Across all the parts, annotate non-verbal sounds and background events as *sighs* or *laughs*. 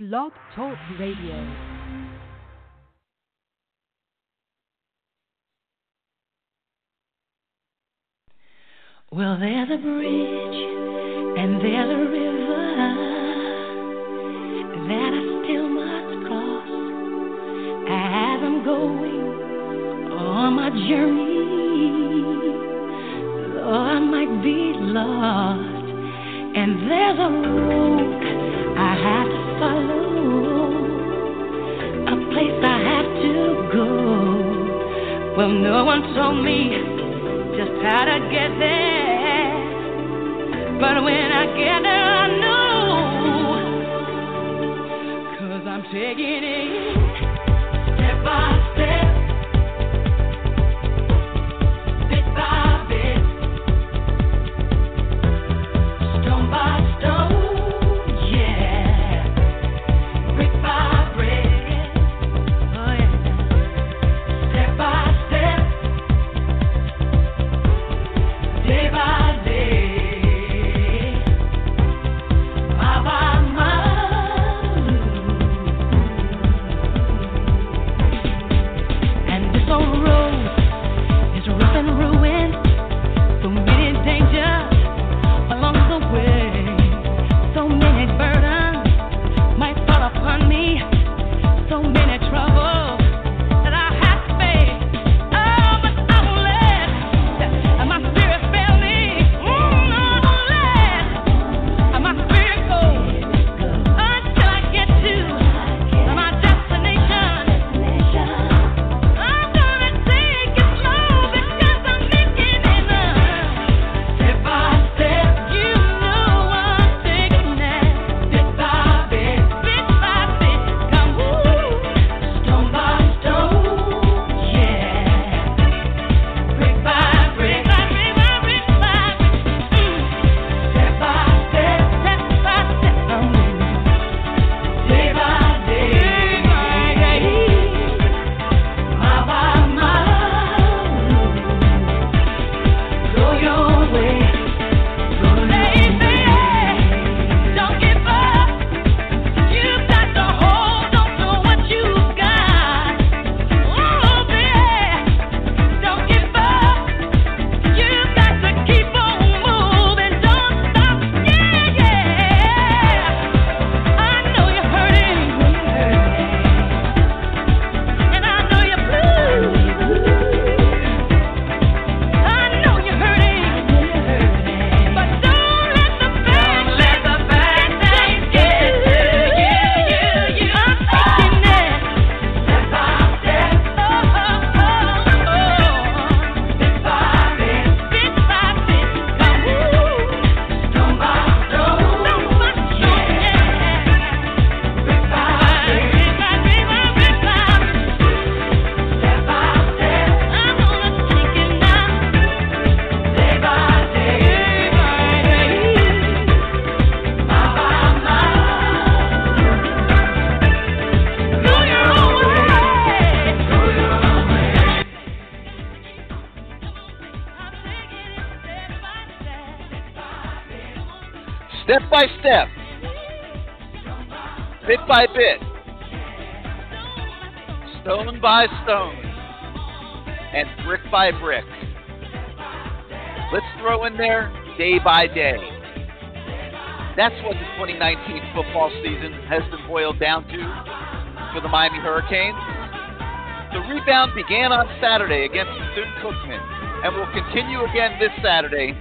Blog Talk Radio. Well, there's a bridge and there's a river that I still must cross as I'm going on my journey. Though I might be lost, and there's a road No one told me just how to get there. But when I get there, I know. Cause I'm taking it by bit, stone by stone, and brick by brick. Let's throw in there day by day. That's what the 2019 football season has been boiled down to for the Miami Hurricanes. The rebound began on Saturday against Bethune Cookman and will continue again this Saturday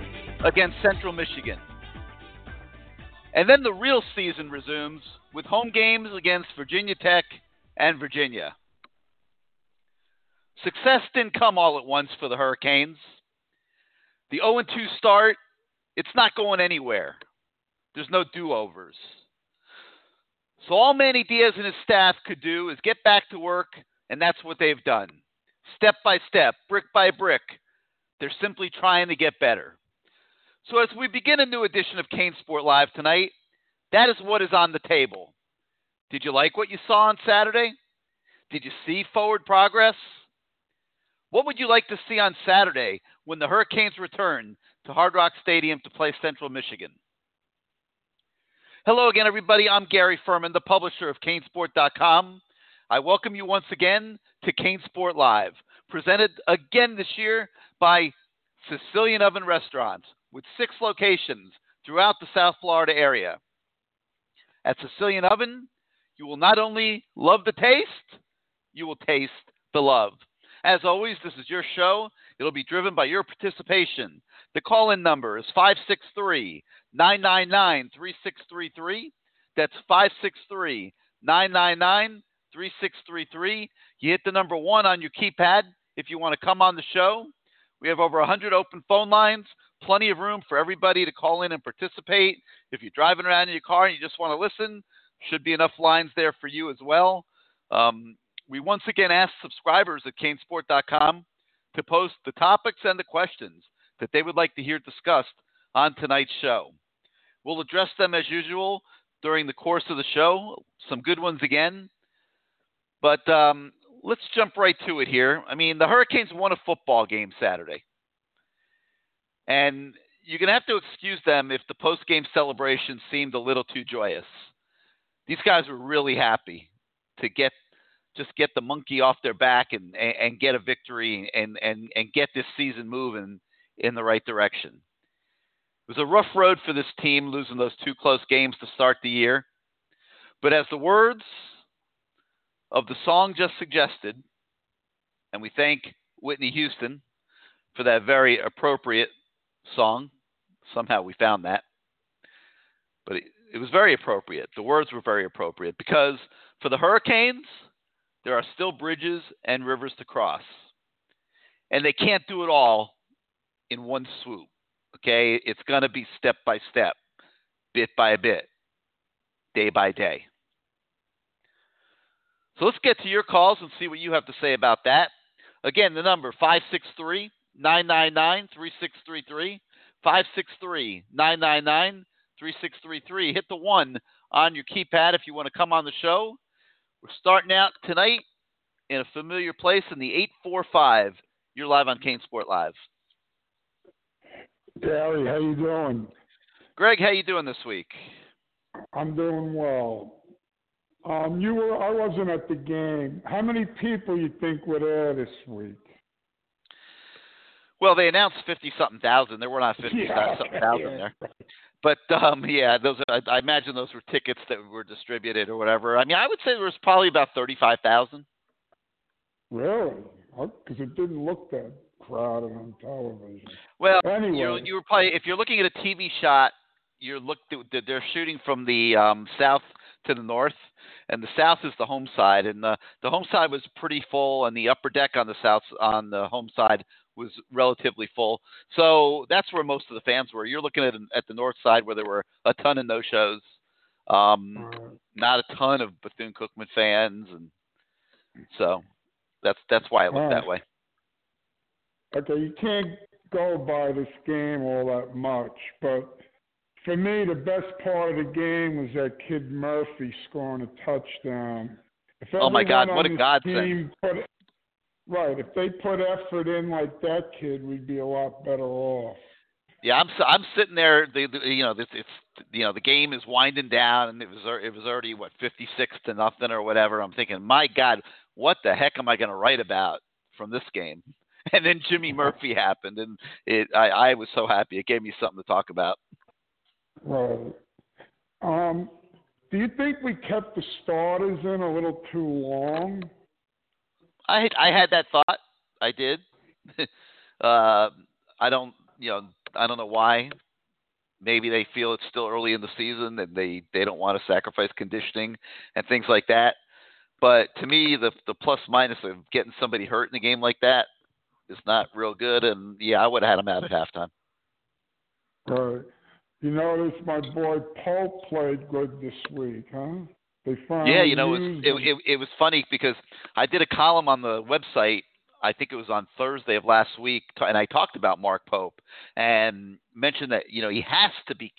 against Central Michigan. And then the real season resumes with home games against Virginia Tech and Virginia. Success didn't come all at once for the Hurricanes. The 0 2 start, it's not going anywhere. There's no do overs. So all Manny Diaz and his staff could do is get back to work, and that's what they've done. Step by step, brick by brick, they're simply trying to get better. So as we begin a new edition of CaneSport Live tonight, that is what is on the table. Did you like what you saw on Saturday? Did you see forward progress? What would you like to see on Saturday when the Hurricanes return to Hard Rock Stadium to play Central Michigan? Hello again, everybody. I'm Gary Ferman, the publisher of Canesport.com. I welcome you once again to Canesport Live, presented again this year by Sicilian Oven Restaurants with six locations throughout the South Florida area. At Sicilian Oven, you will not only love the taste, you will taste the love. As always, this is your show. It'll be driven by your participation. The call in number is 563 999 3633. That's 563 999 3633. You hit the number one on your keypad if you want to come on the show. We have over 100 open phone lines, plenty of room for everybody to call in and participate. If you're driving around in your car and you just want to listen, should be enough lines there for you as well. Um, we once again ask subscribers at canesport.com to post the topics and the questions that they would like to hear discussed on tonight's show. We'll address them as usual during the course of the show, some good ones again. But um, let's jump right to it here. I mean, the Hurricanes won a football game Saturday. And you're going to have to excuse them if the post game celebration seemed a little too joyous. These guys were really happy to get just get the monkey off their back and, and, and get a victory and, and, and get this season moving in the right direction. It was a rough road for this team, losing those two close games to start the year. But as the words of the song just suggested, and we thank Whitney Houston for that very appropriate song. Somehow we found that. But it, it was very appropriate. The words were very appropriate because for the Hurricanes, there are still bridges and rivers to cross. And they can't do it all in one swoop. Okay? It's going to be step by step, bit by bit, day by day. So let's get to your calls and see what you have to say about that. Again, the number 563 999 3633. 563 999 3633. Hit the one on your keypad if you want to come on the show. We're starting out tonight in a familiar place in the 845. You're live on CaneSport Live. Gary, how you doing? Greg, how you doing this week? I'm doing well. Um, you were I wasn't at the game. How many people you think were there this week? Well, they announced fifty something thousand. There were not fifty Yeah, something thousand yeah. there, but um, yeah, those I, I imagine those were tickets that were distributed or whatever. I mean, I would say there was probably about thirty-five thousand. Really? Because it didn't look that crowded on television. Well, Anyway. you you were probably if you're looking at a TV shot, you're look they're shooting from the um, south to the north, and the south is the home side, and the the home side was pretty full, and the upper deck on the south on the home side was relatively full. So that's where most of the fans were. You're looking at at the north side where there were a ton of no shows, um, not a ton of Bethune Cookman fans, and so that's that's why it looked that way. okay, you can't go by this game all that much, but for me, the best part of the game was that kid Murphy scoring a touchdown. If Oh, my God, what a godsend. Put, right, if they put effort in like that kid, we'd be a lot better off. Yeah, I'm s- I'm sitting there. The, the you know it's, it's you know the game is winding down, and it was al- it was already what 56 to nothing or whatever. I'm thinking, my God, what the heck am I going to write about from this game? *laughs* And then Jimmy *laughs* Murphy happened, and it I, I was so happy. It gave me something to talk about. Right. Um, do you think we kept the starters in a little too long? I I had that thought. I did. *laughs* uh, I don't you know I don't know why. Maybe they feel it's still early in the season and they they don't want to sacrifice conditioning and things like that. But to me, the the plus minus of getting somebody hurt in a game like that is not real good. And yeah, I would have had him out at halftime. Right. You notice my boy Paul played good this week, huh? Yeah, you know, it was, it, it, it was funny because I did a column on the website. I think it was on Thursday of last week, and I talked about Mark Pope and mentioned that you know he has to be.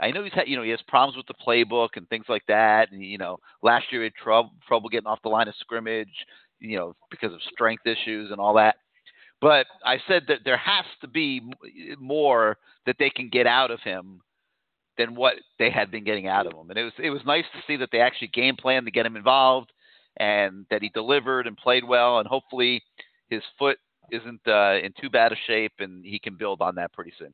I know he's had you know he has problems with the playbook and things like that, and you know last year he had trouble trouble getting off the line of scrimmage, you know because of strength issues and all that. But I said that there has to be m- more that they can get out of him than what they had been getting out of him. And it was it was nice to see that they actually game planned to get him involved and that he delivered and played well. And hopefully his foot isn't uh, in too bad a shape and he can build on that pretty soon.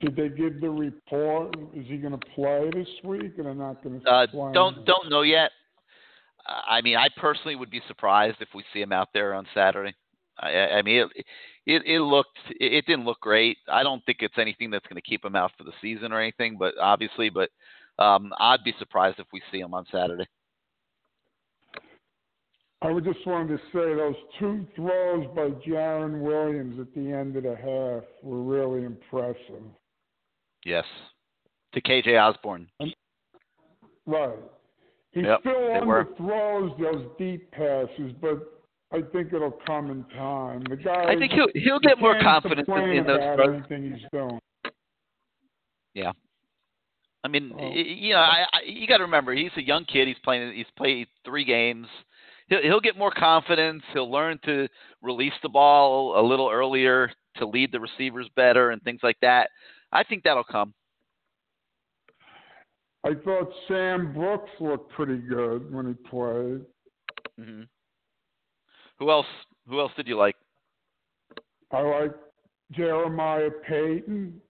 Did they give the report? Is he going to play this week, or they're not going to Uh, don't don't know yet. I mean, I personally would be surprised if we see him out there on Saturday. I, I mean, it, it it looked it it didn't look great. I don't think it's anything that's going to keep him out for the season or anything. But obviously, but um, I'd be surprised if we see him on Saturday. I would just wanted to say those two throws by Jarren Williams at the end of the half were really impressive. Yes, to KJ Osborn. Right. He Yep, still were. underthrows those deep passes, but I think it'll come in time. The guy. I think he'll he'll get more confidence in, in those anything he's doing. Yeah. I mean, Oh. you know, I, I, you got to remember he's a young kid. He's playing. He's played three games. He'll he'll get more confidence. He'll learn to release the ball a little earlier to lead the receivers better and things like that. I think that'll come. I thought Sam Brooks looked pretty good when he played. hmm Who else? Who else did you like? I like Jeremiah Payton.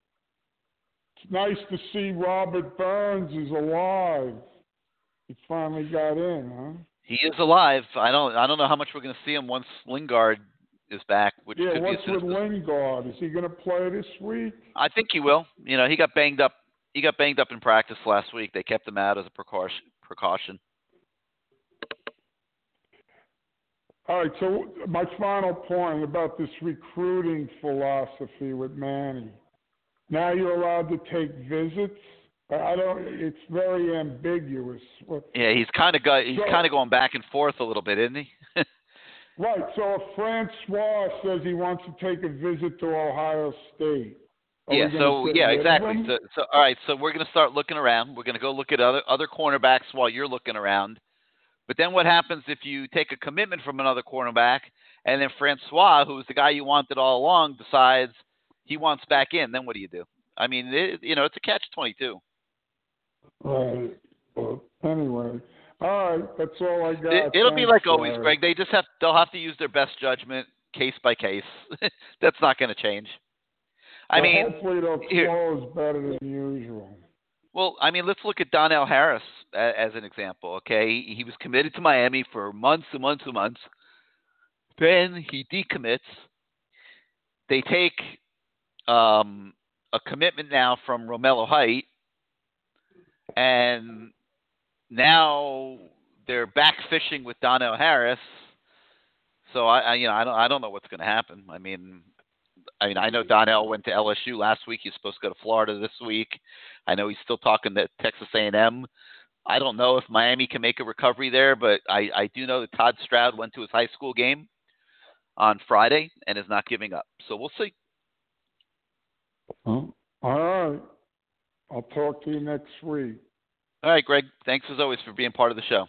It's nice to see Robert Burns is alive. He finally got in, huh? He is alive. I don't. I don't know how much we're going to see him once Lingard is back, which yeah, could what's soon with Lingard? Is he going to play this week? I think he will. You know, he got banged up. He got banged up in practice last week. They kept him out as a precaution. Precaution. All right, so my final point about this recruiting philosophy with Manny. Now you're allowed to take visits. I I don't. It's very ambiguous. Yeah, he's kind of got. He's So- kind of going back and forth a little bit, isn't he? *laughs* right. So if Francois says he wants to take a visit to Ohio State. yeah. So yeah, exactly. So, so all right. So we're going to start looking around. We're going to go look at other other cornerbacks while you're looking around. But then what happens if you take a commitment from another cornerback and then Francois, who's the guy you wanted all along, decides he wants back in? Then what do you do? I mean, it, you know, it's a catch twenty two. Right. Well, anyway, all right. That's all I got. It, it'll be like always, Greg. They just have they'll have to use their best judgment, case by case. *laughs* That's not going to change. I Well, mean, hopefully they'll here- close better than usual. Well, I mean, let's look at Donnell Harris as an example. Okay, he, was committed to Miami for months and months and months. Then he decommits. They take um, a commitment now from Romello Height, and now they're back fishing with Donnell Harris. So I, I you know, I don't, I don't know what's going to happen. I mean, I mean, I know Donnell went to LSU last week. He's supposed to go to Florida this week. I know he's still talking to Texas A&M. I don't know if Miami can make a recovery there, but I, I do know that Todd Stroud went to his high school game on Friday and is not giving up. So we'll see. All right. I'll talk to you next week. All right, Greg. Thanks as always for being part of the show.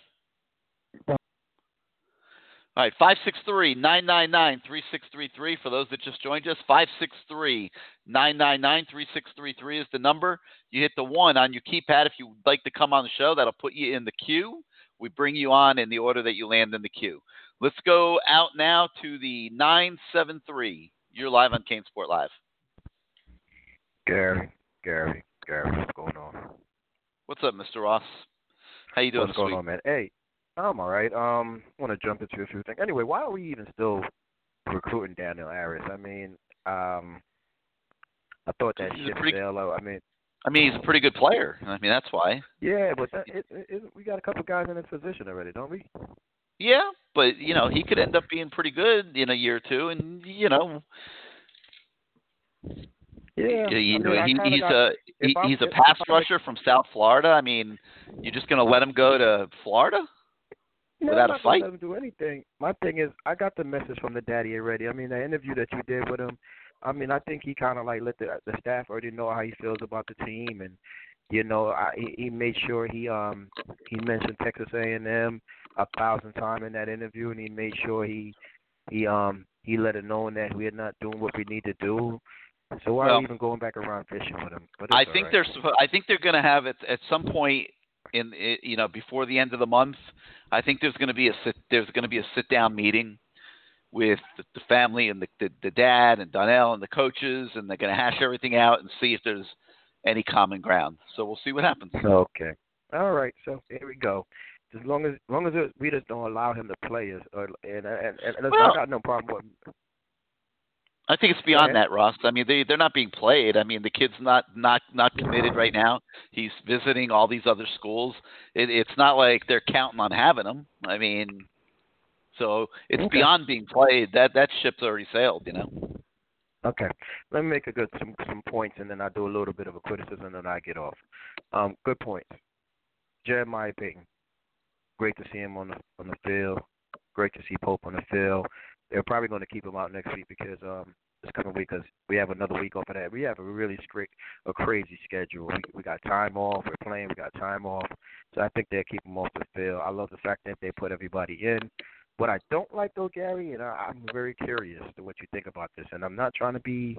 All right, 563 999 3633 for those that just joined us. 563 999 3633 is the number. You hit the one on your keypad if you'd like to come on the show. That'll put you in the queue. We bring you on in the order that you land in the queue. Let's go out now to the 973. You're live on CaneSport Live. Gary, Gary, Gary, what's going on? What's up, Mr. Ross? How you doing what's going week? on, man? Hey, I'm all right. Um, want to jump into a few things. Anyway, why are we even still recruiting Daniel Harris? I mean, um, I thought that He's a pretty- sailed. I mean, I mean, he's a pretty good player. I mean, that's why. yeah, but that, it, it, it, we got a couple guys in this position already, don't we? Yeah, but you know, he could end up being pretty good in a year or two, and you know, Yeah, you I mean, he, he's got- a he, he's a pass rusher from South Florida. I mean, you're just gonna let him go to Florida? No, without I'm a fight? Let him do anything. My thing is, I got the message from the daddy already. I mean, the interview that you did with him. I mean, I think he kind of like let the the staff already know how he feels about the team, and you know, I, he, he made sure he um he mentioned Texas A&M a thousand times in that interview, and he made sure he he um he let it known that we're not doing what we need to do. So why Well- are we even going back around fishing with him? But I think right. they're I think they're going to have it at some point in you know before the end of the month. I think there's going to be a sit there's going to be a sit down meeting with the, the family and the, the the dad and Donnell and the coaches and they're going to hash everything out and see if there's any common ground. So we'll see what happens. Okay. All right. So here we go. As long as, as long as we just don't allow him to play or and and, and, and Well- I got no problem with. I think it's beyond that, Ross. I mean, they they're not being played. I mean, the kid's not not not committed right now. He's visiting all these other schools. It, it's not like they're counting on having him. I mean, so it's Okay. beyond being played. That that ship's already sailed. You know. Okay. Let me make a good some some points, and then I do a little bit of a criticism, and then I get off. Um, good points. Jeremiah Payton. Great to see him on the on the field. Great to see Pope on the field. They're probably going to keep him out next week because um this coming week because we have another week off of that. We have a really strict, a crazy schedule. We we got time off. We're playing. We got time off. So I think they'll keep him off the field. I love the fact that they put everybody in. What I don't like though, Gary, and I, I'm very curious to what you think about this, and I'm not trying to be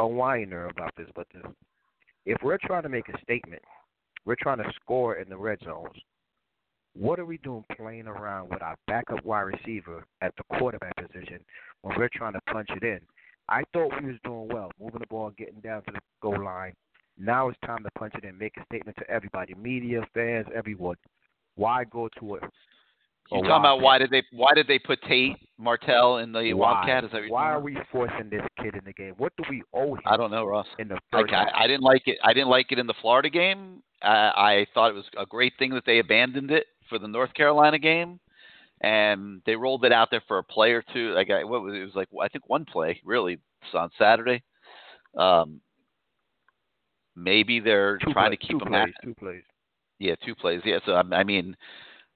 a whiner about this, but this, if we're trying to make a statement, we're trying to score in the red zones. What are we doing playing around with our backup wide receiver at the quarterback position when we're trying to punch it in? I thought we was doing well, moving the ball, getting down to the goal line. Now it's time to punch it in, make a statement to everybody, media, fans, everyone. Why go to it? You talking about why- did they why did they put Tate Martell in the why? Wildcat? Is that why are we forcing this kid in the game? What do we owe him? I don't know, Ross. in the Like? I, I didn't like it. I didn't like it in the Florida game. Uh, I thought it was a great thing that they abandoned it for the North Carolina game, and they rolled it out there for a play or two. Like I, what was it? it was like I think one play really on Saturday. Um, maybe they're two trying play- to keep two him plays, happy. two plays. Yeah, two plays. Yeah, so I, I mean,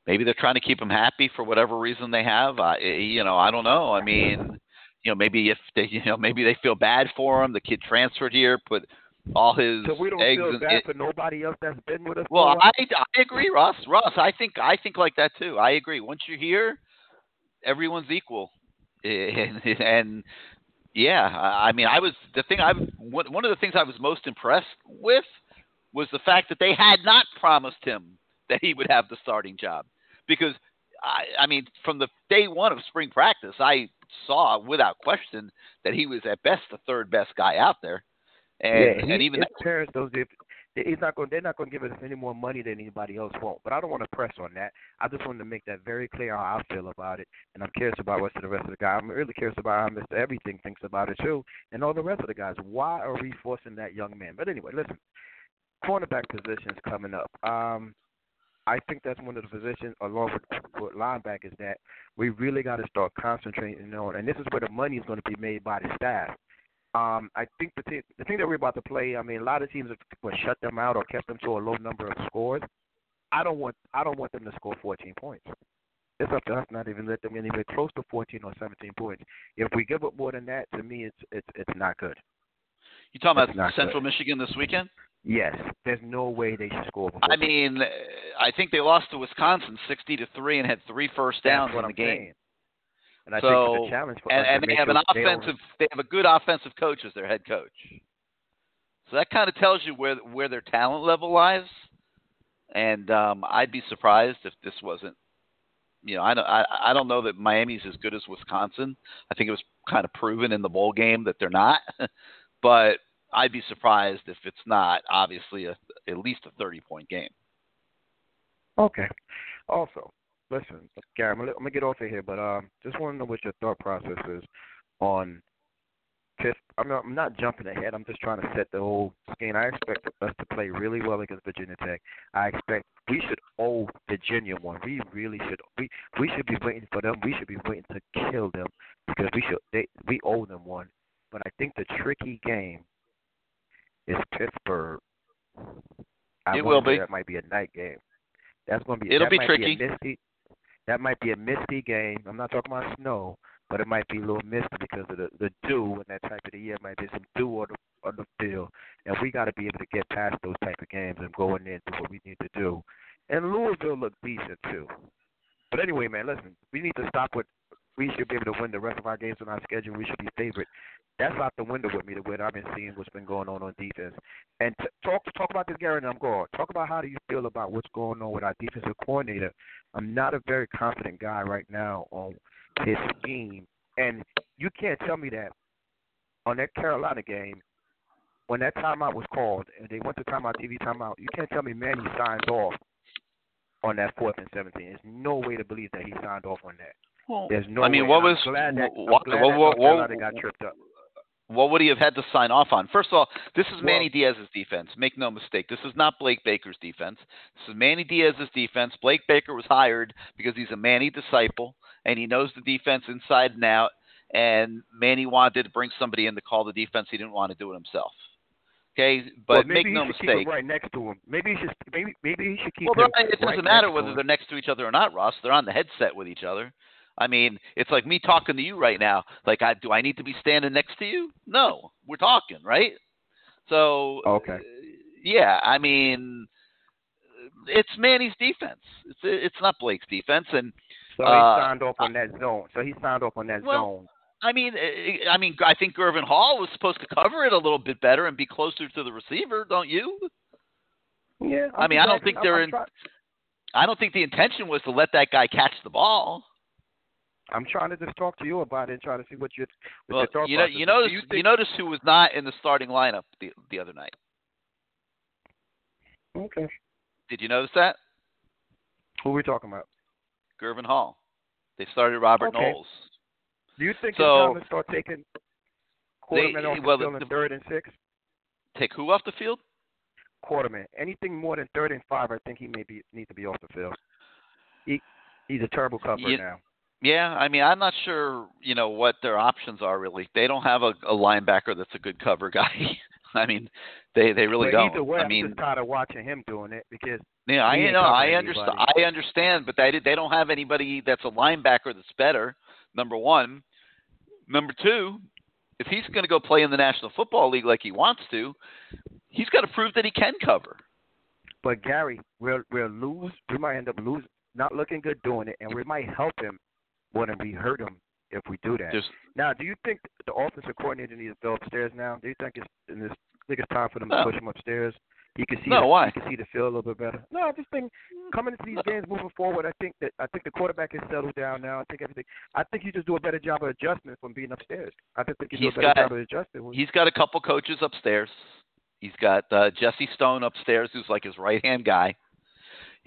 maybe they're trying to keep him happy for whatever reason they have. I, you know, I don't know. I mean, you know, maybe if they, *laughs* you know, maybe they feel bad for him. The kid transferred here, put all his So we don't eggs feel bad for nobody else that's been with us. well, for a while? I, I agree, Ross. Ross, I think I think like that too. I agree. Once you're here, everyone's equal, *laughs* and, and yeah, I mean, I was the thing. I one one of the things I was most impressed with was the fact that they had not promised him that he would have the starting job, because I, I mean, from the day one of spring practice, I saw without question that he was at best the third best guy out there, and yeah, he, and even his parents, those if he's not going, they're not going to give us any more money than anybody else won't. But I don't want to press on that. I just wanted to make that very clear how I feel about it, and I'm curious about what the rest of the guys. I'm really curious about how Mr. Everything thinks about it too, and all the rest of the guys. Why are we forcing that young man? But anyway, listen, cornerback positions coming up. Um, I think that's one of the positions, along with, with linebackers, that we really got to start concentrating on. And this is where the money is going to be made by the staff. Um, I think the te- the thing that we're about to play. I mean, a lot of teams have shut them out or kept them to a low number of scores. I don't want I don't want them to score 14 points. It's up to us not even let them get anywhere close to 14 or 17 points. If we give up more than that, to me, it's it's it's not good. you talking That's about Central Michigan this weekend. Yes, there's no way they should score. Before I mean, I think they lost to Wisconsin sixty to three and had three first downs in the I'm game. saying. And I so, think it's a challenge for and, and they have sure an they offensive. They have a good offensive coach as their head coach. So that kind of tells you where where their talent level lies. And um, I'd be surprised if this wasn't. You know, I don't. I, I don't know that Miami's as good as Wisconsin. I think it was kind of proven in the bowl game that they're not. *laughs* but I'd be surprised if it's not. Obviously, a, at least a thirty point game. Okay. Also, listen, Gary, I'm gonna, I'm gonna get off of here, but um, just want to know what your thought process is on Pitt. I'm not, I'm not jumping ahead. I'm just trying to set the whole scheme. I expect us to play really well against Virginia Tech. I expect we should owe Virginia one. We really should. We we should be waiting for them. We should be waiting to kill them because we should. They we owe them one. But I think the tricky game is Pittsburgh. I It will be. That might be a night game. That's going to be. It'll be tricky. Be that might be a misty game. I'm not talking about snow, but it might be a little misty because of the the dew and that type of the year. Might be some dew on the on the field, and we got to be able to get past those type of games and go in there and do what we need to do. And Louisville looked decent too. But anyway, man, listen, we need to stop with. We should be able to win the rest of our games on our schedule. We should be favorite. That's out the window with me. The way that I've been seeing what's been going on on defense, and t- talk talk about this, Gary, and I'm going. Talk about how do you feel about what's going on with our defensive coordinator. I'm not a very confident guy right now on his scheme, and you can't tell me that on that Carolina game when that timeout was called and they went to timeout TV timeout. You can't tell me Manny signed off on that fourth and 17. There's no way to believe that he signed off on that. Well, There's no I mean, way. what I'm was glad that, what, glad what, that what, Carolina what, got tripped up. What would he have had to sign off on? First of all, this is Manny Well- Diaz's defense. Make no mistake. This is not Blake Baker's defense. This is Manny Diaz's defense. Blake Baker was hired because he's a Manny disciple and he knows the defense inside and out. And Manny wanted to bring somebody in to call the defense. He didn't want to do it himself. Okay, but well, make no he should mistake. Right next to him. Maybe he should. Maybe maybe he should keep. Well, it doesn't right matter whether they're next to each other or not, Ross. They're on the headset with each other. I mean, it's like me talking to you right now. Like, I, do I need to be standing next to you? No, we're talking, right? So, Okay. uh, yeah, I mean, it's Manny's defense. It's it's not Blake's defense, and So uh, he signed off on that zone. So he signed off on that Well, zone. I mean, uh, I mean, I think Gurvan Hall was supposed to cover it a little bit better and be closer to the receiver, don't you? Yeah. I mean, I don't think they're in. I don't think the intention was to let that guy catch the ball. I'm trying to just talk to you about it and try to see what you. What Well, your thought you know, process you notice you you, notice who was not in the starting lineup the the other night. Okay. Did you notice that? Who are we talking about? Gurvan Hall. They started Robert Okay. Knowles. Do you think So- it's time to start taking Quarterman off the field the- in third and six? Take who off the field? Quarterman. Anything more than third and five, I think he may be need to be off the field. He he's a terrible cover You- now. Yeah, I mean, I'm not sure, you know, what their options are really. They don't have a, a linebacker that's a good cover *laughs* guy. I mean, they they really don't. either way, I I'm mean, just tired of watching him doing it because yeah, I ain't know, I understand. I understand, but they they don't have anybody that's a linebacker that's better. Number one, number two, if he's going to go play in the National Football League like he wants to, he's got to prove that he can cover. But Gary, we'll we'll lose. We might end up losing, not looking good doing it, and we might help him than we hurt him if we do that. There's Now, do you think the offensive coordinator needs to go upstairs now? Do you think it's in this think it's time for them No. to push him upstairs? He can see No, the, why? he can see the field a little bit better. No, I just think coming into these games moving forward, I think that I think the quarterback has settled down now. I think everything. I think you just do a better job of adjustment from being upstairs. I just think you do a better got- job of adjusting. he's got a couple coaches upstairs. He's got uh, Jesse Stone upstairs, who's like his right hand guy.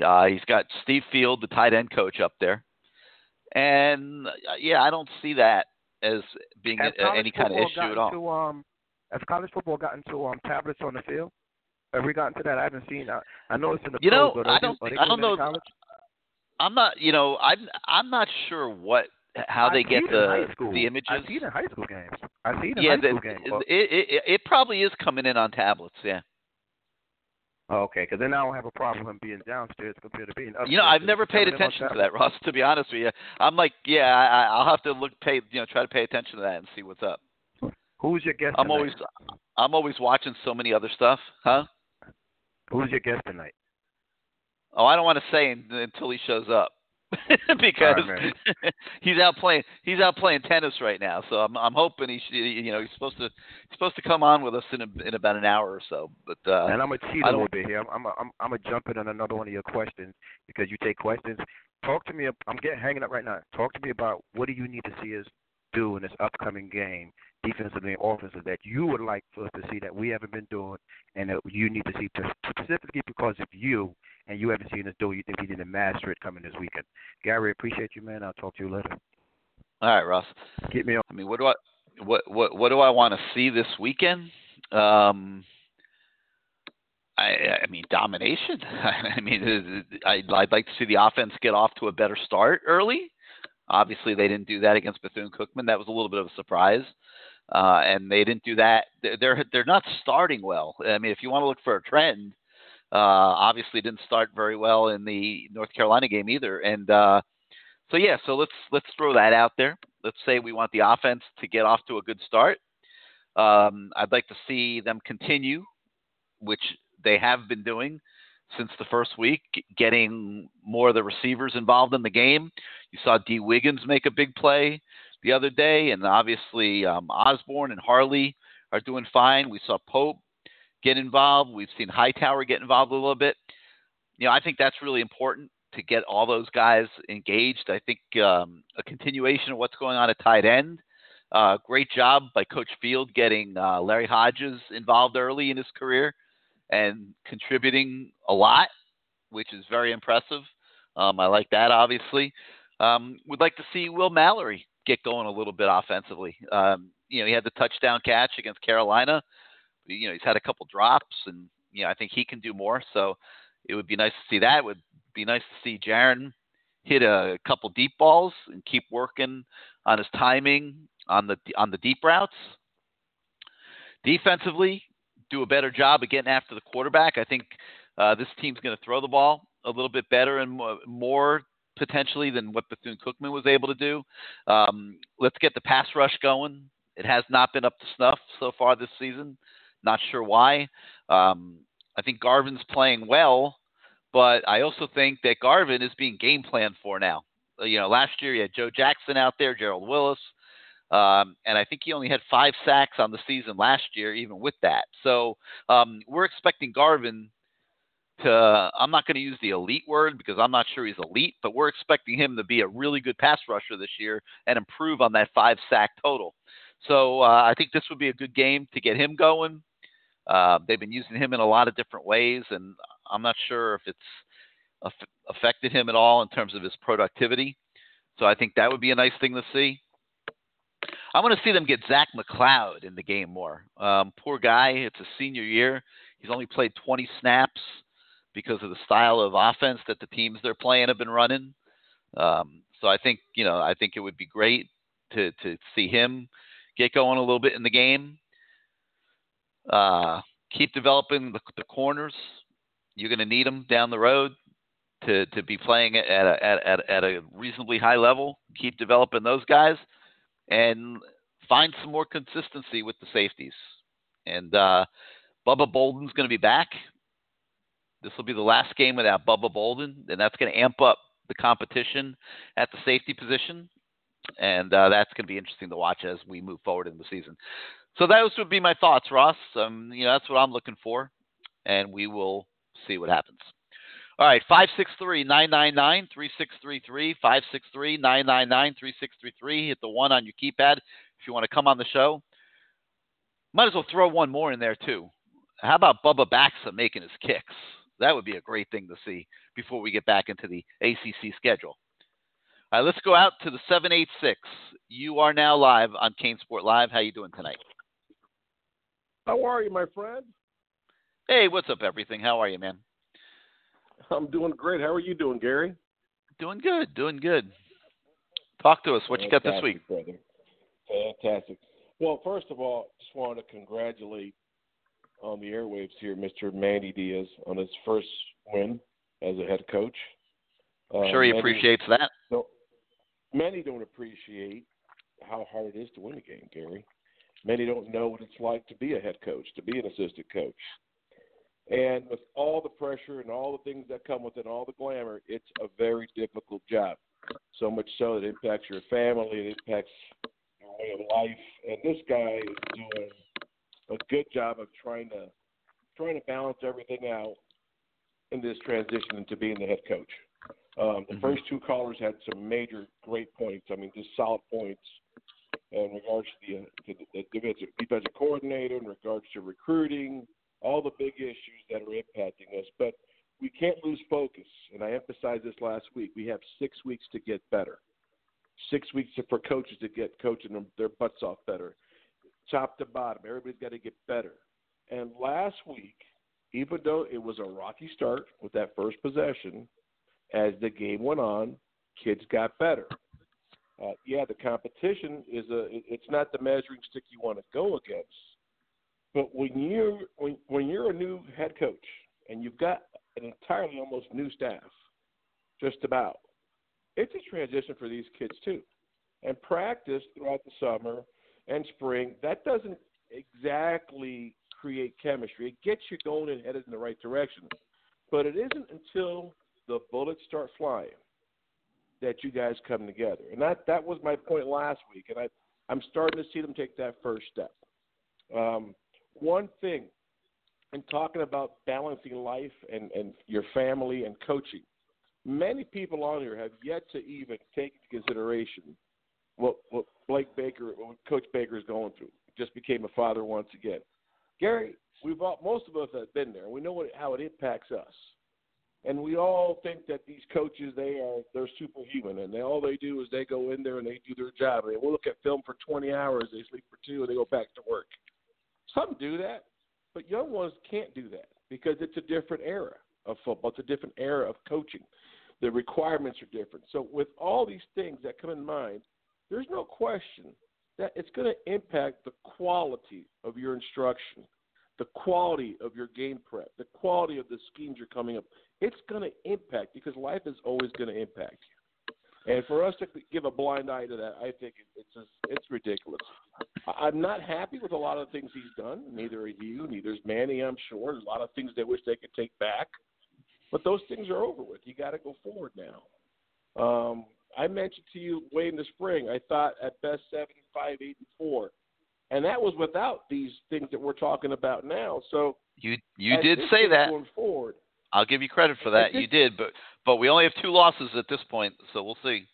Uh, he's got Steve Field, the tight end coach, up there. And uh, yeah, I don't see that as being a, any kind of issue at all. To, um, has college football gotten to um tablets on the field? Have we gotten to that? I haven't seen. I, I know it's in the You know, pros, but I don't they think- I don't doing it in know- college? I'm not, you know, I'm I'm not sure what how they I get see it in the the images. I see it in high school games. I see it in yeah, high the, school games. it, it, it it probably is coming in on tablets. Yeah. Okay, because then I don't have a problem with him being downstairs compared to being upstairs. You know, I've never paid coming in on attention to that, Ross. To be honest with you, I'm like, yeah, I, I'll have to look, pay, you know, try to pay attention to that and see what's up. Who's your guest? I'm tonight? always, I'm always watching so many other stuff, huh? Who's your guest tonight? Oh, I don't want to say until he shows up *laughs* because right, *laughs* he's out playing. He's out playing tennis right now, so I'm I'm hoping he should, you know he's supposed to he's supposed to come on with us in a, in about an hour or so. But uh, and I'm gonna cheat a little bit here. I'm I'm a, I'm, I'm gonna jump in on another one of your questions because you take questions. Talk to me. I'm getting hanging up right now. Talk to me about what do you need to see us do in this upcoming game, defensively and offensively, that you would like for us to see that we haven't been doing, and that you need to see specifically because of you, and you haven't seen us do. it, You think we need to master it coming this weekend. Gary, appreciate you, man. I'll talk to you later. all right, Ross. Get me on. I mean, what do I what what what do I want to see this weekend? Um, I I mean domination. *laughs* I mean, I'd, I'd like to see the offense get off to a better start early. Obviously, they didn't do that against Bethune Cookman. That was a little bit of a surprise, uh, and they didn't do that. They're they're- not starting well. I mean, if you want to look for a trend, uh, obviously didn't start very well in the North Carolina game either. And uh, so yeah, so let's let's throw that out there. Let's say we want the offense to get off to a good start. Um, I'd like to see them continue, which they have been doing since the first week, getting more of the receivers involved in the game. You saw Dee Wiggins make a big play. the other day, and obviously um, Osborn and Harley are doing fine. We saw Pope get involved. We've seen Hightower get involved a little bit. You know, I think that's really important to get all those guys engaged. I think um, a continuation of what's going on at tight end. Uh, great job by Coach Field getting uh, Larry Hodges involved early in his career and contributing a lot, which is very impressive. Um, I like that, obviously. Um, would like to see Will Mallory get going a little bit offensively. Um, you know, he had the touchdown catch against Carolina. You know, he's had a couple drops, and you know, I think he can do more. So it would be nice to see that. It would be nice to see Jarren hit a couple deep balls and keep working on his timing on the on the deep routes. Defensively, do a better job of getting after the quarterback. I think uh, this team's going to throw the ball a little bit better and more, potentially than what Bethune Cookman was able to do. Um, let's get the pass rush going. It has not been up to snuff so far this season. Not sure why. Um, I think Garvin's playing well, but I also think that Garvin is being game planned for now. Uh, you know, last year you had Joe Jackson out there, Gerald Willis, um, and I think he only had five sacks on the season last year, even with that. So um, we're expecting Garvin to. I'm not going to use the elite word because I'm not sure he's elite, but we're expecting him to be a really good pass rusher this year and improve on that five sack total. So uh, I think this would be a good game to get him going. Uh, they've been using him in a lot of different ways, and I'm not sure if it's affected him at all in terms of his productivity. So I think that would be a nice thing to see. I want to see them get Zach McCloud in the game more. Um, poor guy. It's a senior year. He's only played 20 snaps because of the style of offense that the teams they're playing have been running. Um, so I think you know I think it would be great to to see him get going a little bit in the game. Uh, keep developing the, the corners. You're going to need them down the road to to be playing at a, at, at, at a reasonably high level. Keep developing those guys and find some more consistency with the safeties. And uh, Bubba Bolden's going to be back. This will be the last game without Bubba Bolden, and that's going to amp up the competition at the safety position. And uh, that's going to be interesting to watch as we move forward in the season. So those would be my thoughts, Ross. Um, you know, that's what I'm looking for, and we will see what happens. All right, 563 999 3633. 563 999 3633. Hit the one on your keypad if you want to come on the show. Might as well throw one more in there, too. How about Bubba Baxa making his kicks? That would be a great thing to see before we get back into the ACC schedule. All right, let's go out to the 786. You are now live on CaneSport Live. How you doing tonight? How are you, my friend? Hey, what's up, everything? How are you, man? I'm doing great. How are you doing, Gary? Doing good, doing good. Talk to us. What you got this week? brother? Fantastic. Well, first of all, just wanted to congratulate on the airwaves here, Mr. Manny Diaz, on his first win as a head coach. I'm sure he Manny, appreciates that. No, many don't appreciate how hard it is to win a game, Gary. Many don't know what it's like to be a head coach, to be an assistant coach. And with all the pressure and all the things that come with it, all the glamour, it's a very difficult job. So much so that it impacts your family, it impacts your way of life. And this guy is doing a good job of trying to trying to balance everything out in this transition into being the head coach. Um, the Mhm. first two callers had some major great points. I mean, just solid points in regards to the, to the, the defensive, defensive coordinator, in regards to recruiting, all the big issues that are impacting us. But we can't lose focus. And I emphasized this last week. We have six weeks to get better. Six weeks for coaches to get coaching their butts off better. Top to bottom, everybody's got to get better. And last week, even though it was a rocky start with that first possession, as the game went on, kids got better. Uh, yeah, the competition is a. It's not the measuring stick you want to go against, but when you're when when you're a new head coach and you've got an entirely almost new staff, just about, it's a transition for these kids too. And practice throughout the summer and spring that doesn't exactly create chemistry. It gets you going and headed in the right direction, but it isn't until the bullets start flying that you guys come together. And that that was my point last week, and I I'm starting to see them take that first step. Um, one thing, in talking about balancing life and and your family and coaching, many people on here have yet to even take into consideration what what Blake Baker, what Coach Baker is going through. Just became a father once again. Gary, we've all, most of us have been there. We know what, how it impacts us and we all think that these coaches they are they're superhuman and they all they do is they go in there and they do their job they will look at film for 20 hours they sleep for two and they go back to work some do that but young ones can't do that because it's a different era of football. It's a different era of coaching. The requirements are different. So with all these things that come in mind there's no question that it's going to impact the quality of your instruction the quality of your game prep, the quality of the schemes you're coming up. It's going to impact because life is always going to impact you. And for us to give a blind eye to that, I think it's just, it's ridiculous. I'm not happy with a lot of things he's done. Neither are you. Neither is Manny. I'm sure there's a lot of things they wish they could take back, but those things are over with. You got to go forward now. Um, I mentioned to you way in the spring. I thought at best seven, five, eight, and four, and that was without these things that we're talking about now. So you you did say that going forward. I'll give you credit for that. You did, but but we only have two losses at this point, so we'll see.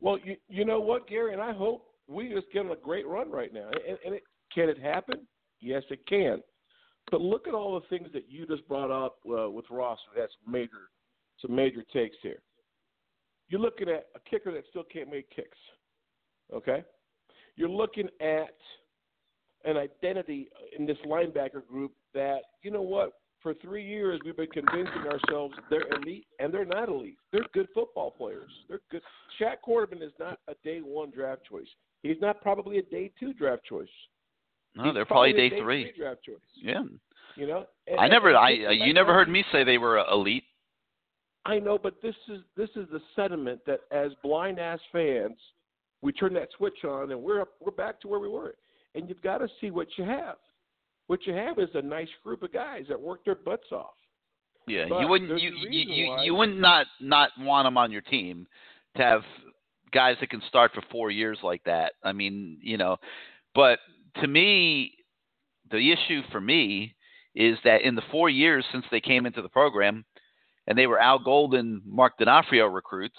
Well, you you know what, Gary, and I hope we just get on a great run right now. And, and it, can it happen? Yes, it can. But look at all the things that you just brought up uh, with Ross, That's major some major takes here. You're looking at a kicker that still can't make kicks. Okay, you're looking at an identity in this linebacker group that you know what for three years we've been convincing ourselves they're elite, and they're not elite. They're good football players. They're good. Shaq Quarterman is not a day one draft choice. He's not probably a day two draft choice. No, He's they're probably, day, day three. three draft choice. Yeah. You know. And, I never. I you never heard me say they were elite. I know, but this is this is the sentiment that as blind ass fans, we turn that switch on and we're we're back to where we were. And you've got to see what you have. What you have is a nice group of guys that work their butts off. Yeah, But you wouldn't you you you, you wouldn't not not want them on your team to have guys that can start for four years like that. I mean, you know, but to me, the issue for me is that in the four years since they came into the program, and they were Al Golden, Mark D'Onofrio recruits,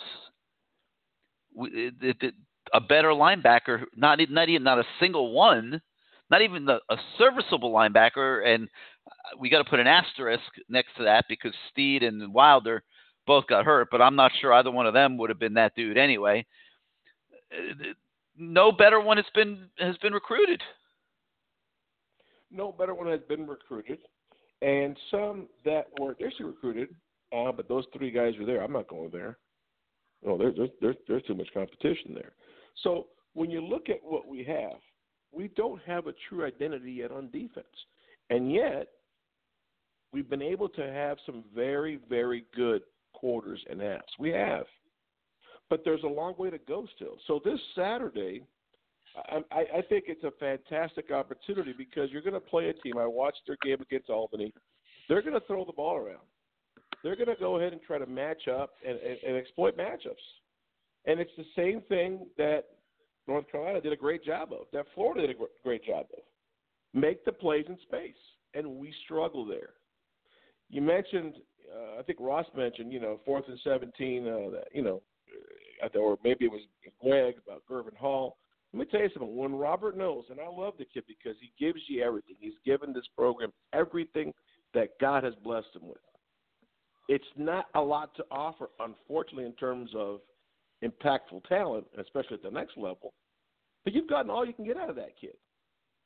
we- it, it, a better linebacker, not not even not a single one, not even the, a serviceable linebacker, and uh, we got to put an asterisk next to that because Steed and Wilder both got hurt, but I'm not sure either one of them would have been that dude anyway. Uh, No better one has been has been recruited. No better one has been recruited, and some that weren't initially recruited, uh, but those three guys are there. I'm not going there. No, there's there's, there's too much competition there. So when you look at what we have, we don't have a true identity yet on defense, and yet we've been able to have some very very good quarters and halves. We have, but there's a long way to go still. So this Saturday. I, I think it's a fantastic opportunity because you're going to play a team. I watched their game against Albany. They're going to throw the ball around. They're going to go ahead and try to match up and, and, and exploit matchups. And it's the same thing that North Carolina did a great job of, that Florida did a great job of. Make the plays in space, and we struggle there. You mentioned, uh, I think Ross mentioned, you know, fourth and 17, uh, that, you know, or maybe it was Greg about Gurvan Hall. Let me tell you something. When Robert knows, and I love the kid because he gives you everything. He's given this program everything that God has blessed him with. It's not a lot to offer, unfortunately, in terms of impactful talent, especially at the next level. But you've gotten all you can get out of that kid,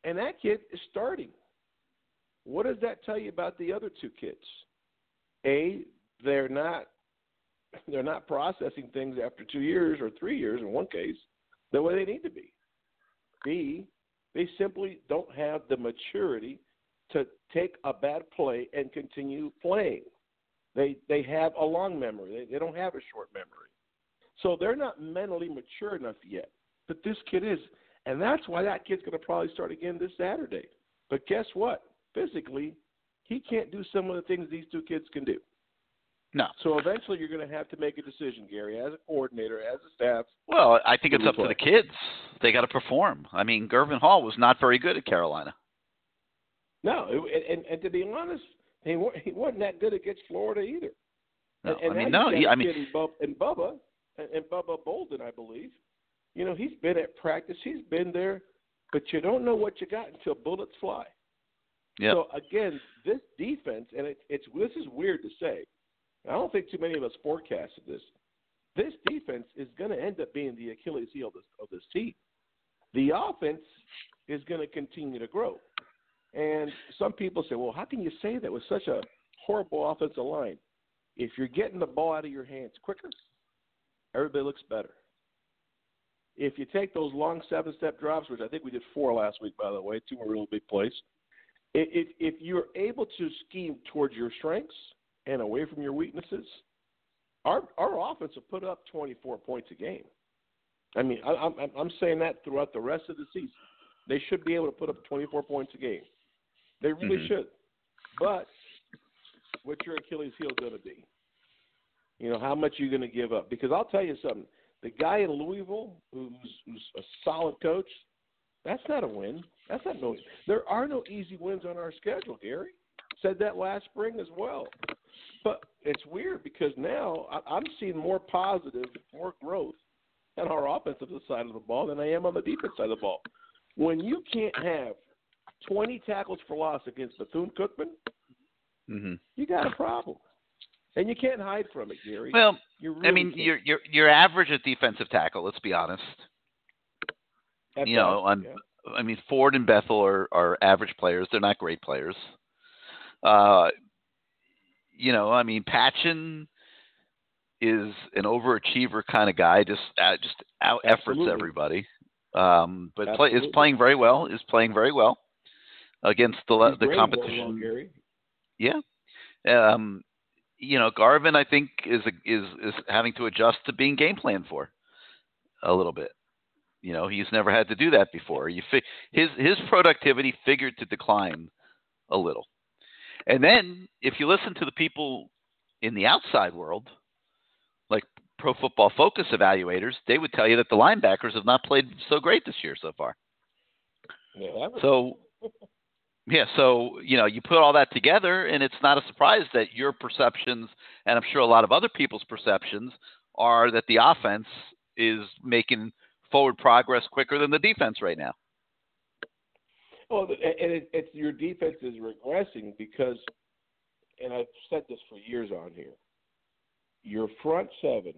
and that kid is starting. What does that tell you about the other two kids? A, they're not they're not processing things after two years or three years in one case the way they need to be. B, they simply don't have the maturity to take a bad play and continue playing. They they have a long memory. They, they don't have a short memory. So they're not mentally mature enough yet. But this kid is. And that's why that kid's going to probably start again this Saturday. But guess what? Physically, he can't do some of the things these two kids can do. No. So eventually, you're going to have to make a decision, Gary, as a coordinator, as a staff. Well, I think it's up we to the kids. They got to perform. I mean, Gurvan Hall was not very good at Carolina. No, it, and and to be honest, he he wasn't that good against Florida either. No, and, and I mean, no. He, I mean, kid in Bub, and Bubba and, and Bubba Bolden, I believe. You know, he's been at practice. He's been there, but you don't know what you got until bullets fly. yeah. So again, this defense, and it, it's this is weird to say. I don't think too many of us forecasted this. This defense is going to end up being the Achilles heel of this, of this team. The offense is going to continue to grow, and some people say, "Well, how can you say that with such a horrible offensive line? If you're getting the ball out of your hands quicker, everybody looks better." If you take those long seven-step drops, which I think we did four last week, by the way, two were real big plays. If if you're able to scheme towards your strengths and away from your weaknesses, our our offense will put up 24 points a game. I mean, I, I'm I'm saying that throughout the rest of the season, they should be able to put up 24 points a game. They really Mhm. should. But what's your Achilles heel going to be? You know, how much are you going to give up? Because I'll tell you something. The guy in Louisville, who's, who's a solid coach, that's not a win. That's not no. There are no easy wins on our schedule, Gary. Said that last spring as well. But it's weird because now I, I'm seeing more positive, more growth on our offensive side of the ball than I am on the defense side of the ball. When you can't have 20 tackles for loss against Bethune Cookman, hmm you got a problem, and you can't hide from it, Gary. Well, really I mean, can't. you're you're you're average at defensive tackle. Let's be honest. At you know, on- yeah. I mean, Ford and Bethel are, are average players. They're not great players. Uh, you know, I mean, Patchan is an overachiever kind of guy. Just uh, just out efforts everybody. Um, but play, is playing very well. Is playing very well against the He's the competition. well, Gary. Yeah. Um, you know, Garvin, I think is is is having to adjust to being game planned for a little bit. You know, he's never had to do that before. You fi- his his productivity figured to decline a little. And then if you listen to the people in the outside world, like Pro Football Focus evaluators, they would tell you that the linebackers have not played so great this year so far. Yeah, was- So, *laughs* yeah, so you know, you put all that together, and it's not a surprise that your perceptions, and I'm sure a lot of other people's perceptions, are that the offense is making forward progress quicker than the defense right now. Well, and it, it's your defense is regressing because, and I've said this for years on here. Your front seven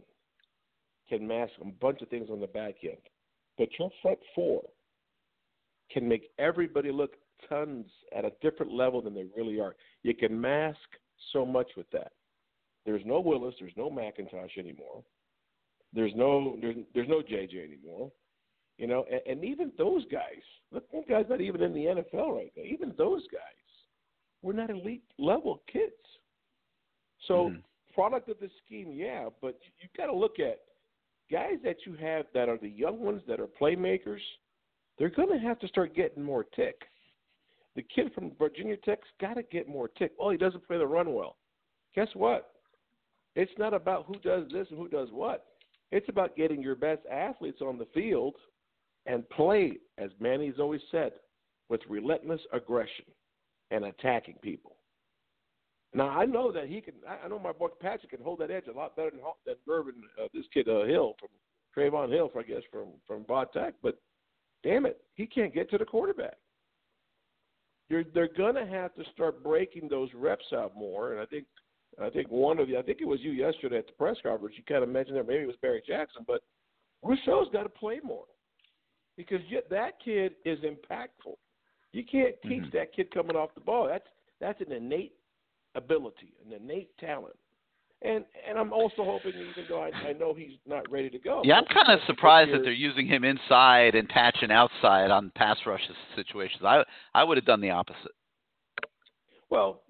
can mask a bunch of things on the back end, but your front four can make everybody look tons at a different level than they really are. You can mask so much with that. There's no Willis, there's no McIntosh anymore. There's no there's there's no JJ anymore. You know, and, and even those guys, look, those guys not even in the NFL right now. Even those guys, we're not elite level kids. So, Mhm. product of the scheme, yeah, but you, you've got to look at guys that you have that are the young ones that are playmakers. They're going to have to start getting more tick. The kid from Virginia Tech's got to get more tick. Oh, he doesn't play the run well. Guess what? It's not about who does this and who does what. It's about getting your best athletes on the field and play, as Manny's always said, with relentless aggression and attacking people. Now I know that he can. I know my boy Patrick can hold that edge a lot better than than Irvin, uh, this kid uh, Hill from Trevon Hill, I guess from from Bot Tech. But damn it, he can't get to the quarterback. You're, they're gonna have to start breaking those reps out more, and I think I think one of the I think it was you yesterday at the press conference. You kind of mentioned that maybe it was Barry Jackson, but Rousseau's got to play more because yet that kid is impactful. You can't teach Mhm. that kid coming off the ball. That's that's an innate ability, an innate talent. And and I'm also hoping, even though I, I know he's not ready to go. Yeah, I'm kind of surprised that they're using him inside and patching outside on pass rush situations. I I would have done the opposite. Well,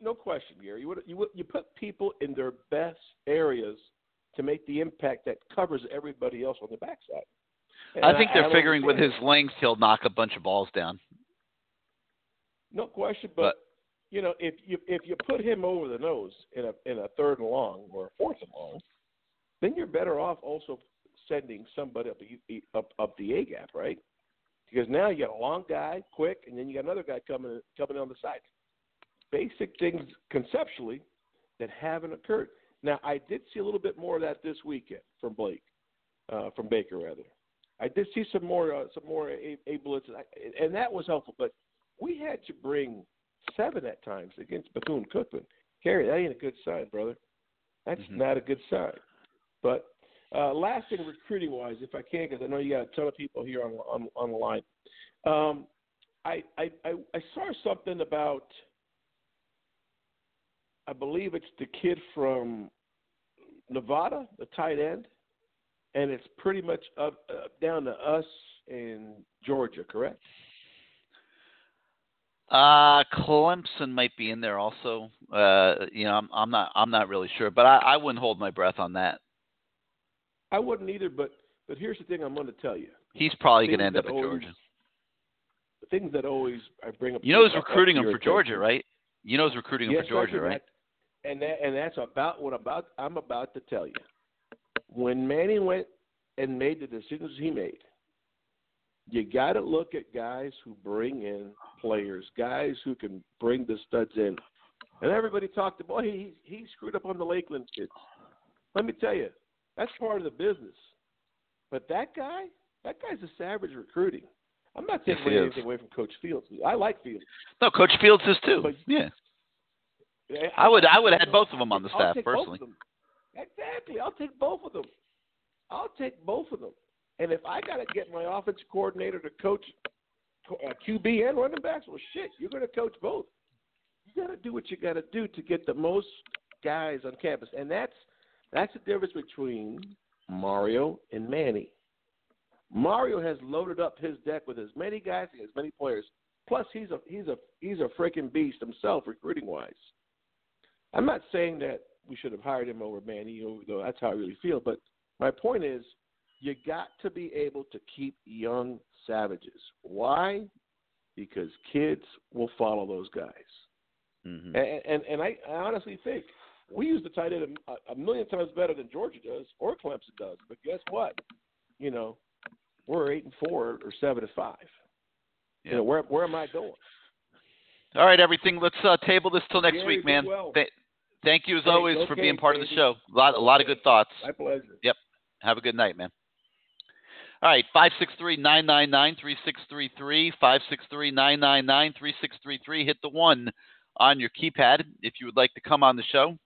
no question, Gary. You would, you would, you put people in their best areas to make the impact that covers everybody else on the backside. And I think they're don't figuring with his length he'll knock a bunch of balls down. no question, but, you know, if you if you put him over the nose in a in a third and long or a fourth and long, then you're better off also sending somebody up the up up the A gap, right? Because now you got a long guy, quick, and then you got another guy coming coming on the side. Basic things conceptually that haven't occurred. Now I did see a little bit more of that this weekend from Blake, uh, from Baker rather. I did see some more uh, some more A, a blitz, and that was helpful. But we had to bring seven at times against Bethune Cookman. Gary, that ain't a good sign, brother. That's Mhm. not a good sign. But uh, last thing, recruiting wise, if I can, because I know you got a ton of people here on on, on the line. Um, I, I I I saw something about. I believe it's the kid from Nevada, the tight end, and it's pretty much up, up down to us in Georgia, correct? Uh, Clemson might be in there also. Uh, you know, I'm, I'm not I'm not really sure, but I, I wouldn't hold my breath on that. I wouldn't either, but but here's the thing I'm going to tell you. He's probably going to end up at always- Georgia. The things that always I bring up. You know, he's recruiting him for Georgia, right? You know, he's recruiting him Yes, for Georgia, Dr. right? And that and that's about what about I'm about to tell you. When Manny went and made the decisions he made, you got to look at guys who bring in players, guys who can bring the studs in. And everybody talked about, boy, he he screwed up on the Lakeland kids. Let me tell you, that's part of the business. But that guy, that guy's a savage recruiting. I'm not taking Yes, he is. anything away from Coach Fields. I like Fields. No, Coach Fields is too. But- yeah, I would I would add both of them on the staff personally. Exactly. I'll take both of them. I'll take both of them. And if I got to get my offensive coordinator to coach uh, QB and running backs, well, shit, you're going to coach both. You got to do what you got to do to get the most guys on campus, and that's that's the difference between Mario and Manny. Mario has loaded up his deck with as many guys, and as many players. Plus, he's a he's a he's a freaking beast himself, recruiting wise. I'm not saying that we should have hired him over Manny, though that's how I really feel. But my point is, you got to be able to keep young savages. Why? Because kids will follow those guys. hmm And and, and I, I honestly think we use the tight end a, a million times better than Georgia does or Clemson does. But guess what? You know, we're eight and four or seven and five. Yeah. You know, where where am I going? All right, everything. Let's uh, table this till next week, man. well. Th- thank you as Hey, always go for being part of the show. A lot, a lot of good thoughts. My pleasure. Yep. Have a good night, man. All right, five six three nine nine nine three six three three five six three nine nine nine three six three three. Hit the one on your keypad if you would like to come on the show.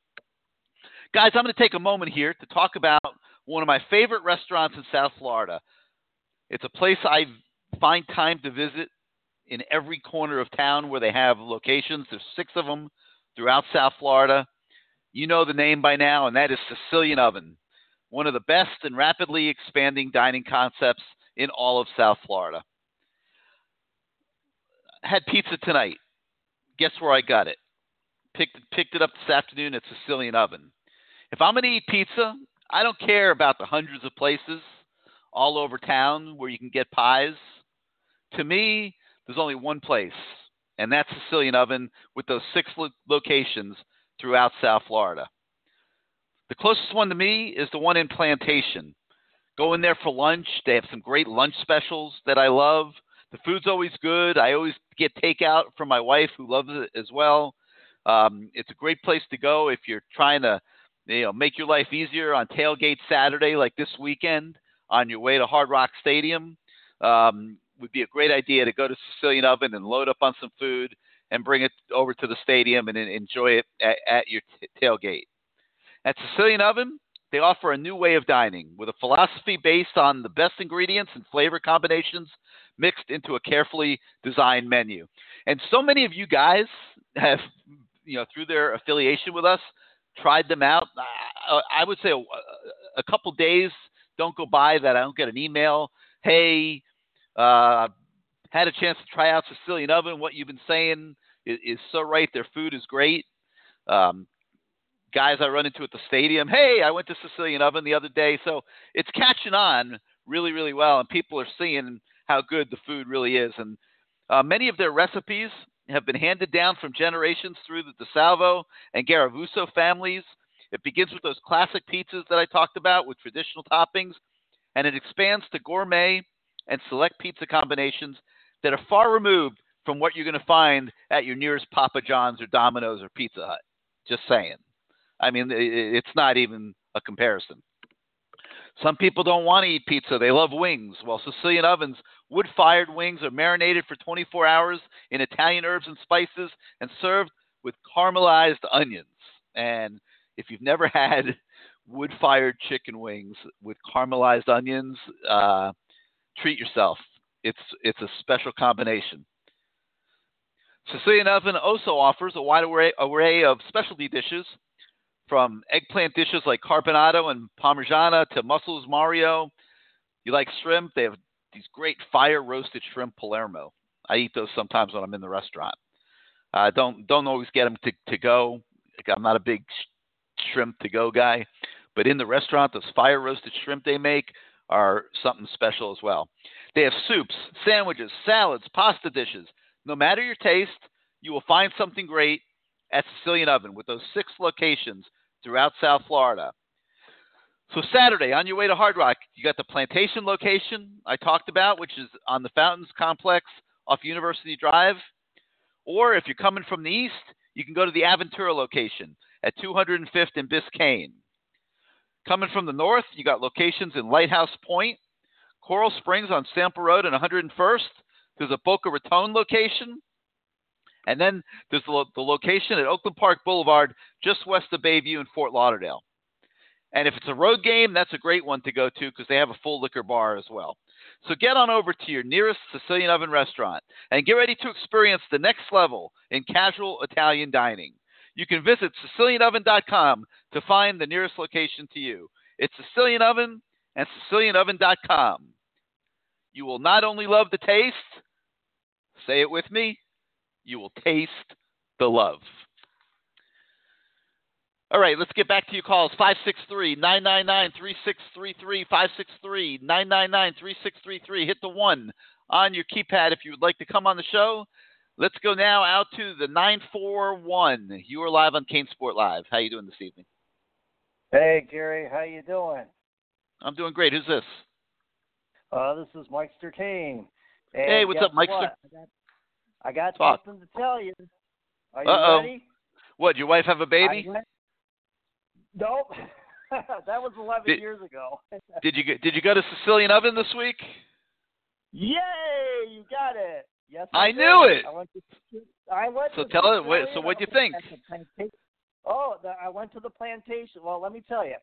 Guys, I'm going to take a moment here to talk about one of my favorite restaurants in South Florida. It's a place I find time to visit in every corner of town where they have locations. There's six of them throughout South Florida. You know the name by now, and that is Sicilian Oven one of the best and rapidly expanding dining concepts in all of South Florida. Had pizza tonight. Guess where I got it? Picked picked it up this afternoon at Sicilian Oven. If I'm going to eat pizza, I don't care about the hundreds of places all over town where you can get pies. To me, there's only one place, and that's Sicilian Oven with those six lo- locations throughout South Florida. The closest one to me is the one in Plantation. Go in there for lunch. They have some great lunch specials that I love. The food's always good. I always get takeout from my wife, who loves it as well. Um, it's a great place to go if you're trying to, you know, make your life easier on tailgate Saturday, like this weekend, on your way to Hard Rock Stadium. Um, would be a great idea to go to Sicilian Oven and load up on some food and bring it over to the stadium and en- enjoy it at, at your t- tailgate. At Sicilian Oven, they offer a new way of dining with a philosophy based on the best ingredients and flavor combinations mixed into a carefully designed menu. And so many of you guys have, you know, through their affiliation with us, tried them out. I, I would say a, a couple days don't go by that I don't get an email. Hey, uh, had a chance to try out Sicilian Oven. What you've been saying is, is so right. Their food is great. Um, guys I run into at the stadium. Hey, I went to Sicilian Oven the other day. So it's catching on really, really well, and people are seeing how good the food really is. And uh, many of their recipes have been handed down from generations through the DeSalvo and Garavuso families. It begins with those classic pizzas that I talked about with traditional toppings, and it expands to gourmet and select pizza combinations that are far removed from what you're going to find at your nearest Papa John's or Domino's or Pizza Hut. Just saying. I mean, it's not even a comparison. Some people don't want to eat pizza, they love wings. Well, Sicilian ovens, wood fired wings are marinated for 24 hours in Italian herbs and spices and served with caramelized onions. And if you've never *laughs* had wood fired chicken wings with caramelized onions, uh, treat yourself. It's, it's a special combination. Sicilian Oven also offers a wide array, array of specialty dishes from eggplant dishes like carbonado and parmigiana to mussels mario. You like shrimp? They have these great fire roasted shrimp Palermo. I eat those sometimes when I'm in the restaurant. I uh, don't don't always get them to, to go. I'm not a big sh- shrimp to go guy, but in the restaurant, those fire roasted shrimp they make are something special as well. They have soups, sandwiches, salads, pasta dishes. No matter your taste, you will find something great at Sicilian Oven with those six locations throughout South Florida. So Saturday, on your way to Hard Rock, you got the Plantation location I talked about, which is on the Fountains Complex off University Drive. Or if you're coming from the east, you can go to the Aventura location at 205th and Biscayne. Coming from the north, you got locations in Lighthouse Point, Coral Springs on Sample Road and 101st. There's a Boca Raton location. And then there's the, the location at Oakland Park Boulevard, just west of Bayview in Fort Lauderdale. And if it's a road game, that's a great one to go to because they have a full liquor bar as well. So get on over to your nearest Sicilian Oven restaurant and get ready to experience the next level in casual Italian dining. You can visit SicilianOven.com to find the nearest location to you. It's Sicilian Oven and SicilianOven.com. You will not only love the taste, say it with me, you will taste the love. All right, let's get back to your calls. 563 999 3633. 563 999 3633. Hit the one on your keypad if you would like to come on the show. Let's go now out to the 941. You are live on CaneSport Live. How you doing this evening? Hey Gary, how you doing? I'm doing great. Who's this? Uh, this is Mike Kane. Hey, what's up, Mike what? I got, I got Talk. something to tell you. Are you Uh-oh. ready? What, your wife have a baby? Went- Nope. *laughs* that was 11 Did- years ago. *laughs* Did you get, did you go to Sicilian Oven this week? Yay! You got it. Yes, I did. knew it. I went to. I went So to tell it- wait, so what'd you think? at the plantation- Oh, the, I went to the plantation. Well, let me tell you,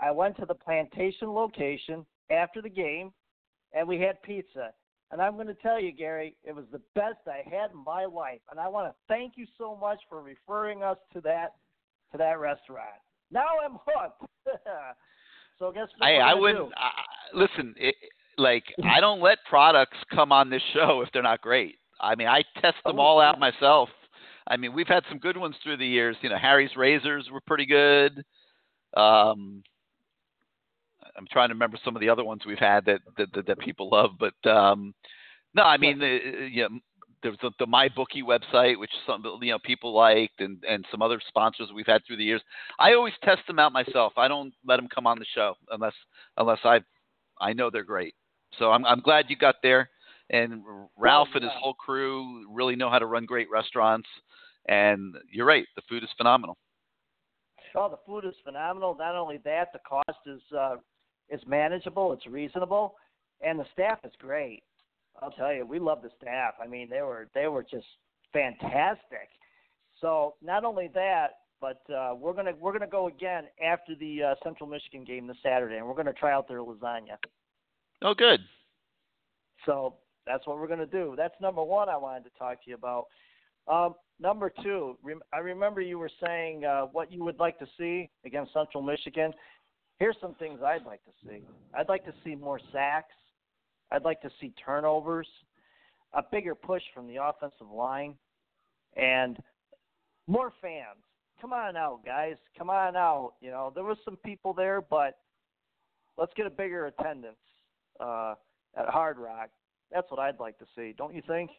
I went to the plantation location after the game, and we had pizza. And I'm going to tell you, Gary, it was the best I had in my life, and I want to thank you so much for referring us to that to that restaurant. Now I'm hooked. *laughs* so guess what? Hey, we're I wouldn't. I, listen, it, like I don't let products come on this show if they're not great. I mean, I test them Oh, all out myself. I mean, we've had some good ones through the years. You know, Harry's razors were pretty good. Um, I'm trying to remember some of the other ones we've had that that, that, that people love, but um, no, I mean, uh, yeah, there's the, the MyBookie website, which some you know people liked, and and some other sponsors we've had through the years. I always test them out myself. I don't let them come on the show unless unless I I know they're great. So I'm I'm glad you got there, and Ralph and his whole crew really know how to run great restaurants. And you're right, the food is phenomenal. Oh, the food is phenomenal. Not only that, the cost is uh, is manageable. It's reasonable, and the staff is great. I'll tell you, we love the staff. I mean, they were they were just fantastic. So not only that, but uh, we're gonna we're gonna go again after the uh, Central Michigan game this Saturday, and we're gonna try out their lasagna. Oh, good. So that's what we're going to do. That's number one I wanted to talk to you about. Um, number two, rem- I remember you were saying uh, what you would like to see against Central Michigan. Here's some things I'd like to see. I'd like to see more sacks. I'd like to see turnovers, a bigger push from the offensive line, and more fans. Come on out, guys. Come on out. You know, there was some people there, but let's get a bigger attendance uh, at Hard Rock. That's what I'd like to see, don't you think?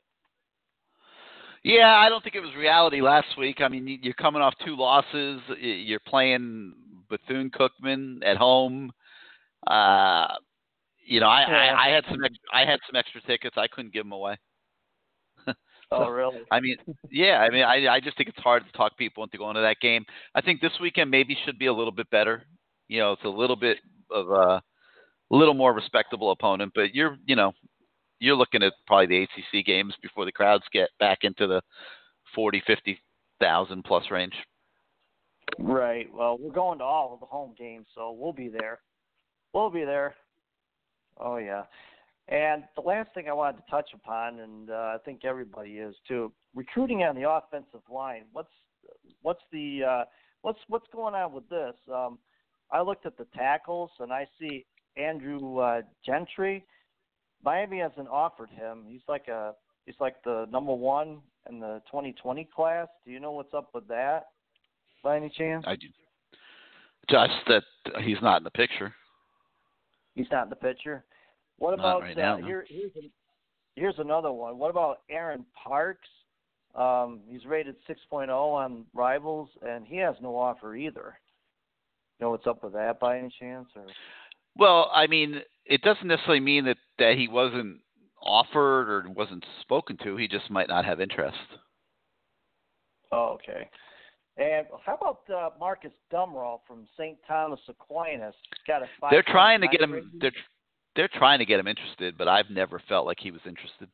Yeah, I don't think it was reality last week. I mean, you're coming off two losses. You're playing Bethune Cookman at home. Uh, you know, I, Yeah. I, I had some extra, I had some extra tickets. I couldn't give them away. *laughs* Oh, really? I mean, yeah. I mean, I I just think it's hard to talk people into going to that game. I think this weekend maybe should be a little bit better. You know, it's a little bit of a little more respectable opponent, but you're you know you're looking at probably the ACC games before the crowds get back into the forty, fifty thousand plus range. Right. Well, we're going to all of the home games, so we'll be there. We'll be there. Oh yeah. And the last thing I wanted to touch upon, and uh, I think everybody is too, recruiting on the offensive line. What's what's the uh, what's what's going on with this? Um, I looked at the tackles, and I see Andrew uh, Gentry. Miami hasn't offered him. He's like a he's like the number one in the 2020 class. Do you know what's up with that? By any chance? I do. Just that he's not in the picture. He's not in the picture. What about right uh, now, no. here? Here's, a, here's another one. What about Aaron Parks? Um, he's rated 6.0 on Rivals, and he has no offer either. You know what's up with that by any chance? Or Well, I mean, it doesn't necessarily mean that that he wasn't offered or wasn't spoken to. He just might not have interest. oh, okay. And how about uh, Marcus Dumervil from St. Thomas Aquinas? Got a They're trying to get him. rating. They're they're trying to get him interested, but I've never felt like he was interested.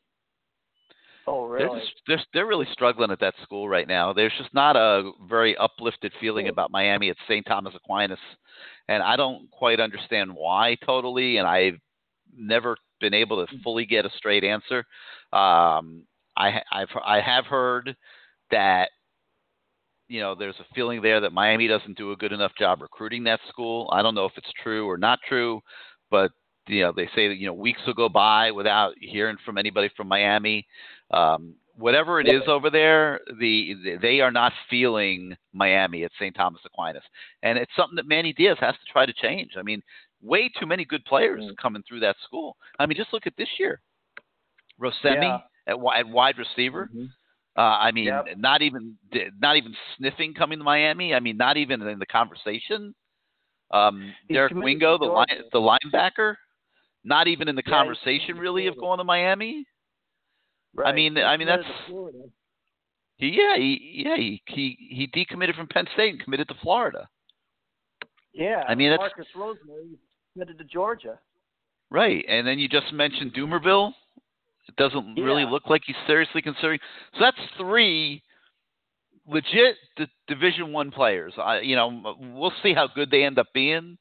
Oh, They're really? just, they're they're really struggling at that school right now. There's just not a very uplifted feeling about Miami at St. Thomas Aquinas, and I don't quite understand why totally. And I've never been able to fully get a straight answer. Um, I I've I have heard that you know there's a feeling there that Miami doesn't do a good enough job recruiting that school. I don't know if it's true or not true, but you know they say that you know weeks will go by without hearing from anybody from Miami. Um, whatever it is over there, the they are not feeling Miami at St. Thomas Aquinas, and it's something that Manny Diaz has to try to change. I mean, way too many good players Mm. coming through that school. I mean, just look at this year, Rosemy Yeah. at, at wide receiver. Mhm. Uh, I mean, Yep. not even not even sniffing coming to Miami. I mean, not even in the conversation. Um, Derek Wingo, the line, the linebacker, not even in the Yeah, conversation really of going to Miami. Right. I mean, I mean that's Florida. he, yeah, he, yeah, he, he he decommitted from Penn State and committed to Florida. Yeah. I mean, that's- Marcus Rosemy committed to Georgia. Right, and then you just mentioned Dumervil. It doesn't really look like he's seriously considering. So that's three legit D- Division One players. I, you know, we'll see how good they end up being.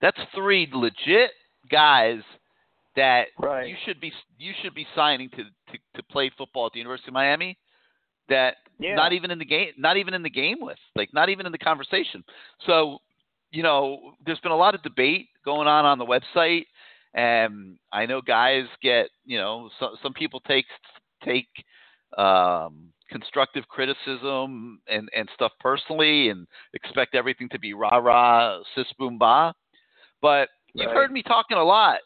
That's three legit guys that Right. you should be you should be signing to, to to play football at the University of Miami. That Yeah. not even in the game, not even in the game with, like not even in the conversation. So, you know, there's been a lot of debate going on on the website, and I know guys get, you know, so, some people take take um, constructive criticism and and stuff personally, and expect everything to be rah rah sis boom ba. But you've Right. heard me talking a lot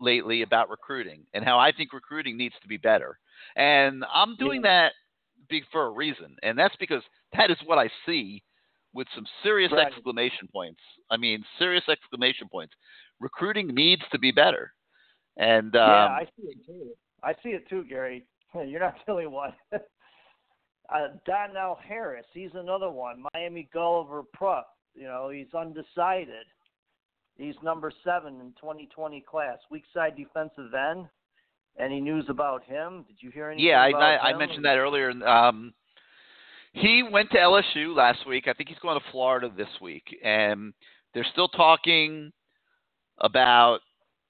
lately about recruiting and how I think recruiting needs to be better, and I'm doing that be for a reason, and that's because that is what I see with some serious Right. exclamation points. I mean, serious exclamation points. Recruiting needs to be better, and um, yeah, I see it too. I see it too, Gary. *laughs* You're not the only one. *laughs* uh, Donnell Harris, he's another one. Miami Gulliver Prep. You know, he's undecided. He's number seven in 2020 class, weak side defensive end. Any news about him? Did you hear anything yeah, I, I, I mentioned that earlier. Um, he went to LSU last week. I think he's going to Florida this week, and they're still talking about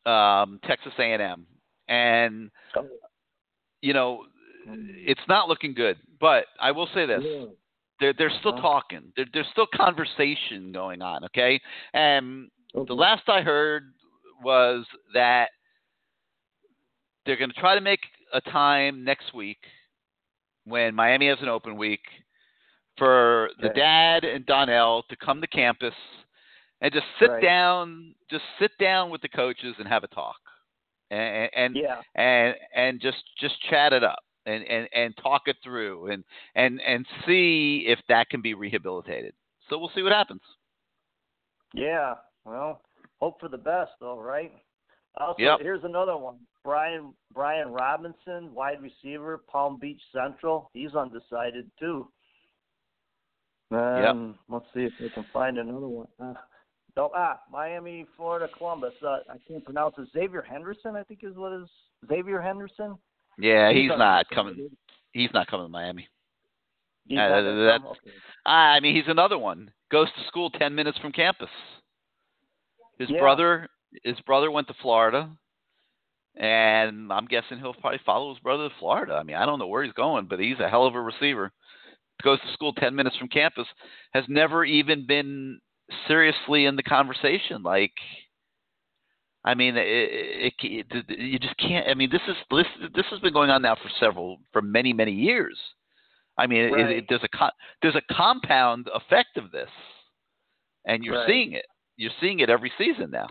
um, Texas A&M, and Oh. you know, it's not looking good. But I will say this: Yeah. they're they're still talking. There, there's still conversation going on. Okay, and Okay. the last I heard was that they're going to try to make a time next week when Miami has an open week for the dad and Donnell to come to campus and just sit Right. down, just sit down with the coaches and have a talk, and and Yeah. and and just just chat it up. and, and, and talk it through and, and, and see if that can be rehabilitated. So we'll see what happens. Yeah. Well, hope for the best, though, right? Also, Yep. here's another one. Brian Brian Robinson, wide receiver, Palm Beach Central. He's undecided too. Um, Let's see if we can find another one. Uh, no, ah, Miami, Florida, Columbus. Uh, I can't pronounce it. Xzavier Henderson, I think is what is Xzavier Henderson. Yeah, he's not undecided. coming. He's not coming to Miami. He's Uh, not come? Okay. I mean, he's another one. Goes to school ten minutes from campus. His Yeah. brother, his brother went to Florida, and I'm guessing he'll probably follow his brother to Florida. I mean, I don't know where he's going, but he's a hell of a receiver. Goes to school ten minutes from campus. Has never even been seriously in the conversation. Like, I mean, it, it, it, you just can't. I mean, this is this this has been going on now for several, for many many years. I mean, it, Right. it, there's a co- there's a compound effect of this, and you're Right. seeing it. You're seeing it every season now.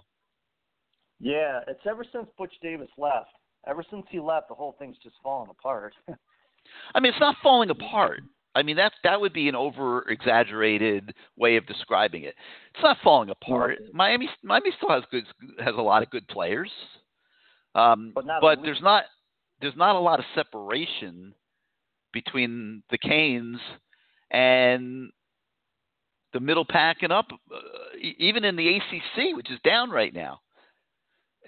Yeah, it's ever since Butch Davis left. Ever since he left, the whole thing's just fallen apart. *laughs* I mean, it's not falling apart. I mean, that that would be an over exaggerated way of describing it. It's not falling apart. Miami Miami still has good has a lot of good players, um, But but there's not there's not a lot of separation between the Canes and the middle pack and up, uh, even in the ACC, which is down right now.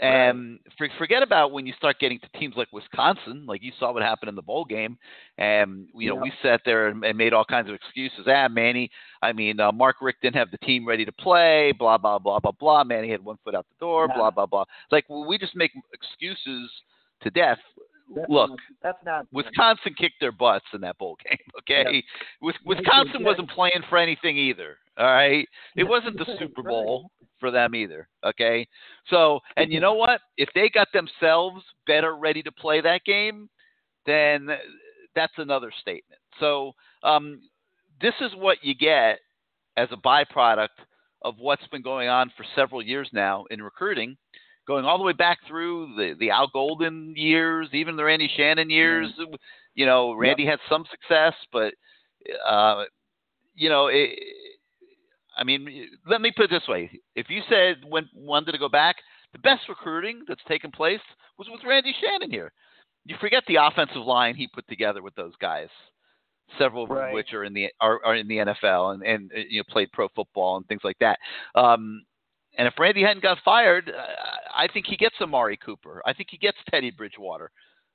Right. And for, forget about when you start getting to teams like Wisconsin, like you saw what happened in the bowl game, and you know Yeah. we sat there and, and made all kinds of excuses. Ah, Manny, I mean uh, Mark Richt didn't have the team ready to play. Blah blah blah blah blah. Manny had one foot out the door. Yeah. Blah blah blah. Like we just make excuses to death. That's Look, not- that's not Wisconsin kicked their butts in that bowl game. *laughs* Okay, Wis- Wisconsin wasn't playing for anything either. All right, it wasn't the Super. *laughs* Bowl for them either. Okay, so and you know what? If they got themselves better ready to play that game, then that's another statement. So um, this is what you get as a byproduct of what's been going on for several years now in recruiting, going all the way back through the the Al Golden years, even the Randy Shannon years. You know, Randy had some success, but uh, you know, it, I mean, let me put it this way: if you said when wanted to go back, the best recruiting that's taken place was with Randy Shannon here. You forget the offensive line he put together with those guys, several of Right. which are in the are, are in the NFL and and uh, you know played pro football and things like that. Um, and if Randy hadn't got fired, uh, I think he gets Amari Cooper. I think he gets Teddy Bridgewater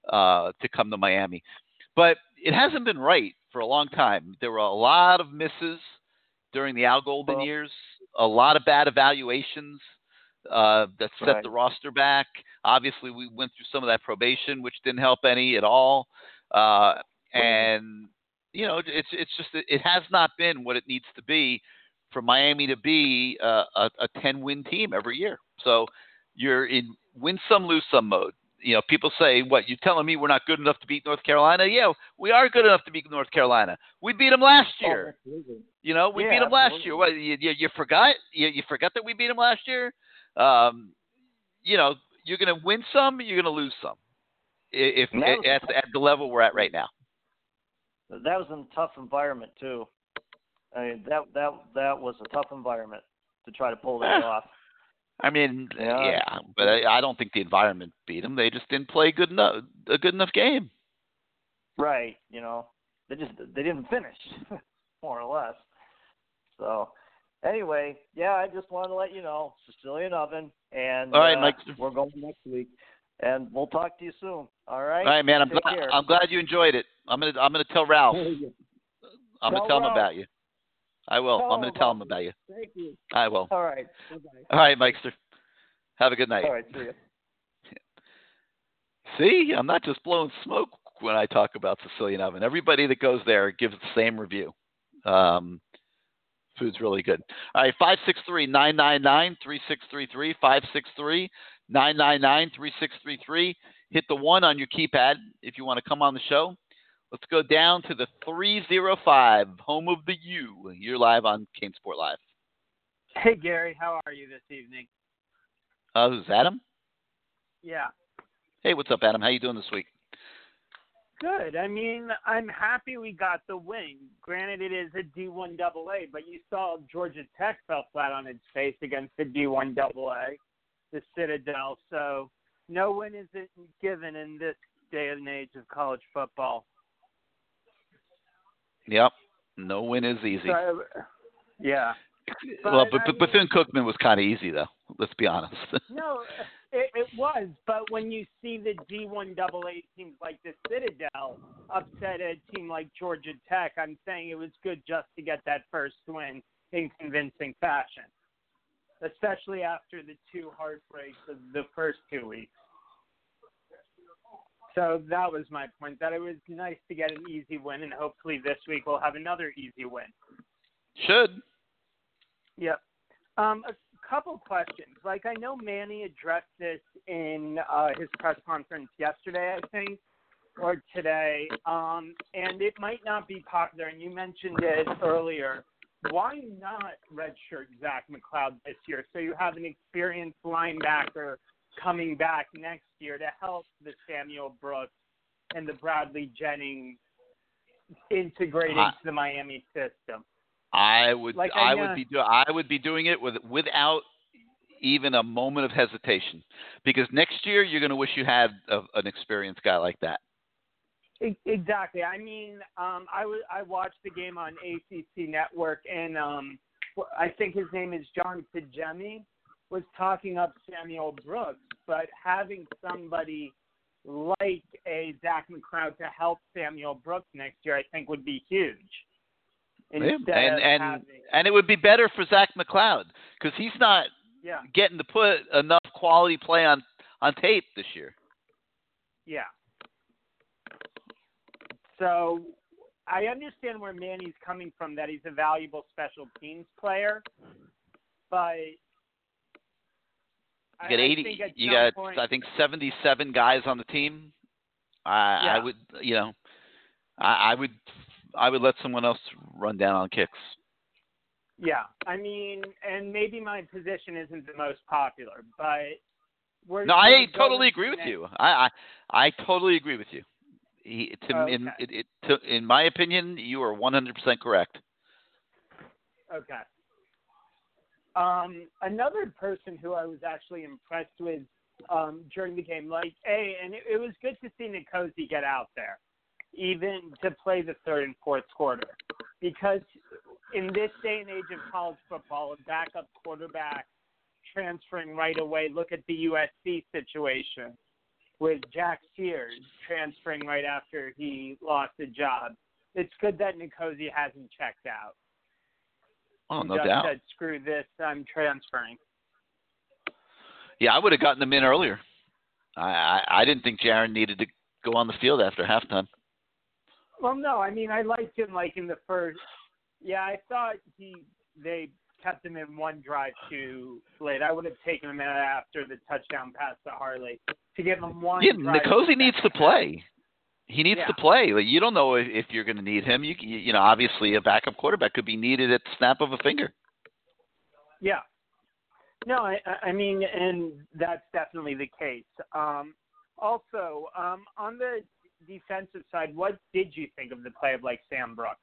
uh, to come to Miami. But it hasn't been right for a long time. There were a lot of misses during the Al Golden Well- years, a lot of bad evaluations uh, that set Right. the roster back. Obviously, we went through some of that probation, which didn't help any at all. Uh, and you know, it's it's just it has not been what it needs to be for Miami to be uh, a, a 10 win team every year. So you're in win some, lose some mode. You know, people say, "What you telling me we're not good enough to beat North Carolina?" Yeah, we are good enough to beat North Carolina. We beat them last Oh, year. absolutely. You know, we Yeah, beat them last year. What you, you, you forgot? You, you forgot that we beat them last year? Um, you know, you're going to win some, you're going to lose some. If, And that was- at, at the level we're at right now. That was in a tough environment too. I mean, that that that was a tough environment to try to pull that *sighs* off. I mean, Yeah. yeah, but I, I don't think the environment beat them. They just didn't play good enough a good enough game. Right. You know, they just they didn't finish, *laughs* more or less. So, anyway, yeah, I just wanted to let you know, Sicilian Oven, and All right, uh, Mike. we're going next week, and we'll talk to you soon. All right. All right, man. I'm Take glad, care. I'm glad you enjoyed it. I'm gonna I'm gonna tell Ralph. I'm gonna Tell tell him about you. I will. Tell I'm gonna tell him about you. Thank you. I will. All right. Bye-bye. All right, Mikester. Have a good night. All right. See you. *laughs* See, I'm not just blowing smoke when I talk about Sicilian Oven. Everybody that goes there gives the same review. Um, food's really good. All right, 563 999 3633. 563 999 3633. Hit the one on your keypad if you want to come on the show. Let's go down to the 305, home of the U. You're live on CaneSport Live. Hey Gary, how are you this evening? Uh, who's Adam? Yeah, Hey, what's up, Adam? How you doing this week? Good. I mean, I'm happy we got the win. Granted, it is a D1 AA, but you saw Georgia Tech fell flat on its face against the D1 AA, the Citadel. So no win is given in this day and age of college football. Yep. No win is easy. So, yeah. well, but but, I but Bethune Cookman was kind of easy though. Let's be honest. No, *laughs* it, it was. But when you see the D1 AA teams like the Citadel upset a team like Georgia Tech, I'm saying it was good just to get that first win in convincing fashion, especially after the two heartbreaks of the first two weeks. So that was my point. That it was nice to get an easy win, and hopefully this week we'll have another easy win. Should. Yep. Um, a couple questions. Like I know Manny addressed this in uh, his press conference yesterday, I think, or today. Um, and it might not be popular, and you mentioned it earlier. Why not redshirt Zach McCloud this year? So you have an experienced linebacker coming back next year to help the Samuel Brooks and the Bradley Jennings integrate into the Miami system. I would Like, I I, would be do I would be doing it with without even a moment of hesitation because next year you're going to wish you had a, an experienced guy like that. Exactly. I mean, um, I wa- I watched the game on ACC Network, and um, I think his name is John Pajemi, was talking up Samuel Brooks, but having somebody like a Zach McCloud to help Samuel Brooks next year, I think would be huge. Yeah, and and having, and it would be better for Zach McCloud because he's not yeah, getting to put enough quality play on on tape this year. yeah. So I understand where Manny's coming from that he's a valuable special teams player, but You got 80. you got point- I think 77 guys on the team. I Yeah. I would you know I, I would I would let someone else run down on kicks. Yeah, I mean, and maybe my position isn't the most popular, but we're No, I totally agree with next- you. I, I I totally agree with you. He, to, in, it, it, to, in my opinion, you are 100% correct. Okay. Um, another person who I was actually impressed with um, during the game, like a, and it, it was good to see N'Kosi get out there, even to play the third and fourth quarter, because in this day and age of college football, a backup quarterback transferring right away. Look at the USC situation with Jack Sears transferring right after he lost a job. It's good that N'Kosi hasn't checked out Oh, no just doubt. said, "Screw this, I'm transferring." Yeah, I would have gotten him in earlier. I, I I didn't think Jarren needed to go on the field after halftime. Well, no, I mean I liked him like in the first. Yeah, I thought he they kept him in one drive too late. I would have taken him in after the touchdown pass to Harley to give him one. Yeah, drive needs to play. He needs Yeah. to play. Like, you don't know if, if you're going to need him. You you know, obviously a backup quarterback could be needed at the snap of a finger. Yeah. No, I, I- I mean, and that's definitely the case. Um, also, um, on the defensive side, what did you think of the play of like Sam Brooks?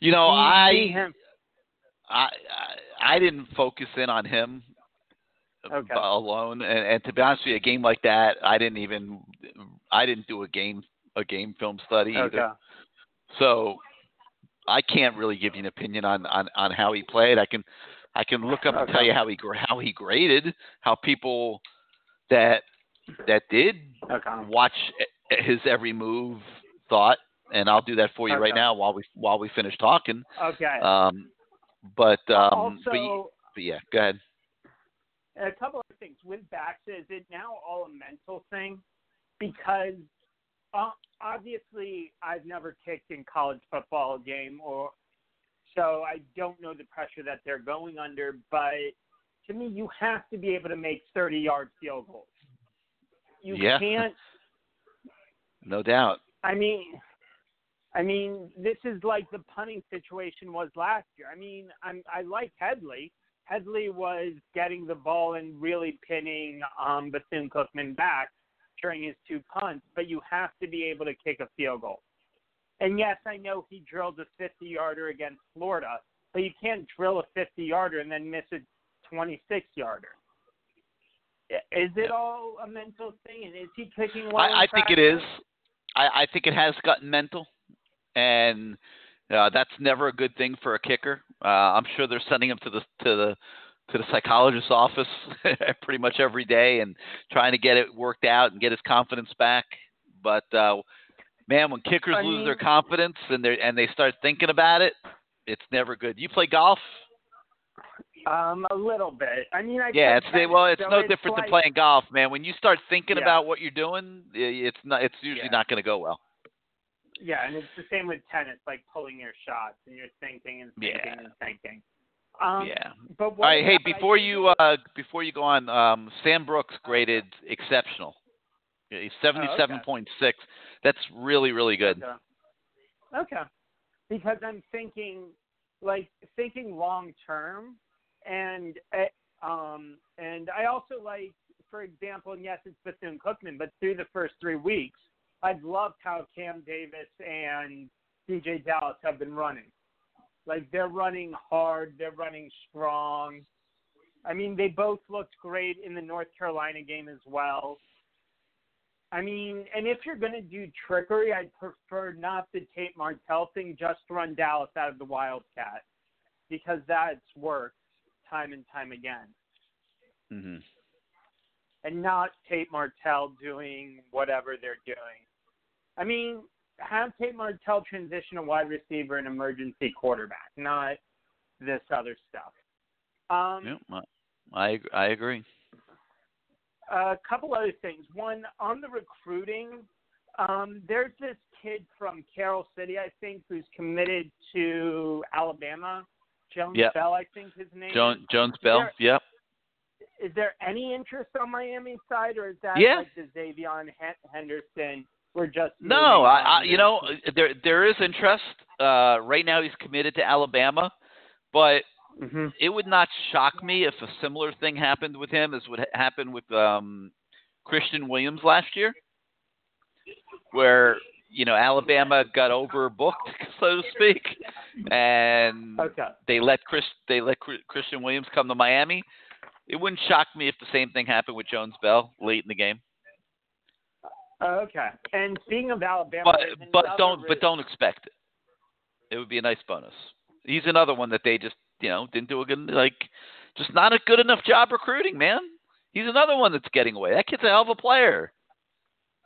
You know, I him- I I I didn't focus in on him Okay. alone, and, and to be honest with you, a game like that, I didn't even I didn't do a game a game film study Okay. either. So I can't really give you an opinion on on on how he played. I can I can look up and tell you how he how he graded, how people that that did Okay. watch *laughs* his every move thought, and I'll do that for you right now while we while we finish talking. Okay. Um, but um, also, but, but yeah, go ahead. a couple of things with Baxa. Is it now all a mental thing? Because uh, obviously, I've never kicked in college football game, or so I don't know the pressure that they're going under. But to me, you have to be able to make thirty-yard field goals. You Yeah. can't. No doubt. I mean, I mean, this is like the punting situation was last year. I mean, I'm I like Hedley. Hedley was getting the ball and really pinning um Bethune Cookman back, during his two punts, but you have to be able to kick a field goal. And yes, I know he drilled a 50 yarder against Florida, but you can't drill a 50 yarder and then miss a 26 yarder. Is it all a mental thing? And is he kicking well? I, I think it is. I, I think it has gotten mental, and uh, that's never a good thing for a kicker. Uh, I'm sure they're sending him to the to the to the psychologist's office *laughs* pretty much every day and trying to get it worked out and get his confidence back. But uh, man, when kickers I lose their confidence and they and they start thinking about it, it's never good. You play golf? Um, a little bit. I mean, I Yeah, it's well, it's so no it's different like, than playing golf, man. When you start thinking Yeah. about what you're doing, it's not. It's usually Yeah. not going to go well. Yeah, and it's the same with tennis, like pulling your shots and you're thinking and thinking Yeah. and thinking. Um, yeah. But what right, hey, before you uh, before you go on, um, Sam Brooks graded exceptional. He's seventy-seven point six. That's really really good. Okay. Okay. Because I'm thinking, like, thinking long term, and uh, um, and I also like, for example, and yes, it's Bethune Cookman, but through the first three weeks, I've loved how Cam Davis and DJ Dallas have been running. Like they're running hard, they're running strong. I mean, they both looked great in the North Carolina game as well. I mean, and if you're going to do trickery, I'd prefer not the Tate Martell thing, just run Dallas out of the Wildcat because that's worked time and time again. hmm And not Tate Martell doing whatever they're doing. I mean, have Tate Martell transition a wide receiver and emergency quarterback, not this other stuff. Um, Yeah, I I agree. a couple other things. One on the recruiting, um, there's this kid from Carol City, I think, who's committed to Alabama. Jones Yep. Bell, I think his name. Jones Jones Bell. There- Yep. Is there any interest on Miami's side, or is that Yeah. like the Xzavier Hen- Henderson? We're just No, I, I you know there there is interest. Uh, right now he's committed to Alabama, but Mhm. it would not shock me if a similar thing happened with him as would ha- happen with um, Christian Williams last year, where you know Alabama got overbooked, *laughs* so to speak, and Okay. they let Chris they let Chris- Christian Williams come to Miami. It wouldn't shock me if the same thing happened with Jones Bell late in the game, uh, Okay. And speaking of Alabama, but but don't re- but don't expect it. It would be a nice bonus. He's another one that they just you know didn't do a good like just not a good enough job recruiting, man. He's another one that's getting away. That kid's a hell of a player.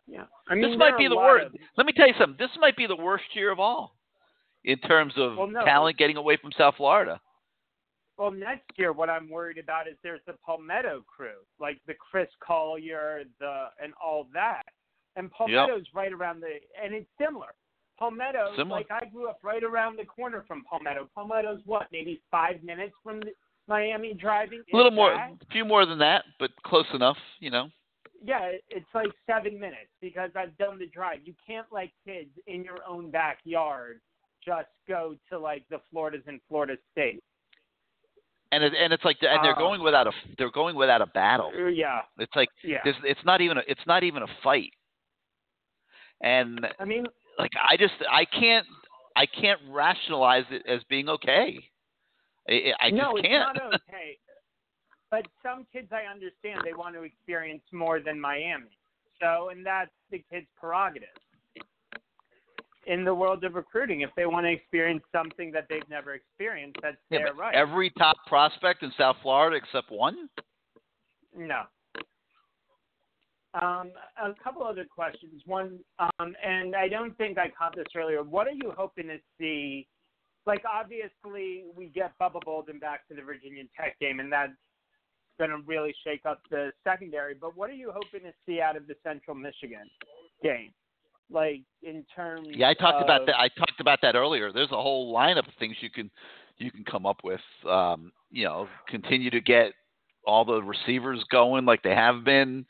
Yeah. I mean, this might be the worst. of- Let me tell you something. This might be the worst year of all in terms of Well, no. talent getting away from South Florida. Well, next year, what I'm worried about is there's the Palmetto crew, like the Chris Collier, the and all that. And Palmetto's right around the, and it's similar. Palmetto, Similar. like I grew up right around the corner from Palmetto. Palmetto's what, maybe five minutes from the, Miami driving? A little more, a few more than that, but close enough. You know. Yeah, it's like seven minutes because I've done the drive. You can't let kids in your own backyard just go to like the Floridas and Florida State. And it, and it's like and they're Ah. going without a they're going without a battle. Uh, Yeah, It's like yeah. it's not even a, it's not even a fight. And I mean, like I just I can't I can't rationalize it as being okay. I, I no, just it's can't. not *laughs* okay. But some kids, I understand, they want to experience more than Miami. So, and that's the kid's prerogative. In the world of recruiting, if they want to experience something that they've never experienced, that's Yeah, their right. Every top prospect in South Florida except one. No. Um, a couple other questions. One, um, and I don't think I caught this earlier. What are you hoping to see? Like, obviously, we get Bubba Bolden back to the Virginia Tech game, and that's going to really shake up the secondary. But what are you hoping to see out of the Central Michigan game? Like, in terms Yeah, I talked about that. I talked about that earlier. There's a whole lineup of things you can you can come up with. Um, you know, continue to get all the receivers going like they have been.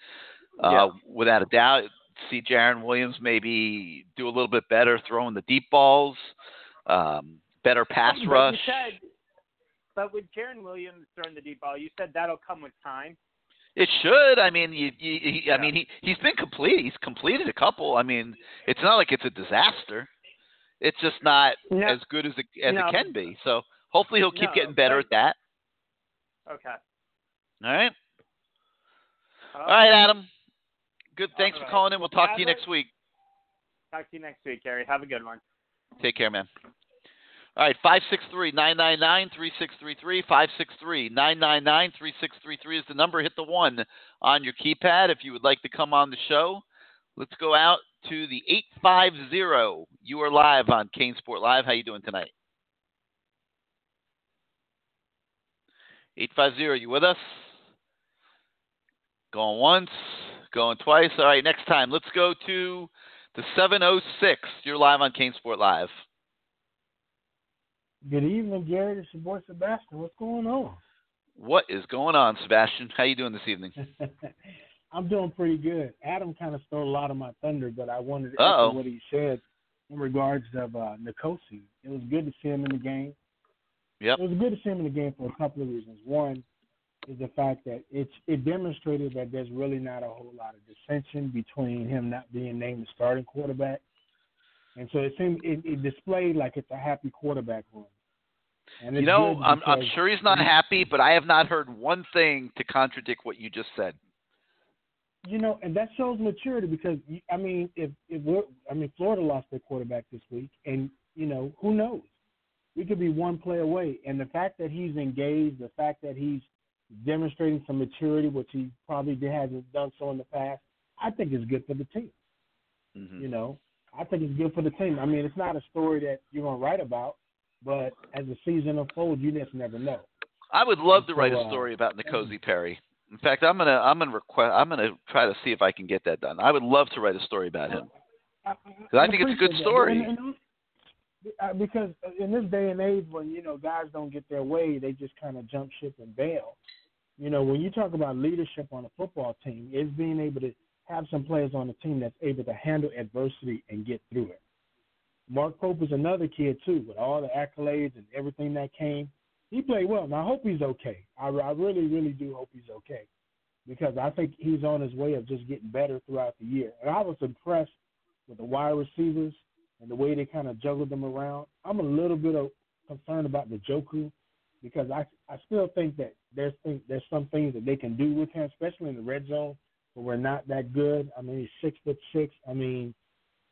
Uh, Yeah. Without a doubt, see Jarren Williams maybe do a little bit better throwing the deep balls. Um, better pass But rush. You said, but with Jarren Williams throwing the deep ball, you said that'll come with time. It should. I mean, you, you, he, I mean, he he's been complete. He's completed a couple. I mean, it's not like it's a disaster. It's just not No. as good as it as No. it can be. So hopefully he'll keep No, getting better but- at that. Okay. All right. Uh, All right, Adam. Good. Thanks All for calling in. We'll talk to you next week. Talk to you next week, Gary. Have a good one. Take care, man. All right, 563 999 3633. 563 999 3633 is the number. Hit the one on your keypad if you would like to come on the show. Let's go out to the 850. You are live on CaneSport Live. How you doing tonight? 850, you with us? Going once, going twice. All right, next time. Let's go to the 706. You're live on CaneSport Live. Good evening, Gary. This is your boy Sebastian. What's going on? What is going on, Sebastian? How you doing this evening? *laughs* I'm doing pretty good. Adam kind of stole a lot of my thunder, but I wanted to Uh-oh. echo what he said in regards of uh, N'Kosi. It was good to see him in the game. Yep. It was good to see him in the game for a couple of reasons. One is the fact that it's it demonstrated that there's really not a whole lot of dissension between him not being named the starting quarterback, and so it seemed it, it displayed like it's a happy quarterback room. And You know, I'm, I'm sure he's not happy, but I have not heard one thing to contradict what you just said. You know, and that shows maturity because I mean, if if we're, I mean, Florida lost their quarterback this week, and you know, who knows? We could be one play away, and the fact that he's engaged, the fact that he's demonstrating some maturity, which he probably hasn't done so in the past, I think is good for the team. Mhm. You know, I think it's good for the team. I mean, it's not a story that you're gonna write about, but as the season unfolds, you just never know. I would love to write a uh, story about N'Kosi Perry. In fact, I'm gonna I'm gonna request I'm gonna try to see if I can get that done. I would love to write a story about him. Because I think it's a good story. uh, because in this day and age, when you know guys don't get their way, they just kind of jump ship and bail. You know, when you talk about leadership on a football team, it's being able to have some players on the team that's able to handle adversity and get through it. Mark Pope is another kid too, with all the accolades and everything that came. He played well. Now I hope he's okay. I, I really, really do hope he's okay because I think he's on his way of just getting better throughout the year. And I was impressed with the wide receivers and the way they kind of juggled them around. I'm a little bit of concerned about the Njoku because I I still think that there's there's some things that they can do with him, especially in the red zone, but we're not that good. I mean, he's six foot six. I mean,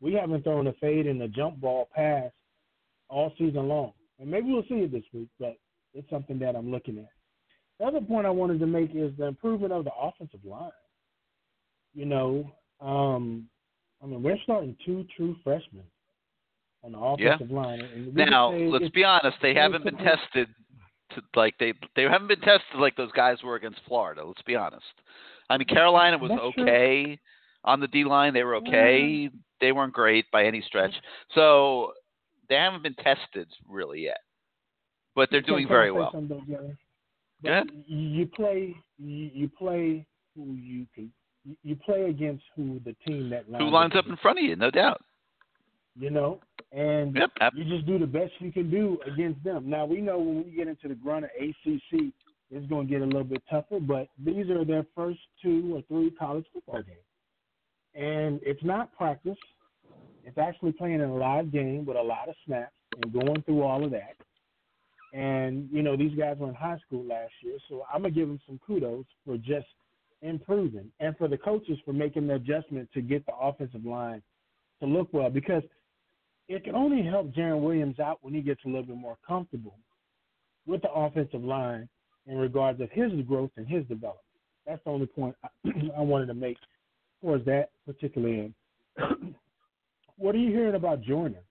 we haven't thrown a fade and a jump ball pass all season long, and maybe we'll see it this week, but it's something that I'm looking at. The other point I wanted to make is the improvement of the offensive line. You know, um, I mean, we're starting two true freshmen on the Yeah. offensive line. And Now, let's be honest, they haven't been tested to like they they haven't been tested like those guys were against Florida. Let's be honest. I mean, Carolina was That's true. okay on the D line. They were okay. They weren't great by any stretch. So they haven't been tested really yet, but they're Can- doing very well. something, though, Jerry? Go ahead. But You you play you, you play who you can you- you play against who the team that lines Who lines up in front of you? No doubt. you know, and Yep. you just do the best you can do against them. Now we know when we get into the grunt of ACC, it's going to get a little bit tougher. But these are their first two or three college football games, and it's not practice. It's actually playing in a live game with a lot of snaps and going through all of that. And you know these guys were in high school last year, so I'm gonna give them some kudos for just improving, and for the coaches for making the adjustment to get the offensive line to look well because it can only help Jarren Williams out when he gets a little bit more comfortable with the offensive line in regards of his growth and his development. That's the only point I, *clears throat* I wanted to make towards that particular end. *clears throat* what are you hearing about Joyner?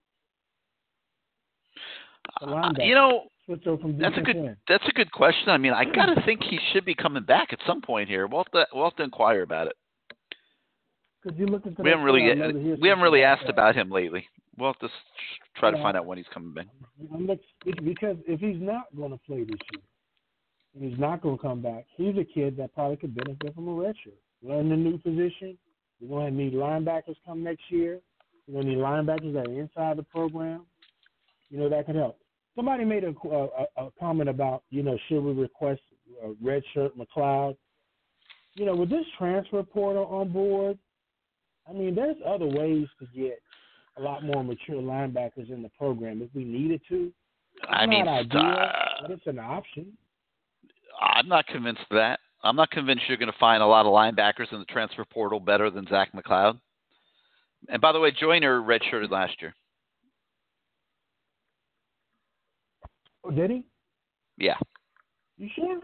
Uh, you know, that's a good end. that's a good question. I mean, I gotta think he should be coming back at some point here. We'll have to, we'll have to inquire about it. Could you look into We haven't really story? I'd love to hear we haven't really asked that. about him lately. We'll have to try to find out when he's coming back. Because if he's not going to play this year, and he's not going to come back, he's a kid that probably could benefit from a red shirt. Learn the new position. We're going to need linebackers come next year. We're going to need linebackers that are inside the program. You know, that could help. Somebody made a, a, a comment about, you know, should we request a red shirt McCloud? you know, with this transfer portal on board, I mean, there's other ways to get a lot more mature linebackers in the program if we needed to. It's I mean, not ideal, uh, but it's an option. I'm not convinced of that. I'm not convinced you're going to find a lot of linebackers in the transfer portal better than Zach McCloud. And by the way, Joyner redshirted last year. Oh, did he? Yeah, You sure?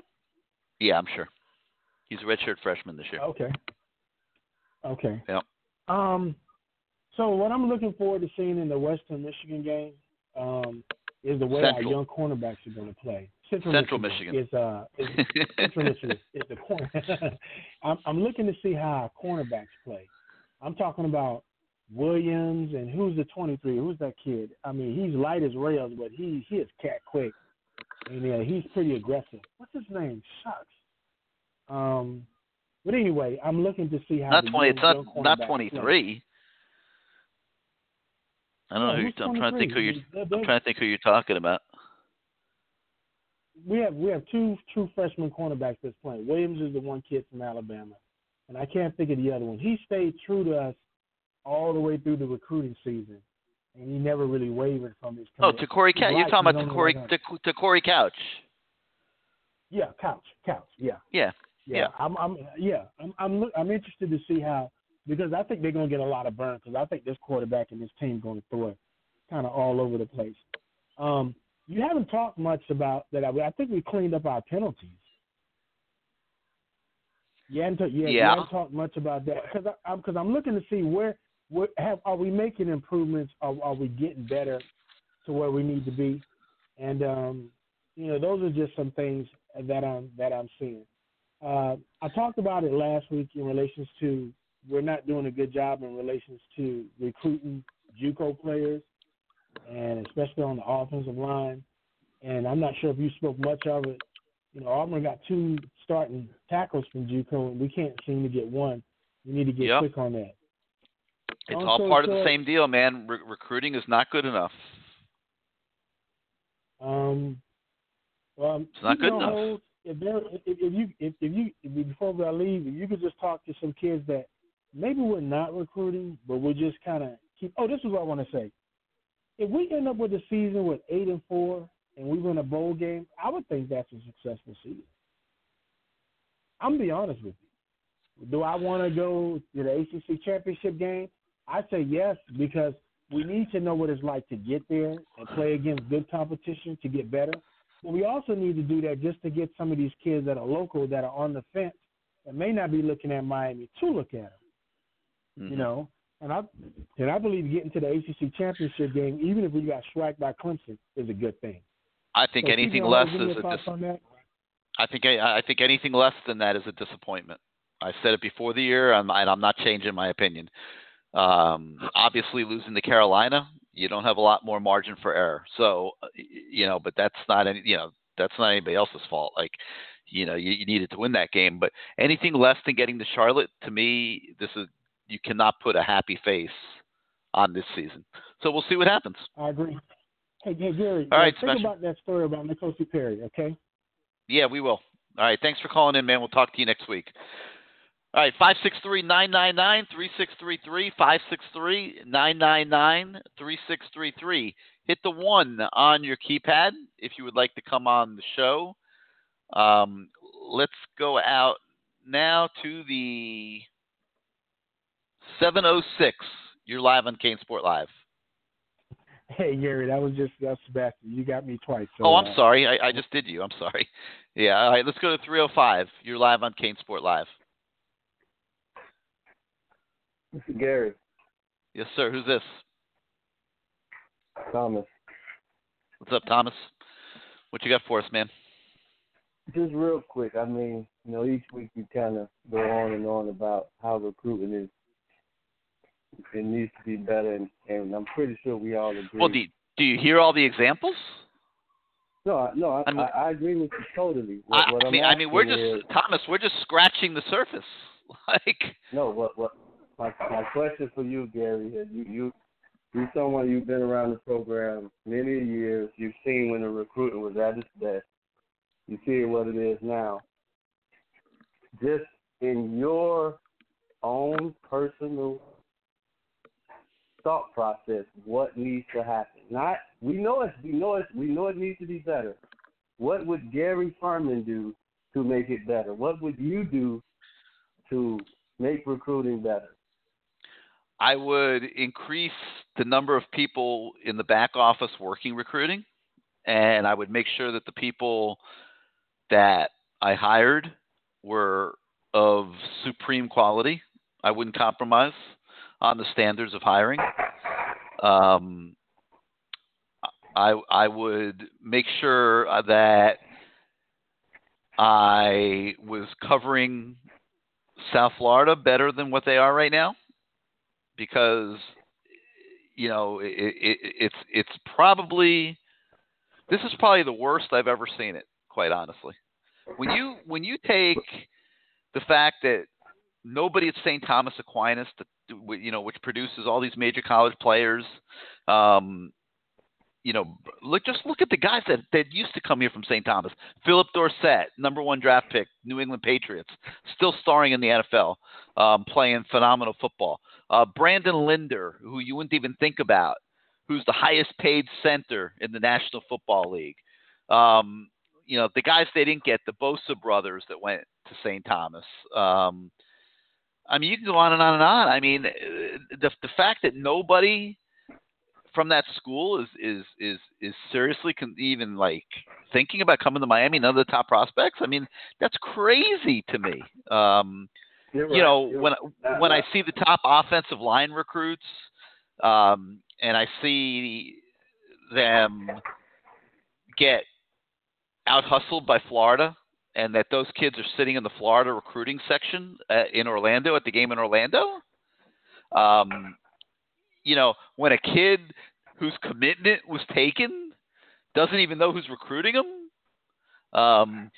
yeah, I'm sure. He's a redshirt freshman this year. Okay. Okay. Yep. Um, so what I'm looking forward to seeing in the Western Michigan game um, is the way Central. our young cornerbacks are going to play. Central, Central Michigan. is uh is, *laughs* Central Michigan is the corner. *laughs* I'm, I'm looking to see how cornerbacks play. I'm talking about Williams and who's the 23? Who's that kid? I mean, he's light as rails, but he he is cat quick, and yeah, he's pretty aggressive. What's his name? Shucks. Um, but anyway, I'm looking to see how not twenty. It's not not 23. play. I don't know. Yeah, Who you're, I'm trying to think who you're. I'm trying to think who you're talking about. We have we have two true freshman cornerbacks that's playing. Williams is the one kid from Alabama, and I can't think of the other one. He stayed true to us all the way through the recruiting season, and he never really wavered from his. Oh, Te'Cory Couch. You're talking about to the Corey to, Te'Cory Couch. Yeah, couch, couch. Yeah, Yeah. yeah. Yeah. I'm, I'm, yeah. I'm, I'm, I'm interested to see how because I think they're gonna get a lot of burn because I think this quarterback and this team going to throw it kind of all over the place. Um, you haven't talked much about that. I, I think we cleaned up our penalties. You haven't, ta- yeah, you haven't talked much about that because I'm because I'm looking to see where where have are we making improvements? Are, are we getting better to where we need to be? And um, you know, those are just some things that I'm that I'm seeing. Uh, I talked about it last week in relations to we're not doing a good job in relations to recruiting JUCO players, and especially on the offensive line. And I'm not sure if you spoke much of it. You know, Auburn got two starting tackles from JUCO, and we can't seem to get one. We need to get Yep. quick on that. It's Long all part of the same deal, man. Re- recruiting is not good enough. Um, well, It's not good enough. hold. If there, if, if you, if, if you, if you, before I leave, if you could just talk to some kids that maybe we're not recruiting, but we're just kind of keep. Oh, this is what I want to say. If we end up with a season with eight and four, and we win a bowl game, I would think that's a successful season. I'm gonna be honest with you. Do I want to go to the ACC championship game? I say yes because we need to know what it's like to get there and play against good competition to get better. But we also need to do that just to get some of these kids that are local that are on the fence that may not be looking at Miami to look at them. You Mhm. know, and I and I believe getting to the ACC championship game, even if we got swiped by Clemson, is a good thing. I think So anything less hold. Give me is a dis- on that. I think I, I think anything less than that is a disappointment. I said it before the year, and I'm not changing my opinion. Um, obviously, losing to Carolina, you don't have a lot more margin for error. So, uh, you know, but that's not any, you know, that's not anybody else's fault. Like, you know, you, you needed to win that game. But anything less than getting to Charlotte, to me, this is you cannot put a happy face on this season. So we'll see what happens. I agree. Hey, hey Gary, All right, uh, think special- about that story about N'Kosi Perry, okay? Yeah, we will. All right. Thanks for calling in, man. We'll talk to you next week. All right. 563 999 3633. 563 999 3633. Hit the one on your keypad if you would like to come on the show. Um, let's go out now to the 706. You're live on CaneSport Live. Hey Gary, that was just that's Sebastian. You got me twice. So, oh, I'm uh, sorry. I, I just did you. I'm sorry. *laughs* Yeah. All right. Let's go to 305. You're live on CaneSport Live. This is Gary Yes, sir. Who's this? Thomas. What's up, Thomas? What you got for us, man? Just real quick, I mean, you know, each week you kind of go on and on about how recruiting is. It needs to be better, and, and I'm pretty sure we all agree. Well, do you, do you hear all the examples? no, I- no, I, I mean- I, agree with you totally. What, I, what I mean, I mean, we're just is- Thomas. We're just scratching the surface. *laughs* Like, No, what what my my question for you, Gary, is you you you someone you've been around the program many years. You've seen when the recruiting was at its best. You see what it is now. Just in your own personal thought process what needs to happen. Not we know it we know it we know it needs to be better. What would Gary Ferman do to make it better? What would you do to make recruiting better? I would increase the number of people in the back office working recruiting, and I would make sure that the people that I hired were of supreme quality. I wouldn't compromise on the standards of hiring. Um, I I would make sure that I was covering South Florida better than what they are right now, because you know it, it, it's it's probably this is probably the worst I've ever seen it. Quite honestly, when you when you take the fact that nobody at St. Thomas Aquinas, you know, which produces all these major college players, um, you know, look just look at the guys that that used to come here from St. Thomas. Phillip Dorsett, number one draft pick, New England Patriots, still starring in the NFL, um, playing phenomenal football. Uh, Brandon Linder, who you wouldn't even think about, who's the highest paid center in the National Football League. Um, you know, the guys they didn't get, the Bosa brothers that went to St. Thomas. Um, I mean, you can go on and on and on. I mean, the the fact that nobody from that school is is is is seriously con- even like thinking about coming to Miami, none of the top prospects. I mean, that's crazy to me. Um, You're you right. know, You're when right. when I see the top offensive line recruits, um, and I see them get out hustled by Florida, and that those kids are sitting in the Florida recruiting section uh, in Orlando at the game in Orlando. Um, you know, when a kid whose commitment was taken doesn't even know who's recruiting him. Um,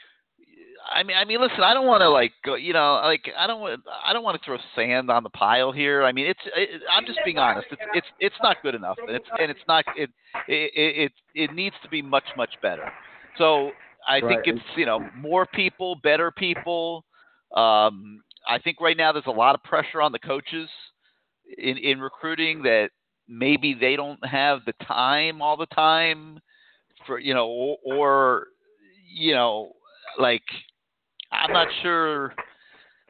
I mean, I mean, listen, I don't want to like go, you know, like I don't want, I don't want to throw sand on the pile here. I mean, it's, it, I'm just being honest. It's, it's, it's not good enough, and it's, and it's not, it, it, it, it needs to be much, much better. So I think Right. it's, you know, more people, better people. Um, I think right now there's a lot of pressure on the coaches in in recruiting that maybe they don't have the time all the time for you know or, or you know like I'm not sure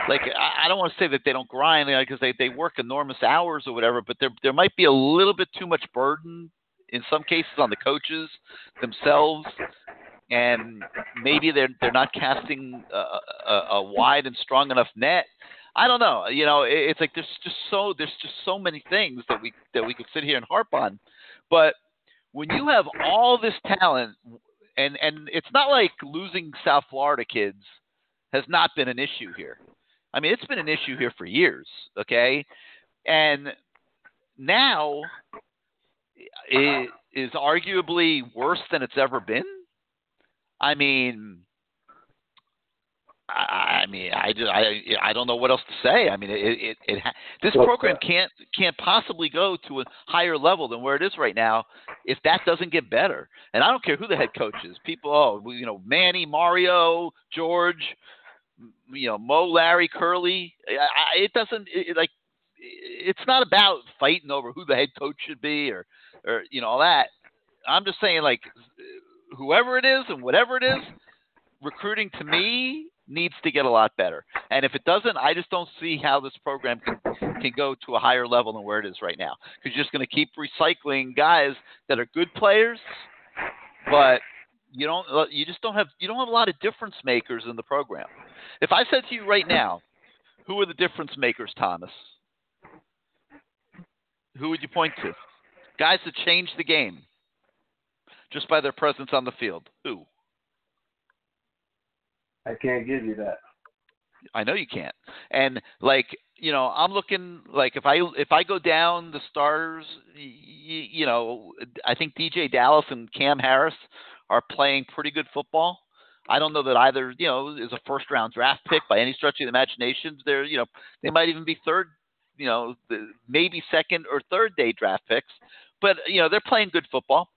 like I, I don't want to say that they don't grind because they they work enormous hours or whatever but there there might be a little bit too much burden in some cases on the coaches themselves and maybe they're they're not casting a, a, a wide and strong enough net I don't know. You know, it, it's like there's just so there's just so many things that we that we could sit here and harp on, but when you have all this talent, and and it's not like losing South Florida kids has not been an issue here. I mean, it's been an issue here for years. Okay, and now it is arguably worse than it's ever been. I mean, I, I mean, I, just, I I don't know what else to say. I mean, it it, it ha- this program uh, can't can't possibly go to a higher level than where it is right now if that doesn't get better. And I don't care who the head coach is. People, oh, you know, Manny, Mario, George, you know, Mo, Larry, Curly. I, I, it doesn't it, like. It's not about fighting over who the head coach should be or or you know all that. I'm just saying like whoever it is and whatever it is, recruiting to me needs to get a lot better. And if it doesn't, I just don't see how this program can can go to a higher level than where it is right now. Because you're just going to keep recycling guys that are good players, but you don't you just don't have you don't have a lot of difference makers in the program. If I said to you right now, who are the difference makers, Thomas? Who would you point to? Guys that change the game just by their presence on the field. Who? I can't give you that. I know you can't. And like you know, I'm looking like if I if I go down the stars, y- you know, I think DJ Dallas and Cam Harris are playing pretty good football. I don't know that either, you know, is a first round draft pick by any stretch of the imagination. They're, you know, they might even be third, you know, maybe second or third day draft picks. But you know, they're playing good football.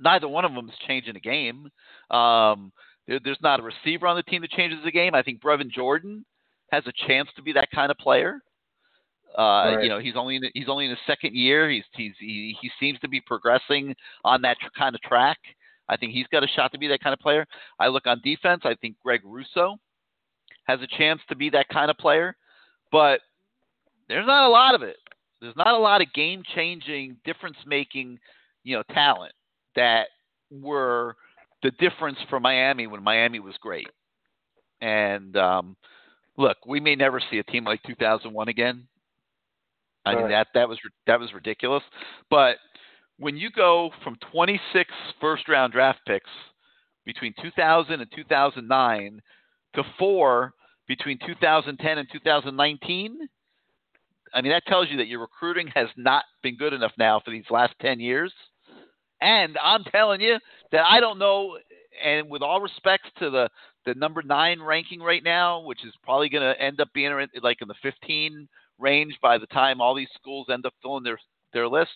Neither one of them is changing the game. Um, there, there's not a receiver on the team that changes the game. I think Brevin Jordan has a chance to be that kind of player. Uh, Right. You know, he's only in, he's only in his second year. He's he's he, he seems to be progressing on that tr- kind of track. I think he's got a shot to be that kind of player. I look on defense. I think Greg Rousseau has a chance to be that kind of player, but there's not a lot of it. There's not a lot of game changing, difference making, you know, talent that were the difference for Miami when Miami was great. And um, look, we may never see a team like 2001 again. I mean Right. that that was that was ridiculous. But when you go from 26 first round draft picks between 2000 and 2009 to four between 2010 and 2019, I mean that tells you that your recruiting has not been good enough now for these last 10 years. And I'm telling you that I don't know. And with all respects to the the number nine ranking right now, which is probably going to end up being like in the 15 range by the time all these schools end up filling their their lists.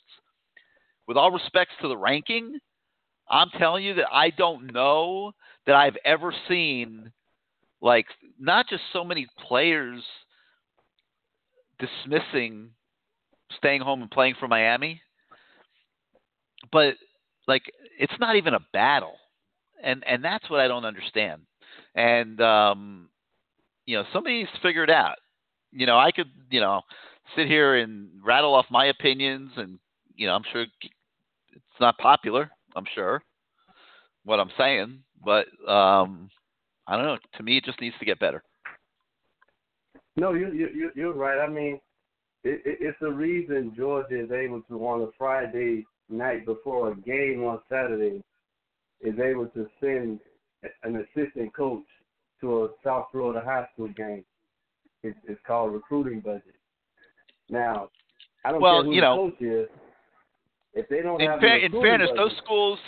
With all respects to the ranking, I'm telling you that I don't know that I've ever seen like not just so many players dismissing staying home and playing for Miami, but like it's not even a battle. And and that's what I don't understand. And um you know, somebody's needs to figure it out. You know, I could, you know, sit here and rattle off my opinions and you know, I'm sure it's not popular, I'm sure what I'm saying, but um I don't know, to me it just needs to get better. No, you you- you're right. I mean, it, it, it's the reason Georgia is able to on a Friday night before a game on Saturday is able to send an assistant coach to a South Florida high school game. It's, it's called recruiting budget. Now, I don't Well, care who you the know, coach is. If they don't In, have in fairness, those schools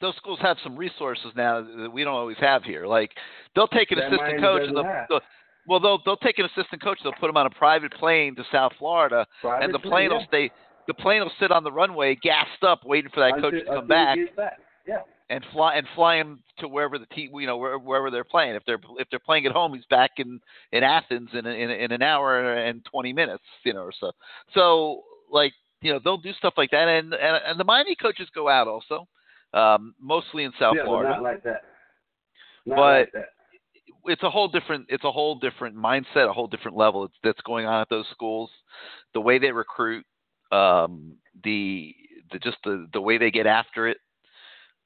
those schools have some resources now that we don't always have here. Like they'll take an assistant Miami coach and they'll, they'll well they'll they'll take an assistant coach, they'll put him on a private plane to South Florida Private and the plane, plane will stay the plane will sit on the runway gassed up waiting for that until, coach to come back He gets back. Yeah. and fly and fly him to wherever the team you know where, wherever they're playing. If they're if they're playing at home, he's back in in Athens in in, in an hour and twenty minutes, you know, or so. So like you know they'll do stuff like that, and and, and the Miami coaches go out also, um, mostly in South yeah, Florida. not like that. Not But like that. it's a whole different it's a whole different mindset, a whole different level that's going on at those schools. The way they recruit, um, the the just the the way they get after it.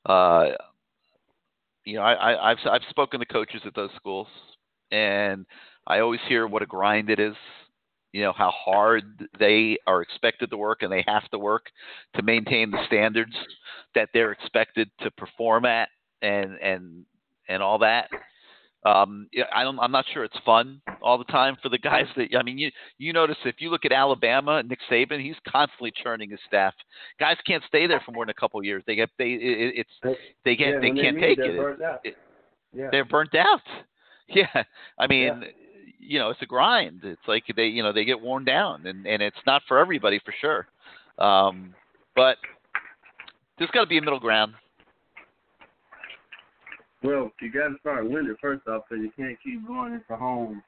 Uh, you know, I, I've I've spoken to coaches at those schools, and I always hear what a grind it is. You know how hard they are expected to work, and they have to work to maintain the standards that they're expected to perform at, and and and all that. Um, I don't. I'm not sure it's fun all the time for the guys that. I mean, you you notice if you look at Alabama, Nick Saban, he's constantly churning his staff. Guys can't stay there for more than a couple of years. They get they it, it's they yeah, can't they can't leave, take they're it. burnt out. It- yeah. They're burnt out. *laughs* Yeah, I mean, you know, it's a grind. It's like they you know they get worn down, and and it's not for everybody for sure. Um, but there's got to be a middle ground. Well, you got to start winning first off, because you can't keep going into home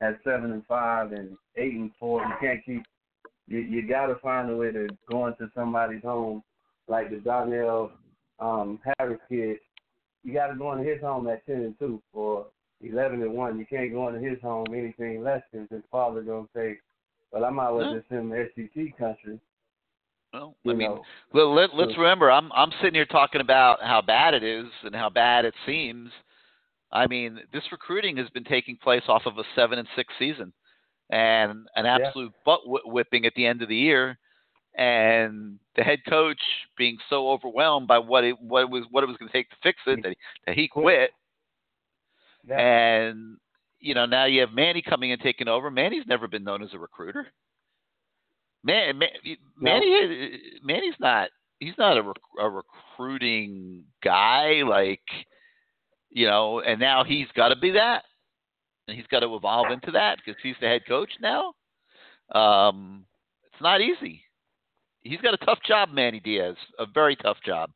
at seven and five and eight and four. You can't keep. You you got to find a way to go into somebody's home, like the Donnell um, Harris kid. You got to go into his home at ten and two or eleven and one. You can't go into his home anything less than his father gonna say, "Well, I might as well just send him to SEC country." Well, You I mean, know. Well, let, let's remember, I'm I'm sitting here talking about how bad it is and how bad it seems. I mean, this recruiting has been taking place off of a seven and six season, and an Yeah. absolute butt wh- whipping at the end of the year, and the head coach being so overwhelmed by what it what it was what it was going to take to fix it mm. that he, that he quit, Yeah. and you know now you have Manny coming and taking over. Manny's never been known as a recruiter. Man, man Manny, Manny's not. He's not a, rec- a recruiting guy. Like, you know, and now he's got to be that, and he's got to evolve into that because he's the head coach now. Um, it's not easy. He's got a tough job, Manny Diaz. A very tough job.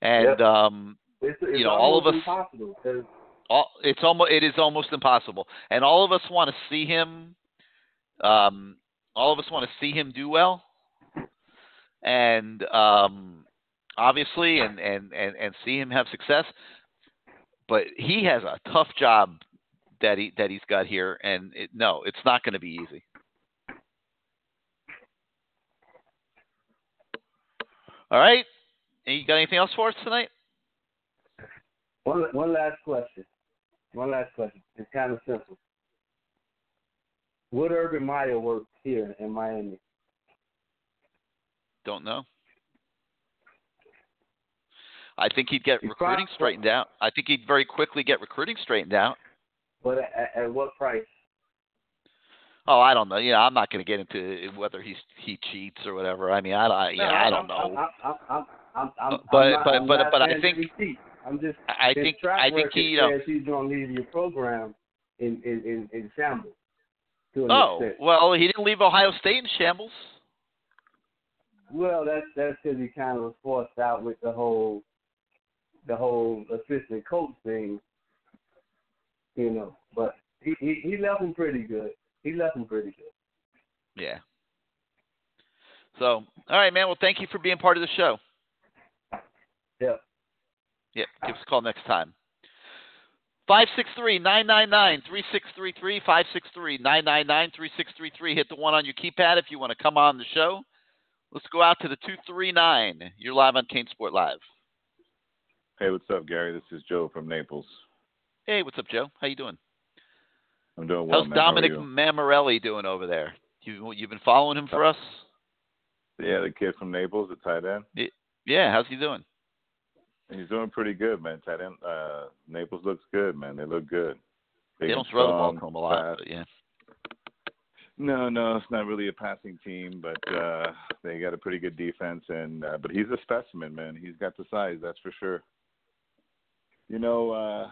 And Yep. um, It's, it's you know, all of us. All, it's almost it is almost impossible, and all of us want to see him. Um, all of us want to see him do well, and um, obviously, and, and and and see him have success. But he has a tough job that he that he's got here, and it, no, it's not going to be easy. All right, you got anything else for us tonight? One one last question. One last question. It's kind of simple. Would Urban Meyer work here in Miami? Don't know. I think he'd get He's recruiting probably- straightened out. I think he'd very quickly get recruiting straightened out. But at, at what price? Oh, I don't know. Yeah, I'm not going to get into whether he's he cheats or whatever. I mean, I, I yeah, No, I I'm- don't know. I'm, I'm, I'm, I'm, I'm, But- I'm not, but- I'm but- but I think- to be cheap. I'm just. I think I think he, you know. he's going to leave your program in in in, in shambles. Oh extent. well, he didn't leave Ohio State in shambles. Well, that's that's because he kind of was forced out with the whole the whole assistant coach thing, you know. But he he, he left him pretty good. He left him pretty good. Yeah. So, all right, man. Well, thank you for being part of the show. Yeah. Yep. Give us a call next time. 563-999-3633, 563-999-3633. Hit the one on your keypad if you want to come on the show. Let's go out to the 239. You're live on CaneSport Live. Hey, what's up, Gary? This is Joe from Naples. Hey, what's up, Joe? How you doing? I'm doing well, How's man. Dominic you? Mammarelli doing over there? You you've been following him for uh, us? Yeah, the kid from Naples, the tight end. Yeah, how's he doing? He's doing pretty good, man. Tight end. Uh, Naples looks good, man. They look good. They Big don't throw the ball to him a lot, but yeah. No, no, it's not really a passing team, but uh they got a pretty good defense and uh but he's a specimen, man. He's got the size, that's for sure. You know, uh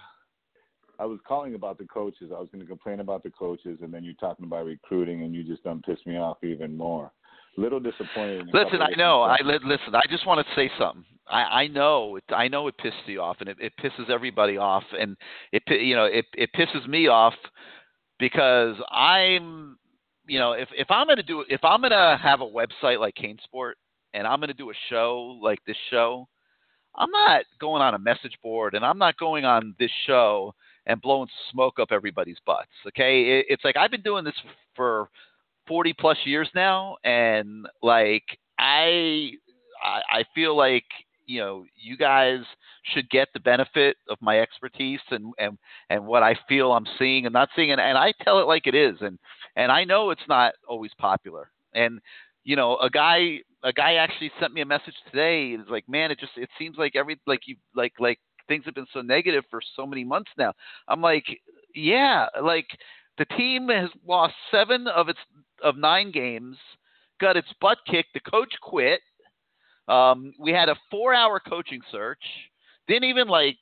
I was calling about the coaches. I was going to complain about the coaches and then you're talking about recruiting and you just done pissed me off even more. Little disappointed. Listen, I know. I listen. I just want to say something. I, I know. It, I know it pissed you off, and it, it pisses everybody off, and it you know it it pisses me off because I'm you know if if I'm gonna do if I'm gonna have a website like CaneSport and I'm gonna do a show like this show, I'm not going on a message board and I'm not going on this show and blowing smoke up everybody's butts. Okay, it, it's like I've been doing this for 40 plus years now and like I, I feel like you know you guys should get the benefit of my expertise and and and what i feel i'm seeing and not seeing and, and i tell it like it is and and i know it's not always popular. And you know a guy a guy actually sent me a message today it's like man it just it seems like every like you like like things have been so negative for so many months now. I'm like yeah like the team has lost seven of its of nine games, got its butt kicked. The coach quit. Um, we had a four-hour coaching search. Didn't even like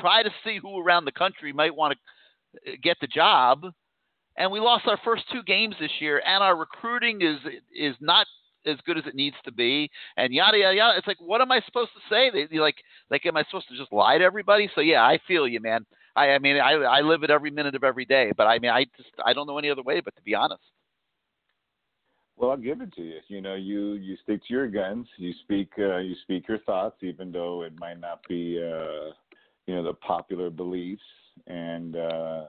try to see who around the country might want to get the job, and we lost our first two games this year. And our recruiting is is not as good as it needs to be, and yada yada yada. It's like, what am I supposed to say? They, like, like, am I supposed to just lie to everybody? So yeah, I feel you, man. I, I mean, I, I live it every minute of every day, but I mean, I just, I don't know any other way but to be honest. Well, I'll give it to you. You know, you you stick to your guns. You speak uh, you speak your thoughts, even though it might not be uh, you know the popular beliefs, and uh,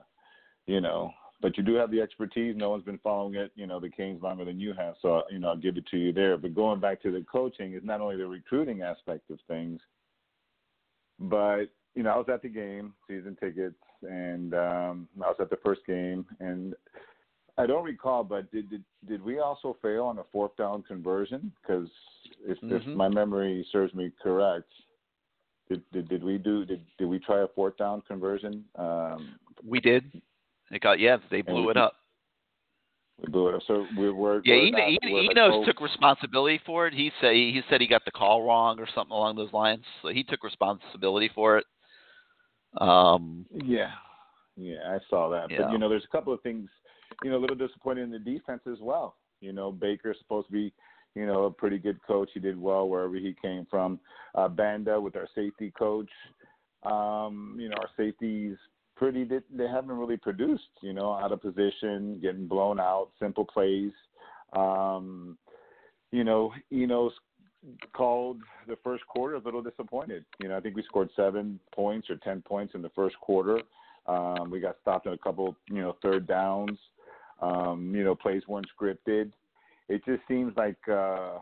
you know, but you do have the expertise. No one's been following it, you know, the Kings longer than you have. So you know, I'll give it to you there. But going back to the coaching is not only the recruiting aspect of things, but you know, I was at the game, season tickets, and um, I was at the first game, and I don't recall, but did did, did we also fail on a fourth down conversion? Because if, if Mhm. my memory serves me correct, did, did did we do did did we try a fourth down conversion? Um, We did. It got yeah, they blew we- it up. we blew it up. So we were Yeah, we're Eno, not- Eno, we're like, Enos oh, took responsibility for it. He said he said he got the call wrong or something along those lines. So he took responsibility for it. Um, Yeah, yeah, I saw that. Yeah. But you know, there's a couple of things, you know, a little disappointed in the defense as well. You know, Baker's supposed to be, you know, a pretty good coach. He did well wherever he came from. Uh, Banda with our safety coach. Um, you know, our safeties pretty. They, they haven't really produced. You know, out of position, getting blown out, simple plays. Um, you know, Enos called the first quarter a little disappointed. You know, I think we scored seven points or ten points in the first quarter. Um, we got stopped in a couple, you know, third downs. Um, you know, plays weren't scripted. It just seems like uh,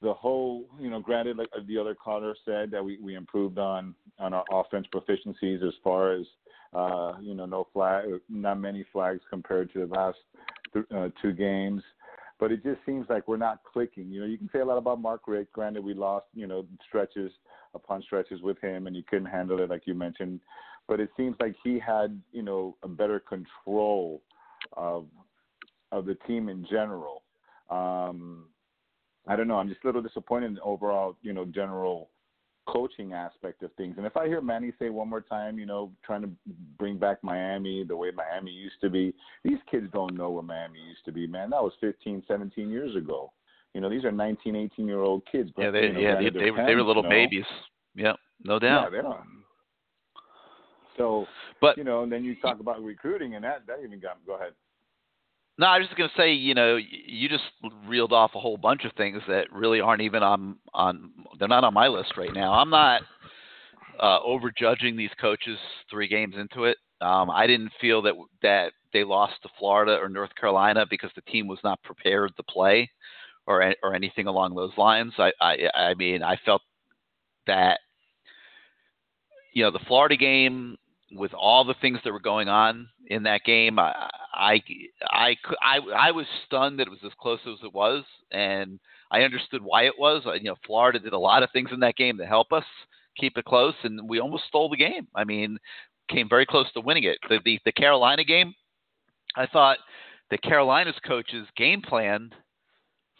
the whole, you know, granted, like the other caller said, that we, we improved on on our offense proficiencies as far as, uh, you know, no flag, not many flags compared to the last th- uh, two games but it just seems like we're not clicking. You know, you can say a lot about Mark Richt. Granted, we lost, you know, stretches upon stretches with him, and he couldn't handle it, like you mentioned. But it seems like he had, you know, a better control of of the team in general. Um, I don't know. I'm just a little disappointed in the overall, you know, general coaching aspect of things. And if I hear Manny say one more time, you know, trying to bring back Miami the way Miami used to be, these kids don't know what Miami used to be, man. That was 15, 17 years ago. You know, these are 19, 18 year old kids. Yeah, they you know, yeah they, they, were they were little you know. babies. Yep, no doubt. Yeah, they don't. So, But you know, and then you talk about recruiting, and that that even got. Go ahead. No, I was just going to say, you know, you just reeled off a whole bunch of things that really aren't even on on. They're not on my list right now. I'm not uh, overjudging these coaches three games into it. Um, I didn't feel that that they lost to Florida or North Carolina because the team was not prepared to play, or or anything along those lines. I I, I mean, I felt that you know the Florida game with all the things that were going on in that game, I I I I, I was stunned that it was as close as it was, and I understood why it was. You know, Florida did a lot of things in that game to help us keep it close, and we almost stole the game. I mean, came very close to winning it. The the, the Carolina game, I thought the Carolina's coaches game planned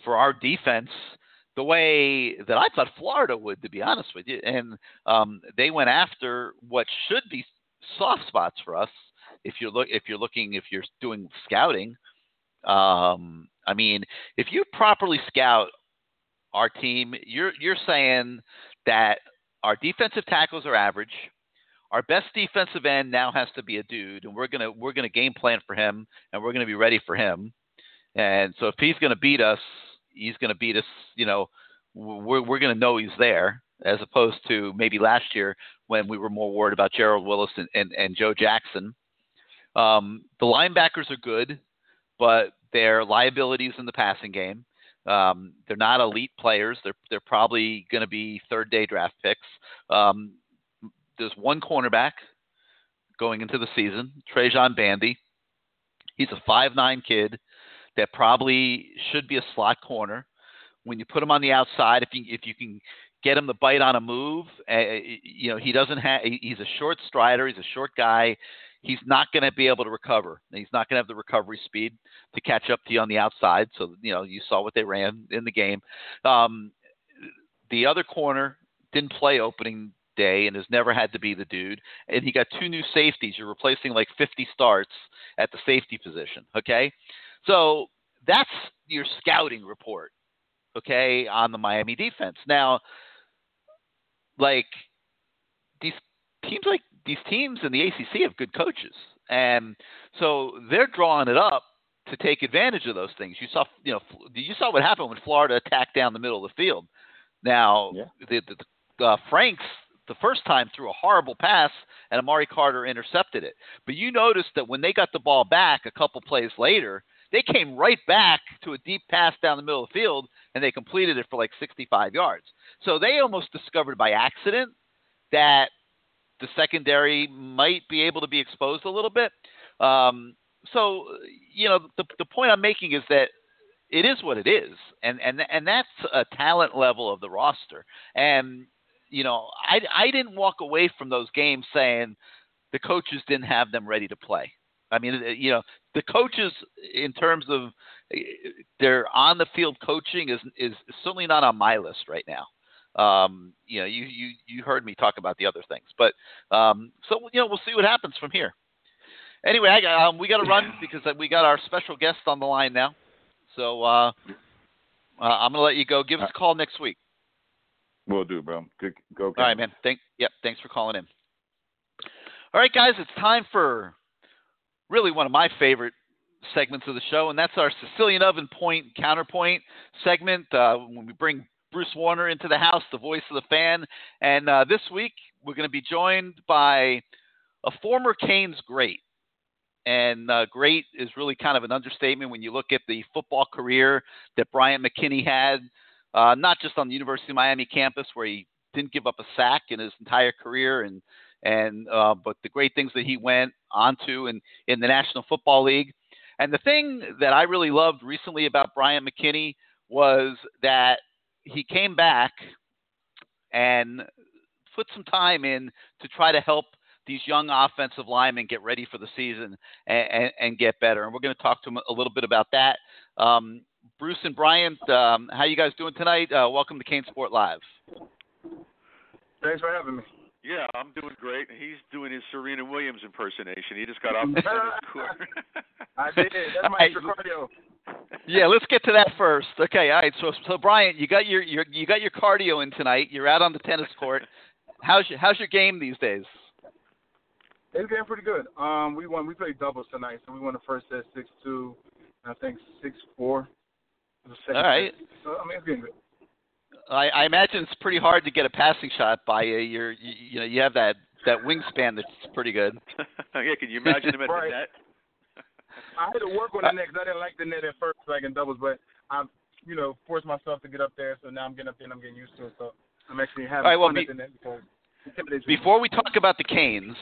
for our defense the way that I thought Florida would, to be honest with you. And um, they went after what should be soft spots for us. If you're look, if you're looking, if you're doing scouting, um, I mean, if you properly scout our team, you're you're saying that our defensive tackles are average. Our best defensive end now has to be a dude, and we're gonna we're gonna game plan for him, and we're gonna be ready for him. And so if he's gonna beat us, he's gonna beat us. You know, we're we're gonna know he's there, as opposed to maybe last year when we were more worried about Gerald Willis and, and, and Joe Jackson. Um, the linebackers are good, but they're liabilities in the passing game. Um, they're not elite players. They're they're probably going to be third day draft picks. Um, there's one cornerback going into the season, Trajan Bandy. He's a five nine kid that probably should be a slot corner. When you put him on the outside, if you if you can get him the bite on a move, uh, you know he doesn't have. He's a short strider. He's a short guy. He's not going to be able to recover. He's not going to have the recovery speed to catch up to you on the outside. So you know you saw what they ran in the game. Um, the other corner didn't play opening day and has never had to be the dude. And he got two new safeties. You're replacing like 50 starts at the safety position. Okay, so that's your scouting report. Okay, on the Miami defense. Now, like these teams, like these teams in the ACC have good coaches, and so they're drawing it up to take advantage of those things. You saw, you know, you saw what happened when Florida attacked down the middle of the field. Now, Yeah. the, the, the uh, Franks the first time threw a horrible pass, and Amari Carter intercepted it. But you noticed that when they got the ball back a couple plays later, they came right back to a deep pass down the middle of the field, and they completed it for like 65 yards. So they almost discovered by accident that the secondary might be able to be exposed a little bit. Um, so, you know, the, the point I'm making is that it is what it is, and and and that's a talent level of the roster. And you know, I I didn't walk away from those games saying the coaches didn't have them ready to play. I mean, you know, the coaches in terms of eh, their on the field coaching is is certainly not on my list right now. Um, you know, you you you heard me talk about the other things, but um, so you know, we'll see what happens from here. Anyway, I got, um, we got to run *laughs* because we got our special guest on the line now. So uh, uh, I'm gonna let you go. Give us a call next week. We'll do, bro. Good, go. All right, man. Thank. Yep. Thanks for calling in. All right, guys, it's time for really one of my favorite segments of the show, and that's our Sicilian Oven Point Counterpoint segment uh, when we bring Bruce Warner into the house, the voice of the fan. And uh, this week, we're going to be joined by a former Canes great. And uh, great is really kind of an understatement when you look at the football career that Bryant McKinnie had, uh, not just on the University of Miami campus where he didn't give up a sack in his entire career, and and uh, but the great things that he went onto in in the National Football League. And the thing that I really loved recently about Brian McKinnie was that he came back and put some time in to try to help these young offensive linemen get ready for the season and, and, and get better. And we're going to talk to him a little bit about that. Um, Bruce and Bryant, um, how you guys doing tonight? Uh, welcome to CaneSport Live. Thanks for having me. Yeah, I'm doing great. He's doing his Serena Williams impersonation. He just got off the tennis *laughs* court. I did. That's my extra cardio. Yeah, let's get to that first. Okay, all right. So, so Brian, you got your, your you got your cardio in tonight. You're out on the tennis court. How's your how's your game these days? It's getting pretty good. Um, we won. We played doubles tonight, so we won the first set six two, and I think six four. All right. So I mean, it's getting good. I, I imagine it's pretty hard to get a passing shot by you. You're you, you know you have that that wingspan that's pretty good. *laughs* yeah, can you imagine him at Right. the net? *laughs* I had to work on the net 'cause I didn't like the net at first, like in doubles, but I've you know forced myself to get up there. So now I'm getting up there and I'm getting used to it. So I'm actually having All right, well, fun be- at the net because it intimidates me. Before we talk about the Canes,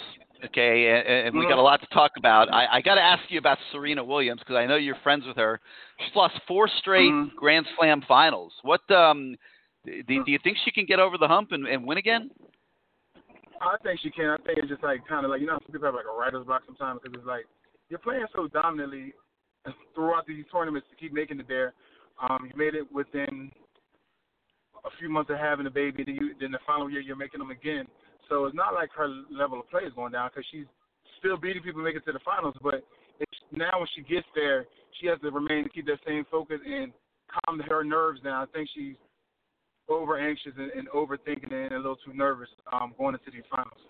okay, and, and we got a lot to talk about. I, I got to ask you about Serena Williams because I know you're friends with her. She's lost four straight Grand Slam finals. What um, do, do you think she can get over the hump and, and win again? I think she can. I think it's just like kind of like you know some people have like a writer's block sometimes because it's like you're playing so dominantly *laughs* throughout these tournaments to keep making it there. Um, you made it within a few months of having a baby. Then, you, then the following year you're making them again. So it's not like her level of play is going down because she's still beating people to make it to the finals. But it's now when she gets there, she has to remain to keep that same focus and calm her nerves down. I think she's over anxious and, and overthinking and a little too nervous um, going into these finals.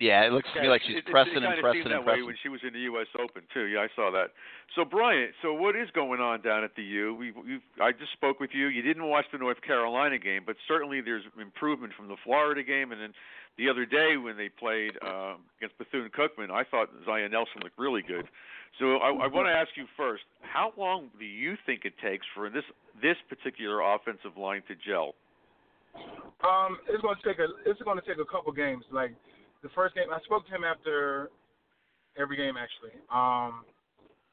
Yeah, it looks to me like she's it, it, pressing it and pressing seemed and that way pressing. when she was in the U.S. Open too. Yeah, I saw that. So Bryant, so what is going on down at the U? We, we've, I just spoke with you. You didn't watch the North Carolina game, but certainly there's improvement from the Florida game, and then the other day when they played um, against Bethune Cookman, I thought Zion Nelson looked really good. So I, I want to ask you first: How long do you think it takes for this this particular offensive line to gel? Um, it's going to take a it's going to take a couple games. Like the first game, I spoke to him after every game actually. Um,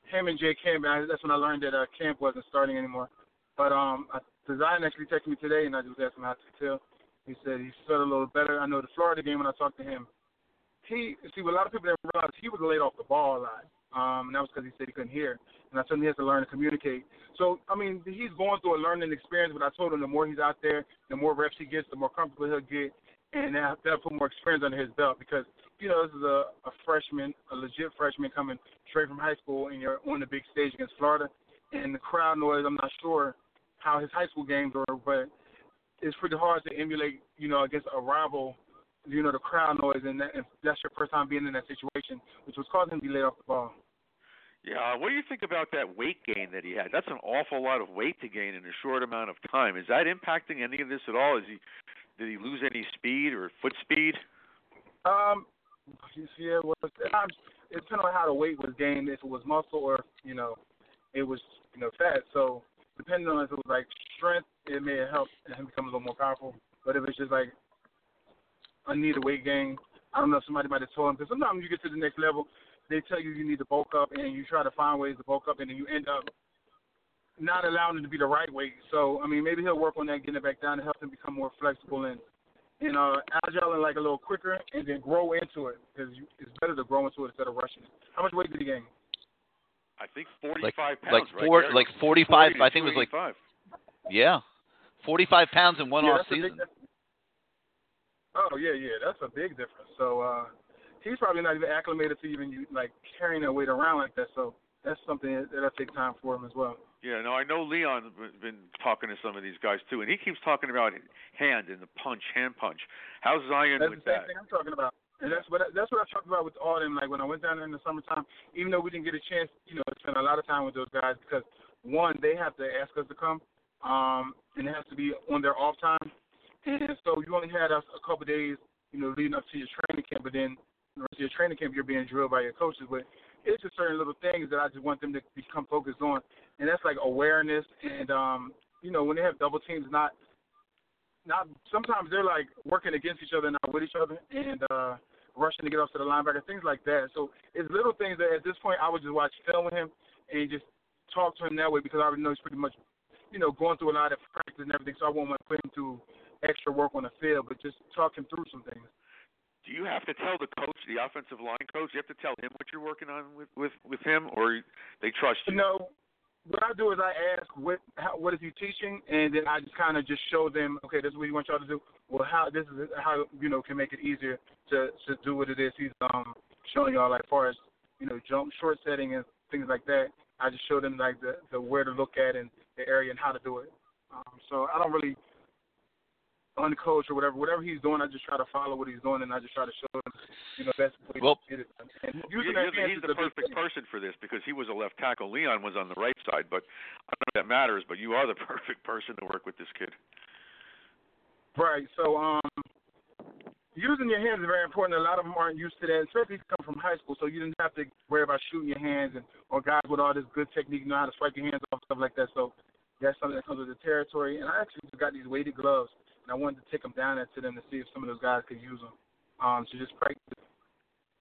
him and Jay Camp. I, that's when I learned that uh, Camp wasn't starting anymore. But um, I, Zion actually texted me today, and I just asked him how to feel. He said he felt a little better. I know the Florida game when I talked to him. He see what a lot of people didn't realize he was laid off the ball a lot. Um, and that was because he said he couldn't hear. And I he has to learn to communicate. So I mean, he's going through a learning experience. But I told him the more he's out there, the more reps he gets, the more comfortable he'll get, and that, that'll put more experience under his belt. Because you know this is a, a freshman, a legit freshman coming straight from high school, and you're on the big stage against Florida, and the crowd noise. I'm not sure how his high school games were, but it's pretty hard to emulate, you know, against a rival, you know, the crowd noise, and, that, and that's your first time being in that situation, which was causing him to be laid off the ball. Yeah, what do you think about that weight gain that he had? That's an awful lot of weight to gain in a short amount of time. Is that impacting any of this at all? Is he did he lose any speed or foot speed? Um, yeah, well, it depends on how the weight was gained. If it was muscle or you know, it was you know fat. So depending on if it was like strength, it may have helped him become a little more powerful. But if it's just like need a weight gain, I don't know if somebody might have told him because sometimes you get to the next level, they tell you you need to bulk up, and you try to find ways to bulk up, and then you end up not allowing it to be the right weight. So I mean, maybe he'll work on that, getting it back down to help him become more flexible and and uh, agile and like a little quicker, and then grow into it because it's better to grow into it instead of rushing it. How much weight did he gain? I think 45 Like pounds, like right four there. like 45. to I think it was like 285. yeah, 45 pounds in one yeah, off that's a big season. difference. Oh yeah, yeah, that's a big difference. So uh, he's probably not even acclimated to even like carrying that weight around like that. So that's something that- that'll take time for him as well. Yeah, no, I know Leon's been talking to some of these guys too, and he keeps talking about hand and the punch, hand punch. How's Zion That's with the same that? thing I'm talking about. And that's what I, that's what I talked about with all them. Like when I went down there in the summertime, even though we didn't get a chance, you know, to spend a lot of time with those guys because one, they have to ask us to come, um, and it has to be on their off time. So you only had us a couple of days, you know, leading up to your training camp, but then the rest of your training camp you're being drilled by your coaches. But it's just certain little things that I just want them to become focused on, and that's like awareness and um, you know, when they have double teams, not not sometimes they're like working against each other, not with each other, and uh, rushing to get off to the linebacker, things like that. So it's little things that at this point I would just watch film with him and just talk to him that way because I already know he's pretty much, you know, going through a lot of practice and everything. So I won't want to put him through extra work on the field, but just talk him through some things. Do you have to tell the coach, the offensive line coach, you have to tell him what you're working on with with with him, or they trust you? No, what I do is I ask what how, what is he teaching, and then I just kind of just show them, okay, this is what he wants y'all to do. Well, how this is how you know can make it easier to to do what it is he's um showing y'all, like far as you know jump short setting and things like that. I just show them like the the where to look at and the area and how to do it. Um, so I don't really uncoach or whatever whatever he's doing. I just try to follow what he's doing, and I just try to show him you know best way Well, to get it done. And using that he's the perfect person for this because he was a left tackle. Leon was on the right side, but I don't know if that matters. But you are the *laughs* perfect person to work with this kid. Right. So um, using your hands is very important. A lot of them aren't used to that, especially if you come from high school. So you didn't have to worry about shooting your hands and or guys with all this good technique know how to swipe your hands off stuff like that. So that's something that comes with the territory. And I actually just got these weighted gloves, and I wanted to take them down there to them to see if some of those guys could use them. Um, to just practice,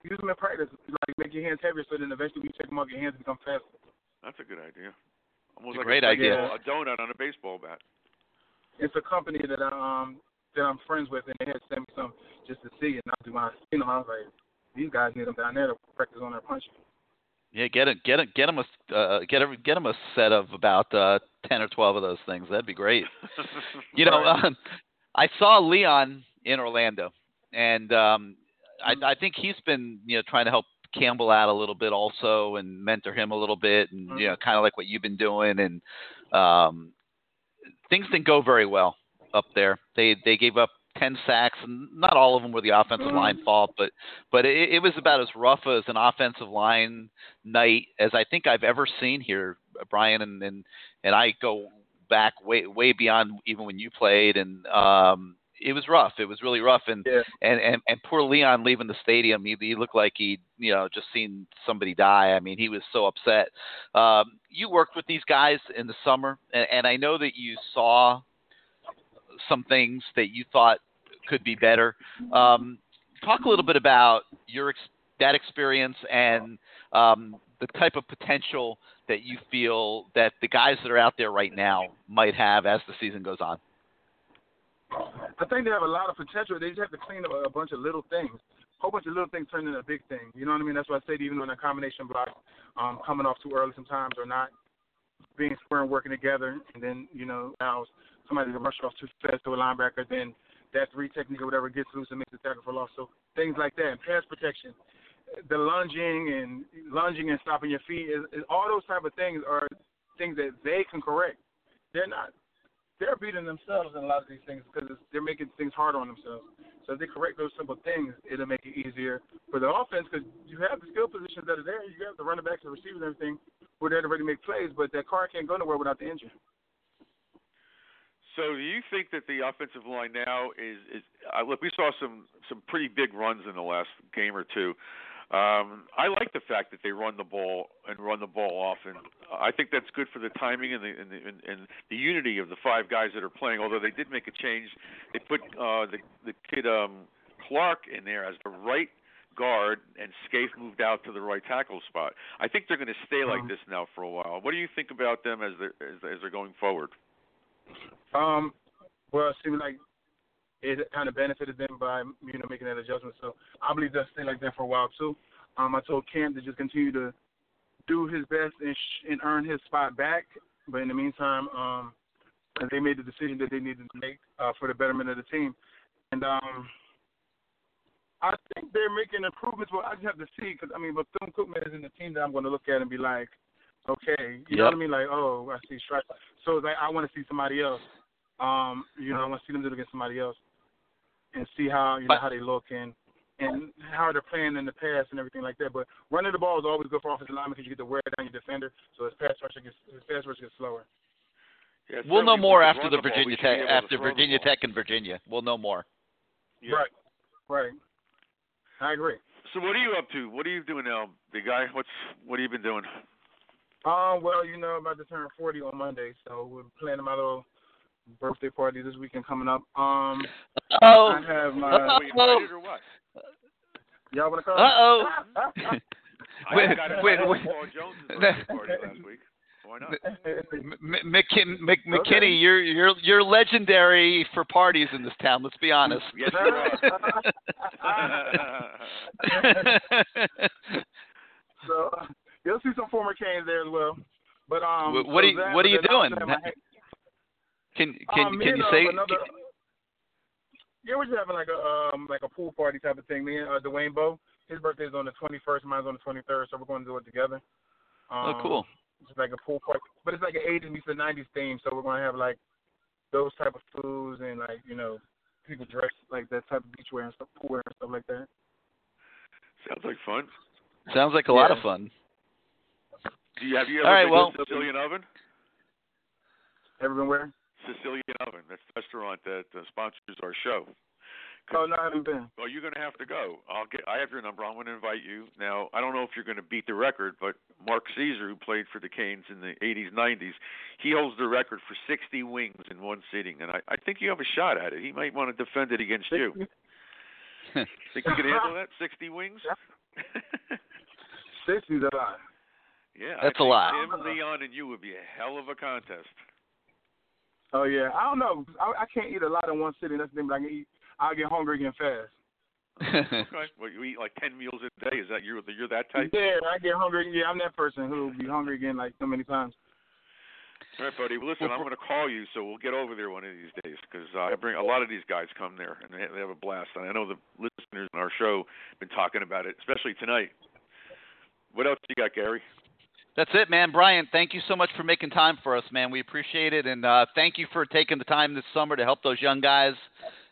use them in practice, like make your hands heavier, so then eventually when you take them off, your hands become faster. That's a good idea. Almost It's a great a, idea. A donut on a baseball bat. It's a company that I um that I'm friends with, and they had sent me some just to see. And I do my seen them, I was like, these guys need them down there to practice on their punching. Yeah, get a get a get him a uh, get a get him a set of about uh, ten or twelve of those things. That'd be great. *laughs* You know, Right. um, I saw Leon in Orlando, and um, I, I think he's been you know trying to help Campbell out a little bit also, and mentor him a little bit, and you know kind of like what you've been doing, and um, things didn't go very well up there. They they gave up ten sacks, and not all of them were the offensive line fault, but but it, it was about as rough as an offensive line night as I think I've ever seen here, Brian, and and and I go back way way beyond even when you played, and um, it was rough. It was really rough, and Yeah. and and and poor Leon leaving the stadium, he, he looked like he you know just seen somebody die. I mean, he was so upset. Um, you worked with these guys in the summer, and, and I know that you saw some things that you thought could be better. Um, talk a little bit about your ex- that experience and um, the type of potential that you feel that the guys that are out there right now might have as the season goes on. I think they have a lot of potential. They just have to clean up a bunch of little things. A whole bunch of little things turn into a big thing. You know what I mean? That's why I said even on a combination block, um, coming off too early sometimes or not being square and working together, and then you know now somebody to rush off too fast to a linebacker, then that three technique or whatever gets loose and makes the tackle for loss. So things like that, and pass protection, the lunging and lunging and stopping your feet, is, is all those type of things are things that they can correct. They're not they're beating themselves in a lot of these things because they're making things harder on themselves. So if they correct those simple things, it'll make it easier for the offense because you have the skill positions that are there. You have the running backs, the receivers, and everything. We're there to ready make plays, but that car can't go nowhere without the engine. So do you think that the offensive line now is is uh, look? We saw some some pretty big runs in the last game or two. Um, I like the fact that they run the ball and run the ball often. I think that's good for the timing and the and the, and, and the unity of the five guys that are playing. Although they did make a change, they put uh, the the kid um, Clark in there as the right guard, and Scaife moved out to the right tackle spot. I think they're going to stay like this now for a while. What do you think about them as they're as, as they're going forward? Um, well, it seems like it kind of benefited them by you know making that adjustment. So I believe they'll stay like that for a while too. Um, I told Cam to just continue to do his best and, sh- and earn his spot back. But in the meantime, um, they made the decision that they needed to make uh, for the betterment of the team. And um, I think they're making improvements. Well, I just have to see because I mean, Bethune Cookman is in the team that I'm going to look at and be like, okay, you know what I mean? Like, oh, I see strike. So it's like I want to see somebody else. Um, you know, I want to see them do it against somebody else and see how you know how they look and and how they're playing in the past and everything like that. But running the ball is always good for offensive linemen because you get to wear down your defender, so his pass rush gets his pass rush gets slower. Yeah, We'll know more after the Virginia should be Tech able after Virginia. Tech and Virginia. We'll know more. Yeah. Right. Right. I agree. So what are you up to? What are you doing now, big guy? What's what have you been doing? Um, well, you know, I'm about to turn 40 on Monday, so we're planning my little birthday party this weekend coming up. Um, Oh. I have my. Are we invited or what? Y'all want to come? Uh-oh. *laughs* I got wait, invited to Paul Jones' birthday party last week. Why not? M- M- McKin- Mc- McKinnie, you're you're you're legendary for parties in this town. Let's be honest. Yes, you are. *laughs* so you'll see some former Canes there as well. But um, Wh- what so are you- that- what are you then I doing? Have my- can can um, can you say? another? Yeah, we're just having like a um like a pool party type of thing. Me and uh, Dwayne Bowe, his birthday's on the 21st, mine's on the 23rd, so we're going to do it together. Um, Oh, cool. It's like a pool party, but it's like an 80s meets the 90s theme. So we're going to have like those type of foods and like you know people dress like that type of beachwear and stuff, pool wear and stuff like that. Sounds like fun. Sounds like a lot of fun. Do you have you ever All right, been well- to Sicilian Oven? Ever been where? Sicilian Oven. That's the restaurant that uh, sponsors our show. Oh no, I haven't been. Well, you're going to have to go. I'll get. I have your number. I'm going to invite you. Now, I don't know if you're going to beat the record, but Mark Caesar, who played for the Canes in the 80s, 90s, he holds the record for 60 wings in one sitting, and I, I think you have a shot at it. He might want to defend it against you. *laughs* think you can handle that? 60 wings? *laughs* Sixty's a lot. yeah, That's I a think lot. Tim, Leon, and you would be a hell of a contest. Oh yeah, I don't know. I, I can't eat a lot in one sitting. That's the thing. But I can eat. I'll get hungry again fast. *laughs* Okay. Well, you eat like 10 meals a day. Is that you're you're that type? Yeah, I get hungry. Yeah, I'm that person who will be hungry again like so many times. All right, buddy. Well, listen, I'm going to call you, so we'll get over there one of these days because uh, I bring a lot of these guys come there and they, they have a blast. And I know the listeners on our show have been talking about it, especially tonight. What else you got, Gary? That's it, man. Brian, thank you so much for making time for us, man. We appreciate it, and uh, thank you for taking the time this summer to help those young guys,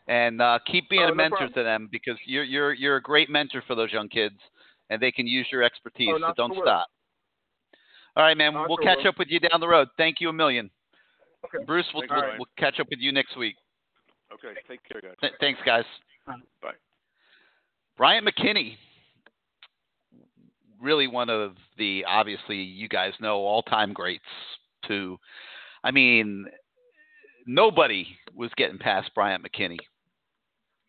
and uh, keep being Oh, a no mentor problem. to them because you're you're you're a great mentor for those young kids, and they can use your expertise. Oh, so don't to worry. stop. All right, man. Not we'll catch worry. up with you down the road. Thank you a million, Okay. Bruce. We'll, we'll, Brian. we'll catch up with you next week. Okay, take care, guys. Th- thanks, guys. Bye. Bryant McKinnie, really one of the obviously you guys know all time greats. To, I mean, nobody was getting past Bryant McKinnie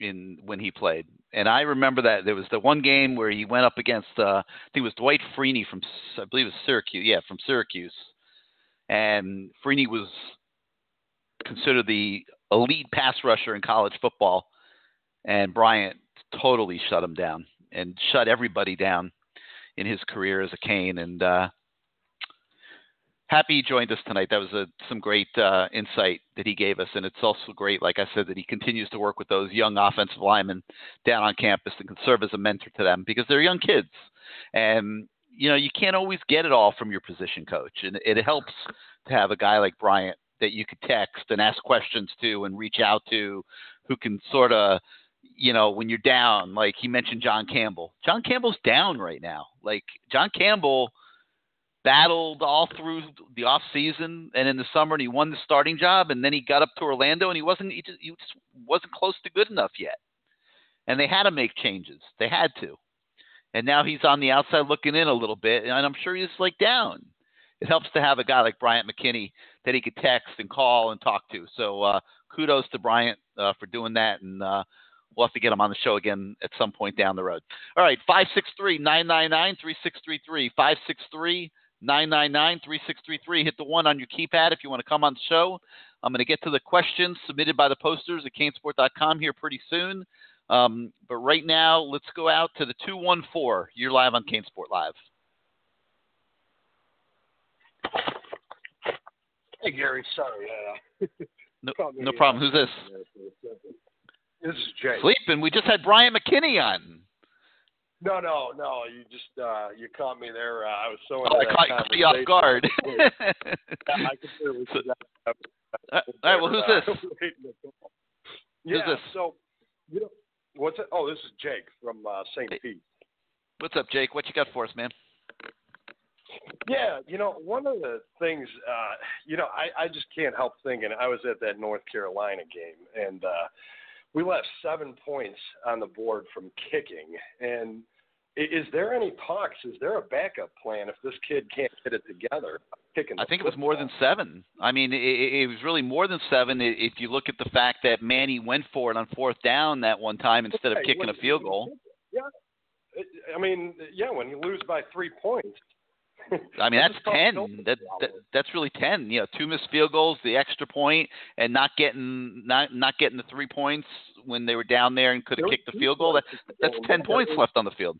in when he played, and I remember that there was the one game where he went up against uh, I think it was Dwight Freeney from I believe it was Syracuse, yeah, from Syracuse, and Freeney was considered the elite pass rusher in college football, and Bryant totally shut him down and shut everybody down in his career as a Cane. And uh, happy he joined us tonight. That was a, some great uh, insight that he gave us, and it's also great, like I said, that he continues to work with those young offensive linemen down on campus and can serve as a mentor to them because they're young kids, and you know you can't always get it all from your position coach, and it helps to have a guy like Bryant that you could text and ask questions to and reach out to, who can sort of you know, when you're down, like he mentioned John Campbell. John Campbell's down right now. Like John Campbell battled all through the off season and in the summer and he won the starting job and then he got up to Orlando and he wasn't he just, he just wasn't close to good enough yet. And they had to make changes. They had to. And now he's on the outside looking in a little bit and I'm sure he's like down. It helps to have a guy like Bryant McKinnie that he could text and call and talk to. So uh kudos to Bryant uh, for doing that and uh We'll have to get him on the show again at some point down the road. All right, 563 999 3633. 563 999 3633. Hit the one on your keypad if you want to come on the show. I'm going to get to the questions submitted by the posters at canesport.com here pretty soon. Um, but right now, let's go out to the 214. You're live on CaneSport Live. Hey Gary, sorry. Uh, No, *laughs* no problem. Who's this? This is Jay. Sleeping. We just had Brian McKinnie on. No, no, no. You just uh, you caught me there. Uh, I was so Oh, I caught, caught you off guard. *laughs* yeah, I completely forgot. Uh, all right, well, who's *laughs* this? yeah, this? so you know, what's it? Oh, this is Jake from uh, St. Pete. What's up, Jake? What you got for us, man? Yeah, you know, one of the things, uh, you know, I, I just can't help thinking. I was at that North Carolina game, and uh, we left seven points on the board from kicking. And is there any talks? Is there a backup plan if this kid can't get it together? Kicking. I think it was more than seven. I mean, it, it it was really more than seven if you look at the fact that Manny went for it on fourth down that one time instead of kicking a field goal. Yeah, I mean, yeah, when you lose by three points. *laughs* I mean, That's that's a tough ten. That, that that's really ten. You know, two missed field goals, the extra point, and not getting not not getting the three points when they were down there and could have kicked the field goal. That, points at the that's ten points left on the field.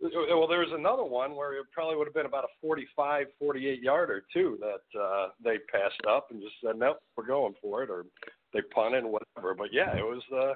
Well, there was another one where it probably would have been about a 45, 48 yarder too that uh, they passed up and just said, "Nope, we're going for it," or they punted, whatever. But yeah, it was uh,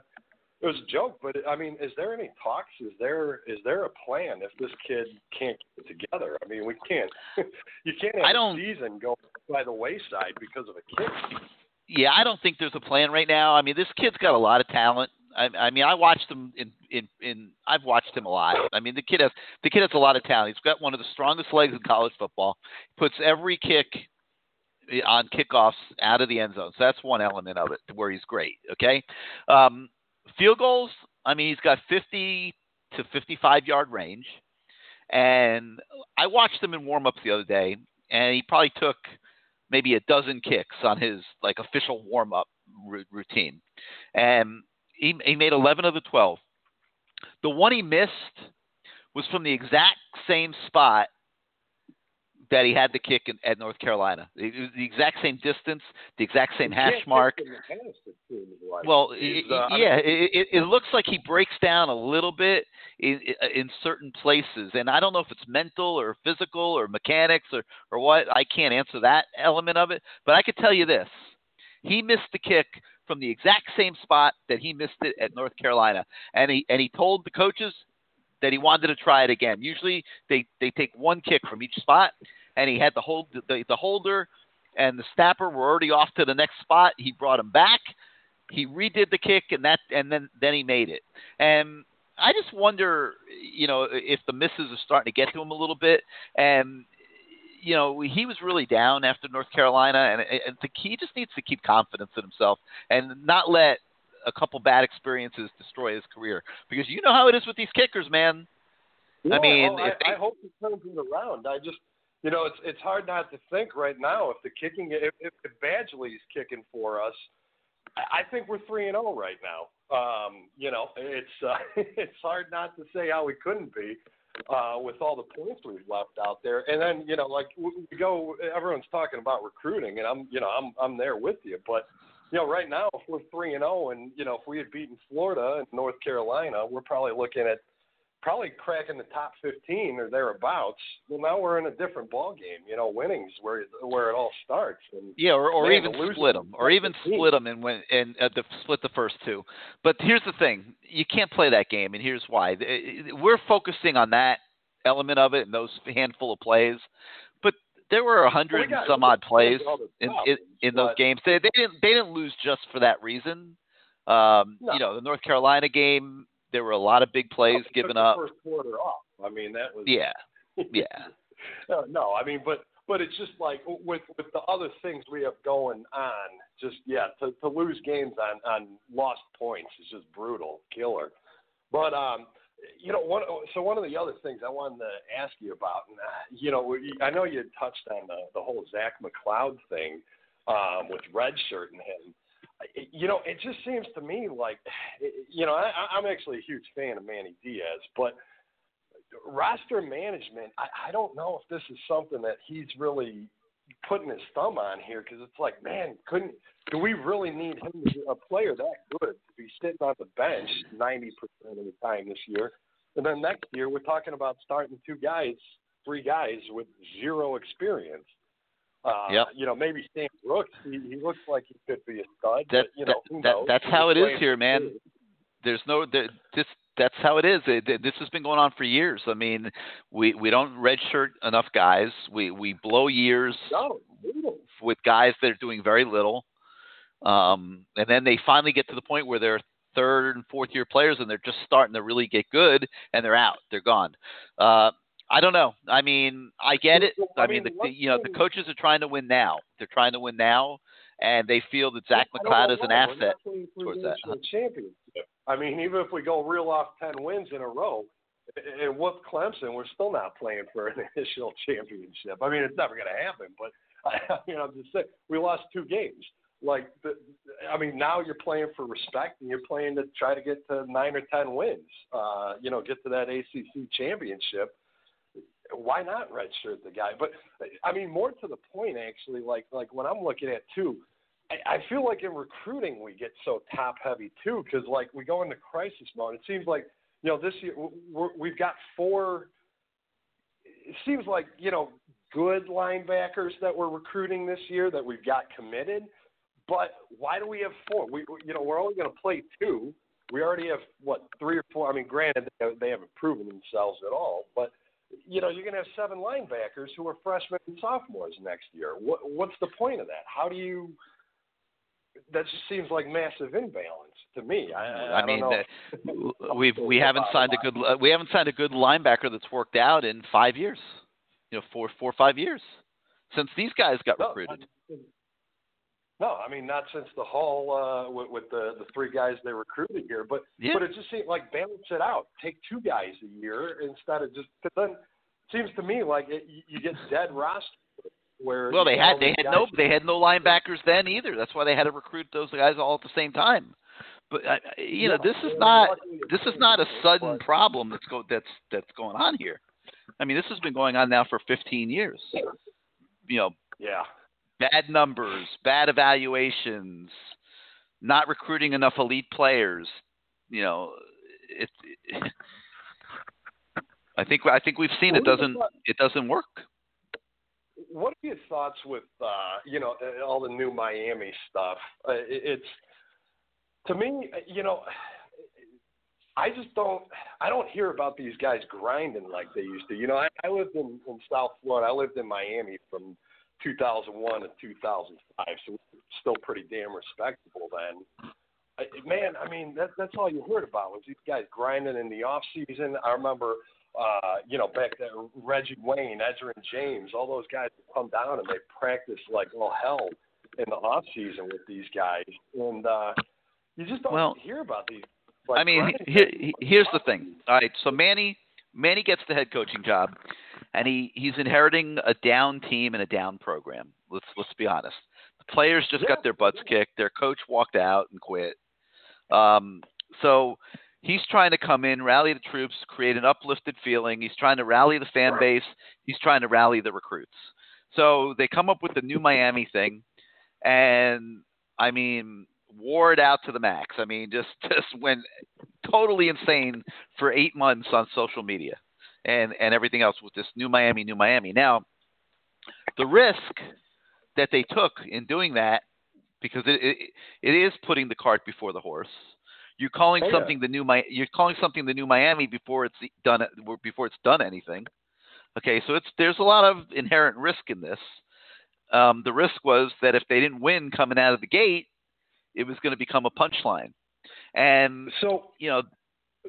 it was a joke. But I mean, is there any talks? Is there is there a plan if this kid can't get it together? I mean, we can't. *laughs* you can't have I don't- a season go by the wayside because of a kid. Yeah, I don't think there's a plan right now. I mean, this kid's got a lot of talent. I, I mean, I watched him in, in in I've watched him a lot. I mean, the kid has the kid has a lot of talent. He's got one of the strongest legs in college football. Puts every kick on kickoffs out of the end zone. So that's one element of it where he's great. Okay, um, field goals. I mean, he's got 50 to 55 yard range, and I watched him in warm ups the other day, and he probably took maybe a dozen kicks on his like official warm up r- routine, and he he made 11 of the 12. The one he missed was from the exact same spot that he had the kick in, at North Carolina. It was the exact same distance, the exact same hash mark. kick in the past, it. Well, uh, yeah, it, it, it looks like he breaks down a little bit in, in certain places, and I don't know if it's mental or physical or mechanics or or what. I can't answer that element of it, but I could tell you this: he missed the kick from the exact same spot that he missed it at North Carolina, and he and he told the coaches that he wanted to try it again. Usually, they they take one kick from each spot, and he had the hold the, the holder and the snapper were already off to the next spot. He brought him back. He redid the kick, and that and then then he made it. And I just wonder, you know, if the misses are starting to get to him a little bit. And you know, he was really down after North Carolina, and, and the, he just needs to keep confidence in himself and not let a couple bad experiences destroy his career. Because you know how it is with these kickers, man. I mean, oh, I, they, I hope he turns it around. I just, you know, it's it's hard not to think right now if the kicking, if, if, Badgley's kicking for us, I, I think we're three and zero right now. Um, you know, it's uh, *laughs* it's hard not to say how we couldn't be uh, with all the points we've left out there. And then, you know, like we go, everyone's talking about recruiting, and I'm, you know, I'm I'm there with you, but. You know, right now, if we're three and zero, and you know, if we had beaten Florida and North Carolina, we're probably looking at probably cracking the top 15 or thereabouts. Well, now we're in a different ball game. You know, winning's where where it all starts. And Yeah, or, or man, even split them, or even 15. split them and win and uh, the, split the first two. But here's the thing: you can't play that game, and here's why. Uh, We're focusing on that element of it and those handful of plays, there were a hundred and some odd plays in in, in those games. They, they didn't they didn't lose just for that reason. Um, No. You know, the North Carolina game, there were a lot of big plays given up. First quarter off. I mean, that was Yeah, yeah. *laughs* no, no, I mean, but but it's just like with with the other things we have going on. Just yeah, to to lose games on on lost points is just brutal, killer. But um, you know, one so one of the other things I wanted to ask you about, and uh, you know, I know you touched on the the whole Zach McCloud thing um, with redshirting him. You know, it just seems to me like, you know, I, I'm actually a huge fan of Manny Diaz, but roster management, I, I don't know if this is something that he's really putting his thumb on here because it's like, man, couldn't do we really need him to be a player that good to be sitting on the bench ninety percent of the time this year, and then next year we're talking about starting two guys, three guys with zero experience. Uh, Yep. You know, maybe Sam Brooks. He, he looks like he could be a stud, That, but you know, that, who that that's He's how it is here, man. There's no there, this. That's how it is. It, it- this has been going on for years. I mean, we we don't redshirt enough guys. We we blow years No, with guys that are doing very little, um, and then they finally get to the point where they're third and fourth year players, and they're just starting to really get good, and they're out, they're gone. Uh, I don't know. I mean, I get it. I mean, the, the, you know, the coaches are trying to win now. They're trying to win now, and they feel that Zach McCloud is an asset not playing for towards that. championship. I mean, even if we go reel off ten wins in a row and whoop Clemson, we're still not playing for an *laughs* national championship. I mean, it's never going to happen. But *laughs* I mean, I'm just saying, we lost two games. Like, the, I mean, now you're playing for respect, and you're playing to try to get to nine or ten wins. Uh, you know, get to that ACC championship. Why not redshirt the guy? But I mean, more to the point, actually, like like when I'm looking at too, I, feel like in recruiting we get so top heavy too, because like we go into crisis mode. It seems like you know this year we're, we've got four. It seems like you know good linebackers that we're recruiting this year that we've got committed. But why do we have four? We you know we're only going to play two. We already have what three or four. I mean, granted they- they haven't proven themselves at all, but you know you're going to have seven linebackers who are freshmen and sophomores next year. What what's the point of that? How do you? That just seems like massive imbalance to me. I, I, I mean, uh, we've *laughs* we haven't signed a good uh, we haven't signed a good linebacker that's worked out in five years. You know, four four or five years since these guys got No, recruited. No, I mean not since the Hall uh, with, with the the three guys they recruited here, but Yeah. but it just seemed like balance it out. Take two guys a year instead of just. Cause then it seems to me like it, you- you get dead roster where. Well, they had they had no they had no linebackers then either. That's why they had to recruit those guys all at the same time. But uh, you know, this is not this is not a sudden problem that's go that's that's going on here. I mean, this has been going on now for 15 years. You know, Yeah. bad numbers, bad evaluations, not recruiting enough elite players. You know, it. it I think I think we've seen it What are the doesn't it doesn't work. What are your thoughts with uh, you know uh, all the new Miami stuff? Uh, it, it's to me, you know, I just don't I don't hear about these guys grinding like they used to. You know, I, I lived in, in South Florida. I lived in Miami from 2001 to 2005, so we were still pretty damn respectable then. Man, I mean that, that's all you heard about was these guys grinding in the off season. I remember, uh, you know, back there, Reggie Wayne, Edgerrin James, all those guys would come down and they practice like all hell in the off season with these guys, and uh, you just don't Well, hear about these. Like, I mean, grinding he, he, here's the thing. All right, so Manny Manny gets the head coaching job, and he he's inheriting a down team and a down program. Let's let's be honest. The players just got their butts kicked. Their coach walked out and quit. Um, so he's trying to come in, rally the troops, create an uplifted feeling. He's trying to rally the fan base. He's trying to rally the recruits. So they come up with the new Miami thing, and I mean, wore it out to the max. I mean, just *laughs* just went totally insane for eight months on social media and and everything else with this new Miami, new Miami. Now, the risk that they took in doing that, because it it, it is putting the cart before the horse. You're calling Oh, yeah. something the new Mi- you're calling something the new Miami before it's done before it's done anything. Okay, so it's there's a lot of inherent risk in this. Um, the risk was that if they didn't win coming out of the gate, it was going to become a punchline. And so you know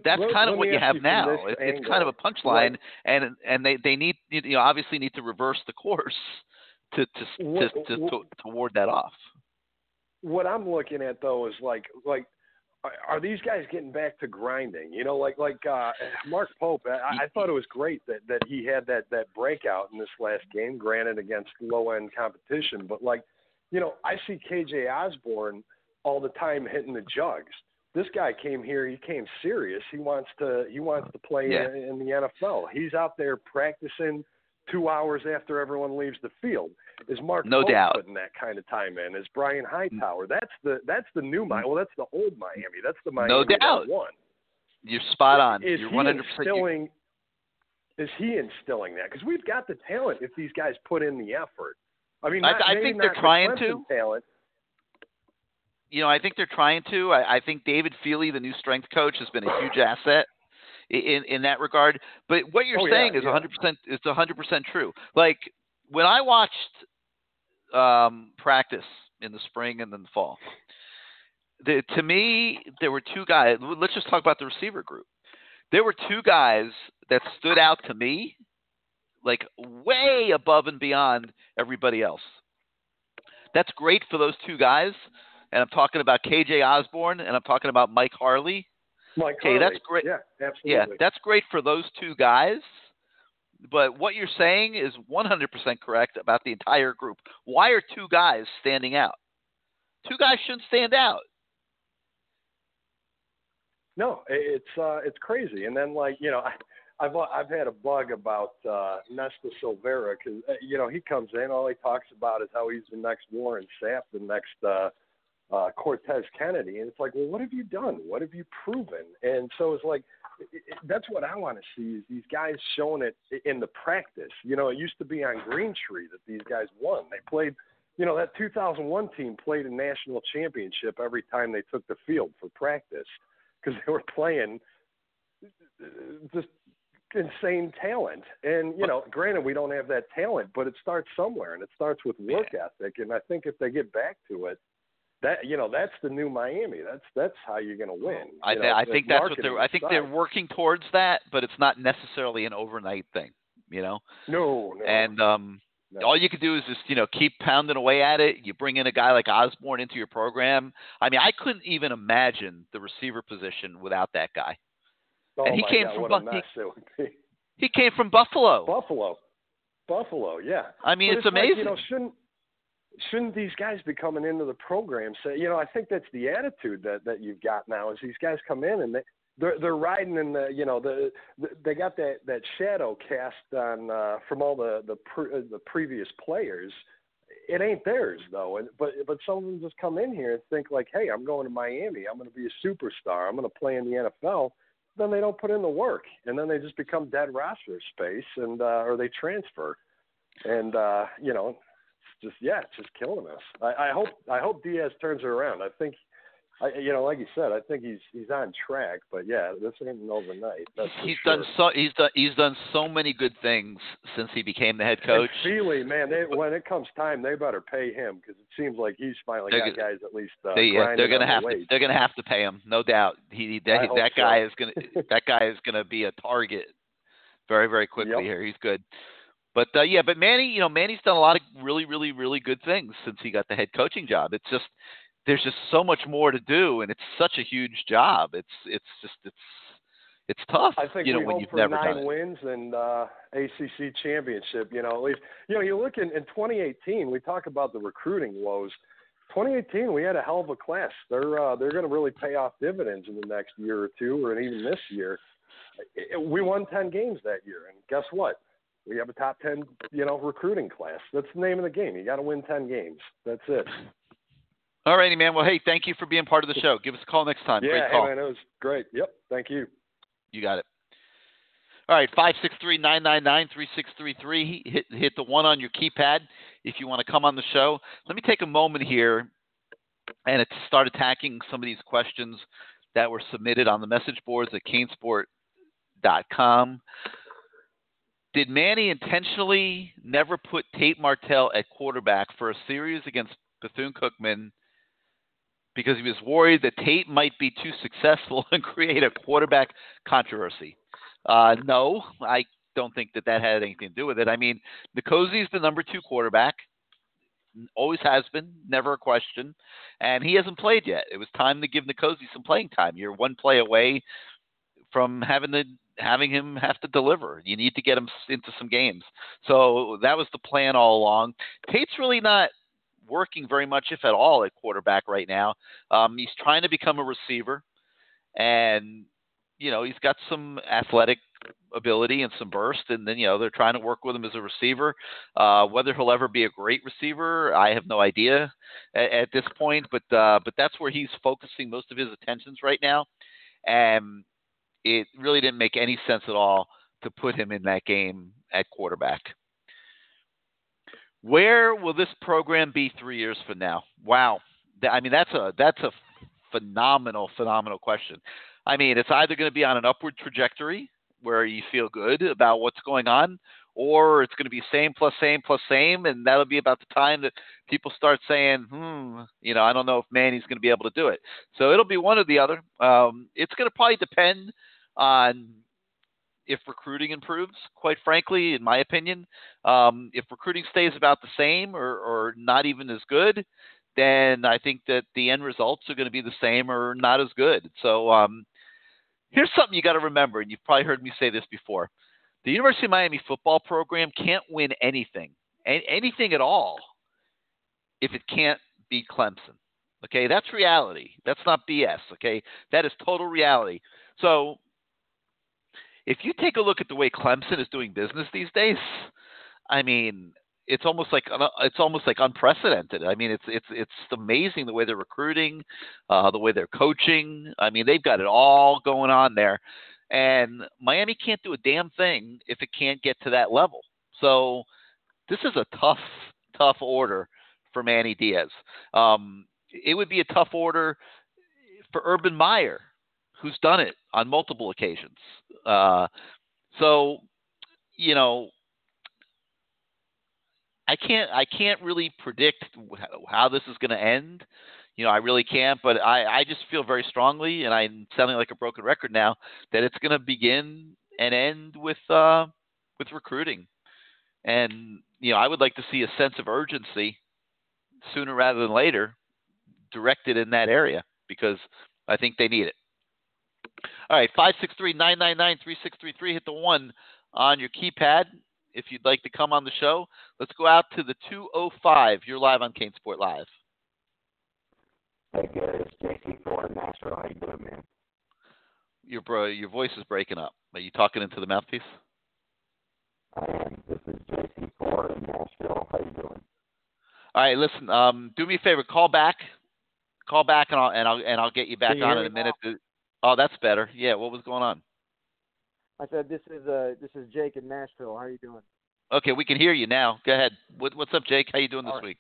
that's let- kind of what you have you now. It, it's kind of a punchline, Like- and and they they need you know obviously need to reverse the course to to to, What- to, to, what- to ward that off. What I'm looking at though is like like are- these guys getting back to grinding? You know, like like uh Mark Pope. I, I thought it was great that that he had that that breakout in this last game. Granted, against low end competition, but like you know, I see KJ Osborn all the time hitting the jugs. This guy came here. He came serious. He wants to. He wants to play Yeah. in, in the NFL. He's out there practicing two hours after everyone leaves the field. Is Mark No Pope doubt. putting that kind of time in? Is Brian mm. Hightower? That's the that's the new Miami. Mm. Well, that's the old Miami. That's the Miami No that doubt. won. You're spot on. Is You're he 100. percent instilling? Is he instilling that? Because we've got the talent if these guys put in the effort. I mean, I- not, I maybe think they're the trying to. Talent. you know, I think they're trying to. I, I think David Feeley, the new strength coach, has been a huge asset i- in in that regard. But what you're Oh, yeah, saying is yeah. 100 percent is 100 percent true. Like when I watched um, practice in the spring and then the fall, the, to me, there were two guys. Let's just talk about the receiver group. There were two guys that stood out to me, like way above and beyond everybody else. That's great for those two guys, and I'm talking about KJ Osborn and I'm talking about Mike Harley. Okay, that's great. Yeah, absolutely. Yeah, that's great for those two guys. But what you're saying is 100% correct about the entire group. Why are two guys standing out? Two guys shouldn't stand out. No, it's uh, it's crazy. And then like you know, I, I've I've had a bug about uh, Nesta Silvera because uh, you know he comes in, all he talks about is how he's the next Warren Sapp, the next uh, uh, Cortez Kennedy, and it's like, well, what have you done? What have you proven? And so it's like. it- it- That's what I want to see is these guys showing it in the practice. You know, it used to be on Green Tree that these guys won. They played, you know, that 2001 team played a national championship every time they took the field for practice because they were playing just insane talent. And you know, granted, we don't have that talent, but it starts somewhere, and it starts with work ethic. And I think if they get back to it, that you know, that's the new Miami. That's that's how you're going to win. I, know, I think that's what they're. I think they're working towards that, but it's not necessarily an overnight thing. You know. No, no. And um, No. all you can do is just you know keep pounding away at it. You bring in a guy like Osborn into your program. I mean, I couldn't even imagine the receiver position without that guy. Oh and he my came God, from what a Bu- he- mess it would be. He came from Buffalo. Buffalo, Buffalo, yeah. I mean, But it's like, amazing. you know, shouldn't shouldn't these guys be coming into the program? Say, you know, I think that's the attitude that that you've got now. Is these guys come in and they they're they're riding in the you know the, the they got that that shadow cast on uh, from all the the pre, uh, the previous players. It ain't theirs though, and but but some of them just come in here and think like, hey, I'm going to Miami. I'm going to be a superstar. I'm going to play in the NFL. Then they don't put in the work, and then they just become dead roster space, and uh, or they transfer, and uh, you know, just yeah, it's just killing us. I, I hope I hope Diaz turns it around. I think, I, you know, like you said, I think he's he's on track. But yeah, this ain't an overnight. He's sure. done so he's done he's done so many good things since he became the head coach. And Feeley, man, they, when it comes time, they better pay him because it seems like he's finally They're got go- guys at least. Uh, they, yeah, they're gonna have the to they're gonna have to pay him, no doubt. He that hope that so. guy is gonna *laughs* that guy is gonna be a target very very quickly Yep. here. He's good. But uh, yeah, but Manny, you know, Manny's done a lot of really, really, really good things since he got the head coaching job. It's just there's just so much more to do, and it's such a huge job. It's it's just it's it's tough. I think you know we when hope you've for nine wins and uh, ACC championship. You know, at least you know you look in, in 2018. We talk about the recruiting woes. 2018, we had a hell of a class. They're uh, they're going to really pay off dividends in the next year or two, or even this year. We won 10 games that year, and guess what? We have a top 10, you know, recruiting class. That's the name of the game. You got to win 10 games. That's it. All righty, man. Well, hey, thank you for being part of the show. Give us a call next time. yeah, Great hey, call. man, it was great. Yep, thank you. You got it. All right, five six three nine nine nine three six three three. Hit hit the one on your keypad if you want to come on the show. Let me take a moment here and start attacking some of these questions that were submitted on the message boards at canesport.com. Did Manny intentionally never put Tate Martell at quarterback for a series against Bethune Cookman because he was worried that Tate might be too successful *laughs* and create a quarterback controversy? Uh, no, I don't think that that had anything to do with it. I mean, N'Kosi's the number two quarterback, always has been, never a question, and he hasn't played yet. It was time to give Nicosi some playing time. You're one play away from having to having him have to deliver. You need to get him into some games. So that was the plan all along. Tate's really not working very much, if at all, at quarterback right now. Um, he's trying to become a receiver, and you know he's got some athletic ability and some burst, and then you know they're trying to work with him as a receiver. Uh, whether he'll ever be a great receiver, I have no idea at, at this point. But uh, but that's where he's focusing most of his attentions right now, and it really didn't make any sense at all to put him in that game at quarterback. Where will this program be three years from now? Wow, I mean that's a that's a phenomenal phenomenal question. I mean, it's either going to be on an upward trajectory where you feel good about what's going on, or it's going to be same plus same plus same, and that'll be about the time that people start saying, hmm, you know, I don't know if Manny's going to be able to do it. So it'll be one or the other. Um, it's going to probably depend on if recruiting improves, quite frankly, in my opinion. Um, if recruiting stays about the same or, or not even as good, then I think that the end results are going to be the same or not as good. So um, here's something you got to remember, and you've probably heard me say this before. The University of Miami football program can't win anything, anything at all, if it can't beat Clemson. Okay, that's reality. That's not BS. Okay, that is total reality. So if you take a look at the way Clemson is doing business these days, I mean, it's almost like it's almost like unprecedented. I mean, it's it's it's amazing the way they're recruiting, uh, the way they're coaching. I mean, they've got it all going on there, and Miami can't do a damn thing if it can't get to that level. So this is a tough tough order for Manny Diaz. Um, it would be a tough order for Urban Meyer, who's done it on multiple occasions. Uh, so you know I can't I can't really predict how this is going to end. You know, I really can't, but I, I just feel very strongly, and I'm sounding like a broken record now, that it's going to begin and end with uh, with recruiting. And you know, I would like to see a sense of urgency sooner rather than later directed in that area because I think they need it. All right, five six three nine nine nine three six three three. Hit the one on your keypad if you'd like to come on the show. Let's go out to the 205. You're live on CaneSport Live. Hey guys, JC Ford, Nashville. How you doing, man? Your bro, your voice is breaking up. Are you talking into the mouthpiece? I am. This is JC Ford in Nashville. How you doing? All right, listen. Um, do me a favor. Call back. Call back, and I'll and I'll and I'll get you back you on in a minute. To, oh, that's better. Yeah. What was going on? I said this is uh this is Jake in Nashville. How are you doing? Okay, we can hear you now. Go ahead. What, what's up, Jake? How you doing this right. week?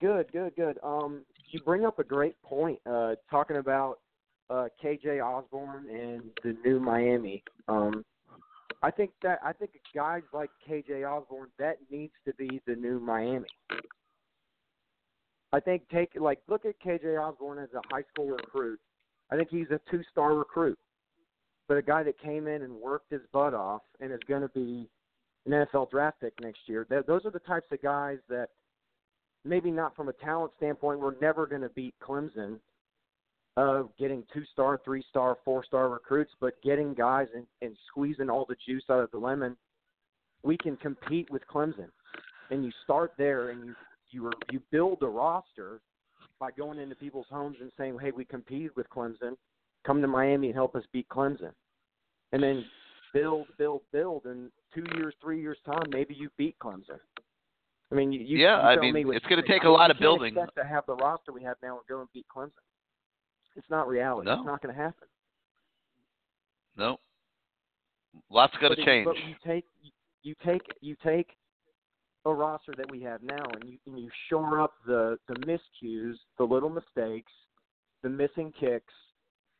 Good, good, good. Um, you bring up a great point, uh, talking about uh, KJ Osborn and the new Miami. Um, I think that I think guys like KJ Osborn that needs to be the new Miami. I think take like look at KJ Osborn as a high school recruit. I think he's a two-star recruit, but a guy that came in and worked his butt off and is going to be an NFL draft pick next year. Th- those are the types of guys that maybe not from a talent standpoint, we're never going to beat Clemson. Uh, getting two-star, three-star, four-star recruits, but getting guys and, and squeezing all the juice out of the lemon, we can compete with Clemson. And you start there, and you you are, you build the roster by going into people's homes and saying, "Hey, we competed with Clemson. Come to Miami and help us beat Clemson." And then build, build, build, and two years, three years time, maybe you beat Clemson. I mean, you, Yeah, you I mean, me it's gonna take a lot of building. To have the roster we have now and go and beat Clemson. It's not reality. No. It's not going to happen. No. Lots got to change. But you take you take you take a roster that we have now, and you and you shore up the the miscues, the little mistakes, the missing kicks,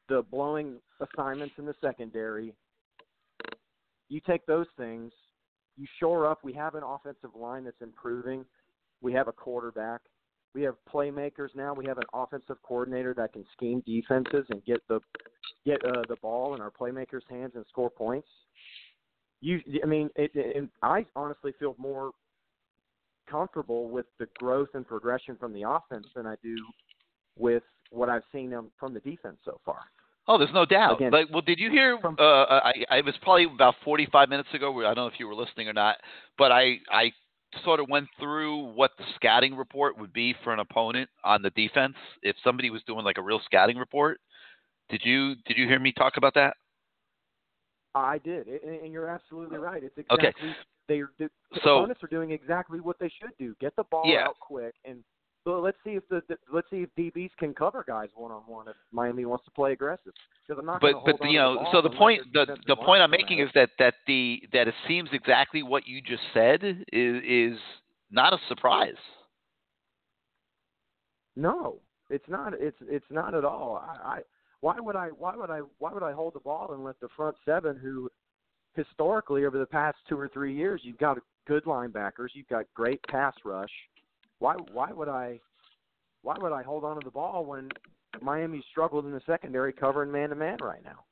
the blowing assignments in the secondary. You take those things, you shore up. We have an offensive line that's improving. We have a quarterback. We have playmakers now. We have an offensive coordinator that can scheme defenses and get the get uh, the ball in our playmakers' hands and score points. You, I mean, it, it, I honestly feel more comfortable with the growth and progression from the offense than I do with what I've seen from the defense so far. Oh, there's no doubt. Again, but well, did you hear? Uh, I, I it was probably about 45 minutes ago. I don't know if you were listening or not, but I I sort of went through what the scouting report would be for an opponent on the defense if somebody was doing like a real scouting report. Did you did you hear me talk about that? I did, and you're absolutely right. It's Okay. Exactly they're the So- opponents are doing exactly what they should do: get the ball Yeah. out quick, and so let's see if the, the let's see if DBs can cover guys one on one if Miami wants to play aggressive. Because I'm not but but you know so the point the the point I'm making is that that the that it seems exactly what you just said is is not a surprise. No, it's not. It's it's not at all. I, I why would I why would I why would I hold the ball and let the front seven who historically over the past two or three years, you've got good linebackers, you've got great pass rush. Why why would I why would I hold on to the ball when Miami struggled in the secondary covering man to man right now?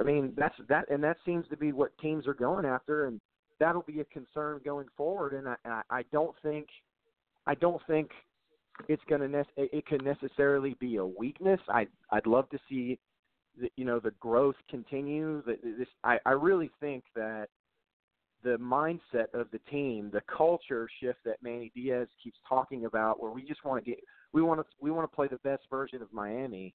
I mean, that's that, and that seems to be what teams are going after, and that'll be a concern going forward. And I, I, don't think, I don't think it's going to ne- it can necessarily be a weakness. I I'd love to see, you know, the growth continue. This, I I really think that the mindset of the team, the culture shift that Manny Diaz keeps talking about, where we just want to get, we want to we want to play the best version of Miami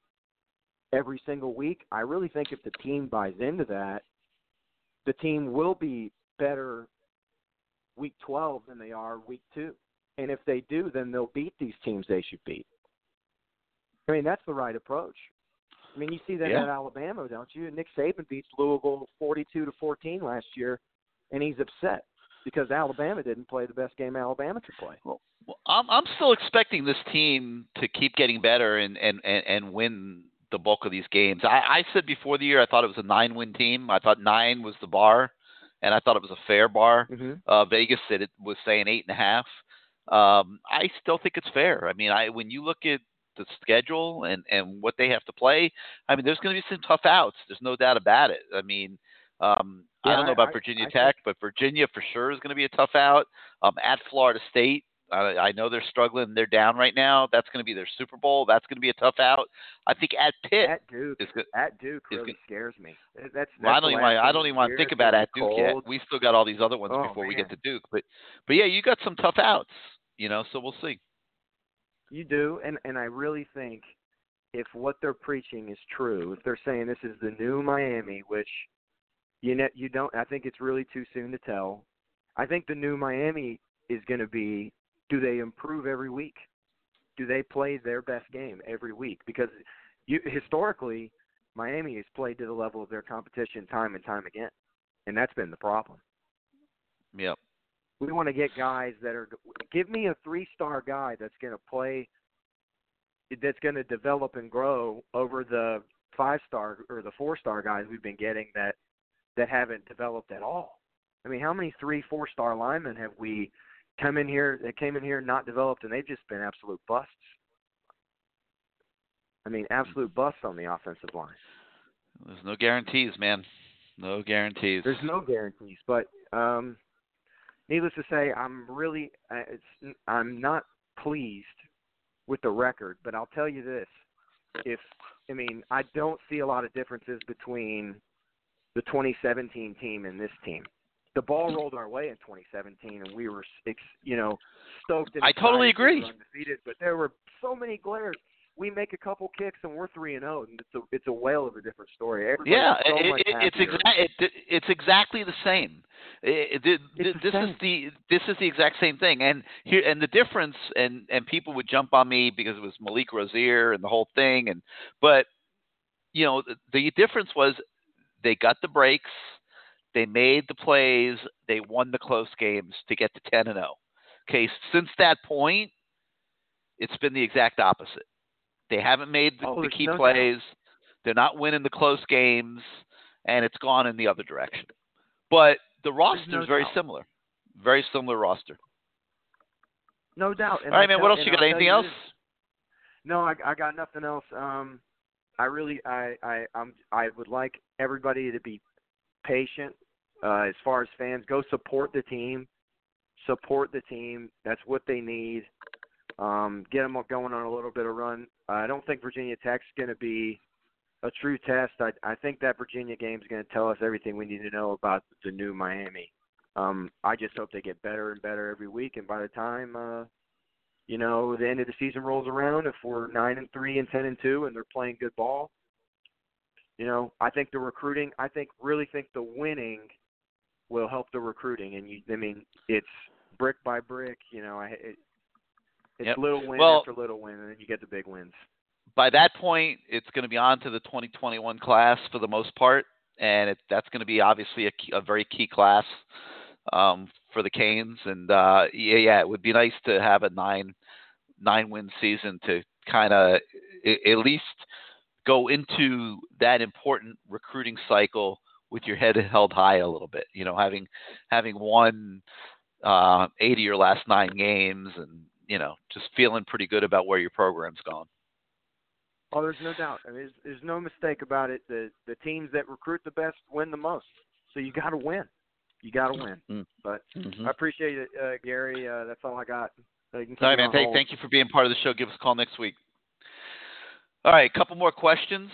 every single week. I really think if the team buys into that, the team will be better week 12 than they are week 2. And if they do, then they'll beat these teams they should beat. I mean, that's the right approach. I mean, you see that Yeah. at Alabama, don't you? Nick Saban beats Louisville 42 to 14 last year, and he's upset because Alabama didn't play the best game Alabama could play. Well, I'm I'm still expecting this team to keep getting better and and and, and win the bulk of these games. I, I said before the year I thought it was a nine win team. I thought nine was the bar, and I thought it was a fair bar. Mm-hmm. Uh, Vegas said it was saying eight and a half. Um, I still think it's fair. I mean, I when you look at the schedule and and what they have to play, I mean, there's going to be some tough outs. There's no doubt about it. I mean. Um, I don't know about I- Virginia I Tech, but Virginia for sure is going to be a tough out. Um, at Florida State, I, I know they're struggling. They're down right now. That's going to be their Super Bowl. That's going to be a tough out. I think at Pitt At Duke, is at Duke really scares me. That's, that's Well, I don't even. I don't even want to think about at Duke yet. We still got all these other ones Oh, before we get to Duke. But but yeah, you got some tough outs. You know, so we'll see. You do, and and I really think if what they're preaching is true, if they're saying this is the new Miami, which you know you don't, I think it's really too soon to tell. I think the new Miami is going to be: do they improve every week? Do they play their best game every week? Because you historically, Miami has played to the level of their competition time and time again, and that's been the problem. Yep. We want to get guys that are. Give me a three-star guy that's going to play. That's going to develop and grow over the five-star or the four-star guys we've been getting that that haven't developed at all. I mean, how many three, four-star linemen have we come in here that came in here not developed and they've just been absolute busts? I mean, absolute busts on the offensive line. There's no guarantees, man. No guarantees. There's no guarantees, but um, needless to say, I'm really uh, it's I'm not pleased with the record. But I'll tell you this: if I mean, I don't see a lot of differences between the 2017 team and this team. The ball rolled our way in 2017, and we were, you know, stoked. And I totally agree. Undefeated, but there were so many glares. We make a couple kicks and we're three and zero, and it's a it's a whale of a different story. Everybody's Yeah, so it, it, it's happier. exa- it, it's exactly the same. It, it, It's the this same. is the this is the exact same thing, and here and the difference, and and people would jump on me because it was Malik Rosier and the whole thing, and but you know the, the difference was they got the breaks, they made the plays, they won the close games to get to ten and zero. Okay, since that point, it's been the exact opposite. They haven't made the, Oh, the key no doubt. plays. They're not winning the close games, and it's gone in the other direction. But the roster no is very doubt. similar. Very similar roster. No doubt. And All right, man. tell- What else you got? I'll Anything else? this. No, I, I got nothing else. Um, I really, I, I, I'm, I would like everybody to be patient. Uh, as far as fans go, support the team. Support the team. That's what they need. Um, get them going on a little bit of run. I don't think Virginia Tech's going to be a true test. I, I think that Virginia game is going to tell us everything we need to know about the new Miami. Um, I just hope they get better and better every week, and by the time uh, you know the end of the season rolls around, if we're nine and three and ten and two, and they're playing good ball, you know, I think the recruiting. I think really think the winning will help the recruiting, and you. I mean, it's brick by brick. You know, I. It, it's Yep. little win Well- after little win, and then you get the big wins. By that point, it's going to be on to the 2021 class for the most part, and it, that's going to be obviously a, key, a very key class um, for the Canes. And uh, yeah, yeah, it would be nice to have a nine nine win season to kind of at least go into that important recruiting cycle with your head held high a little bit. You know, having having won uh, eight of your last nine games, and you know, just feeling pretty good about where your program's going. Oh, there's no doubt. I mean, there's, there's no mistake about it. The the teams that recruit the best win the most. So you got to win. You got to win. Mm. But Mhm. I appreciate it, uh, Gary. Uh, that's all I got. So you can keep All right, man. Thank, thank you for being part of the show. Give us a call next week. All right, a couple more questions.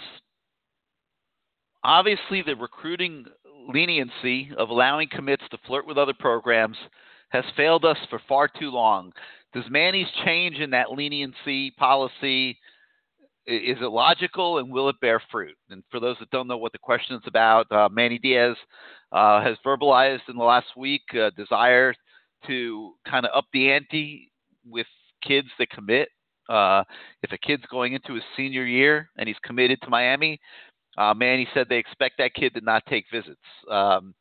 Obviously, the recruiting leniency of allowing commits to flirt with other programs has failed us for far too long. Does Manny's change in that leniency policy is it logical and will it bear fruit? And for those that don't know what the question is about, uh, Manny Diaz uh, has verbalized in the last week a desire to kind of up the ante with kids that commit. Uh, if a kid's going into his senior year and he's committed to Miami, uh, Manny said they expect that kid to not take visits. Um,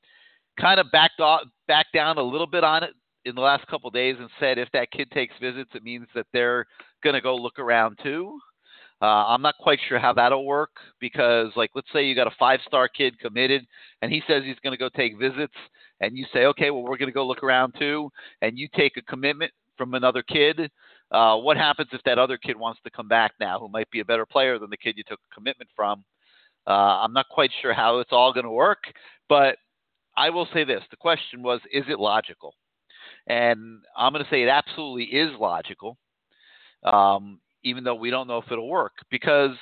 kind of backed off, backed down a little bit on it in the last couple of days and said if that kid takes visits, it means that they're going to go look around too. Uh, I'm not quite sure how that'll work because, like, let's say you got a five-star kid committed, and he says he's going to go take visits, and you say, okay, well, we're going to go look around too, and you take a commitment from another kid. Uh, what happens if that other kid wants to come back now, who might be a better player than the kid you took a commitment from? Uh, I'm not quite sure how it's all going to work, but I will say this: the question was, is it logical? And I'm going to say it absolutely is logical, um, even though we don't know if it'll work because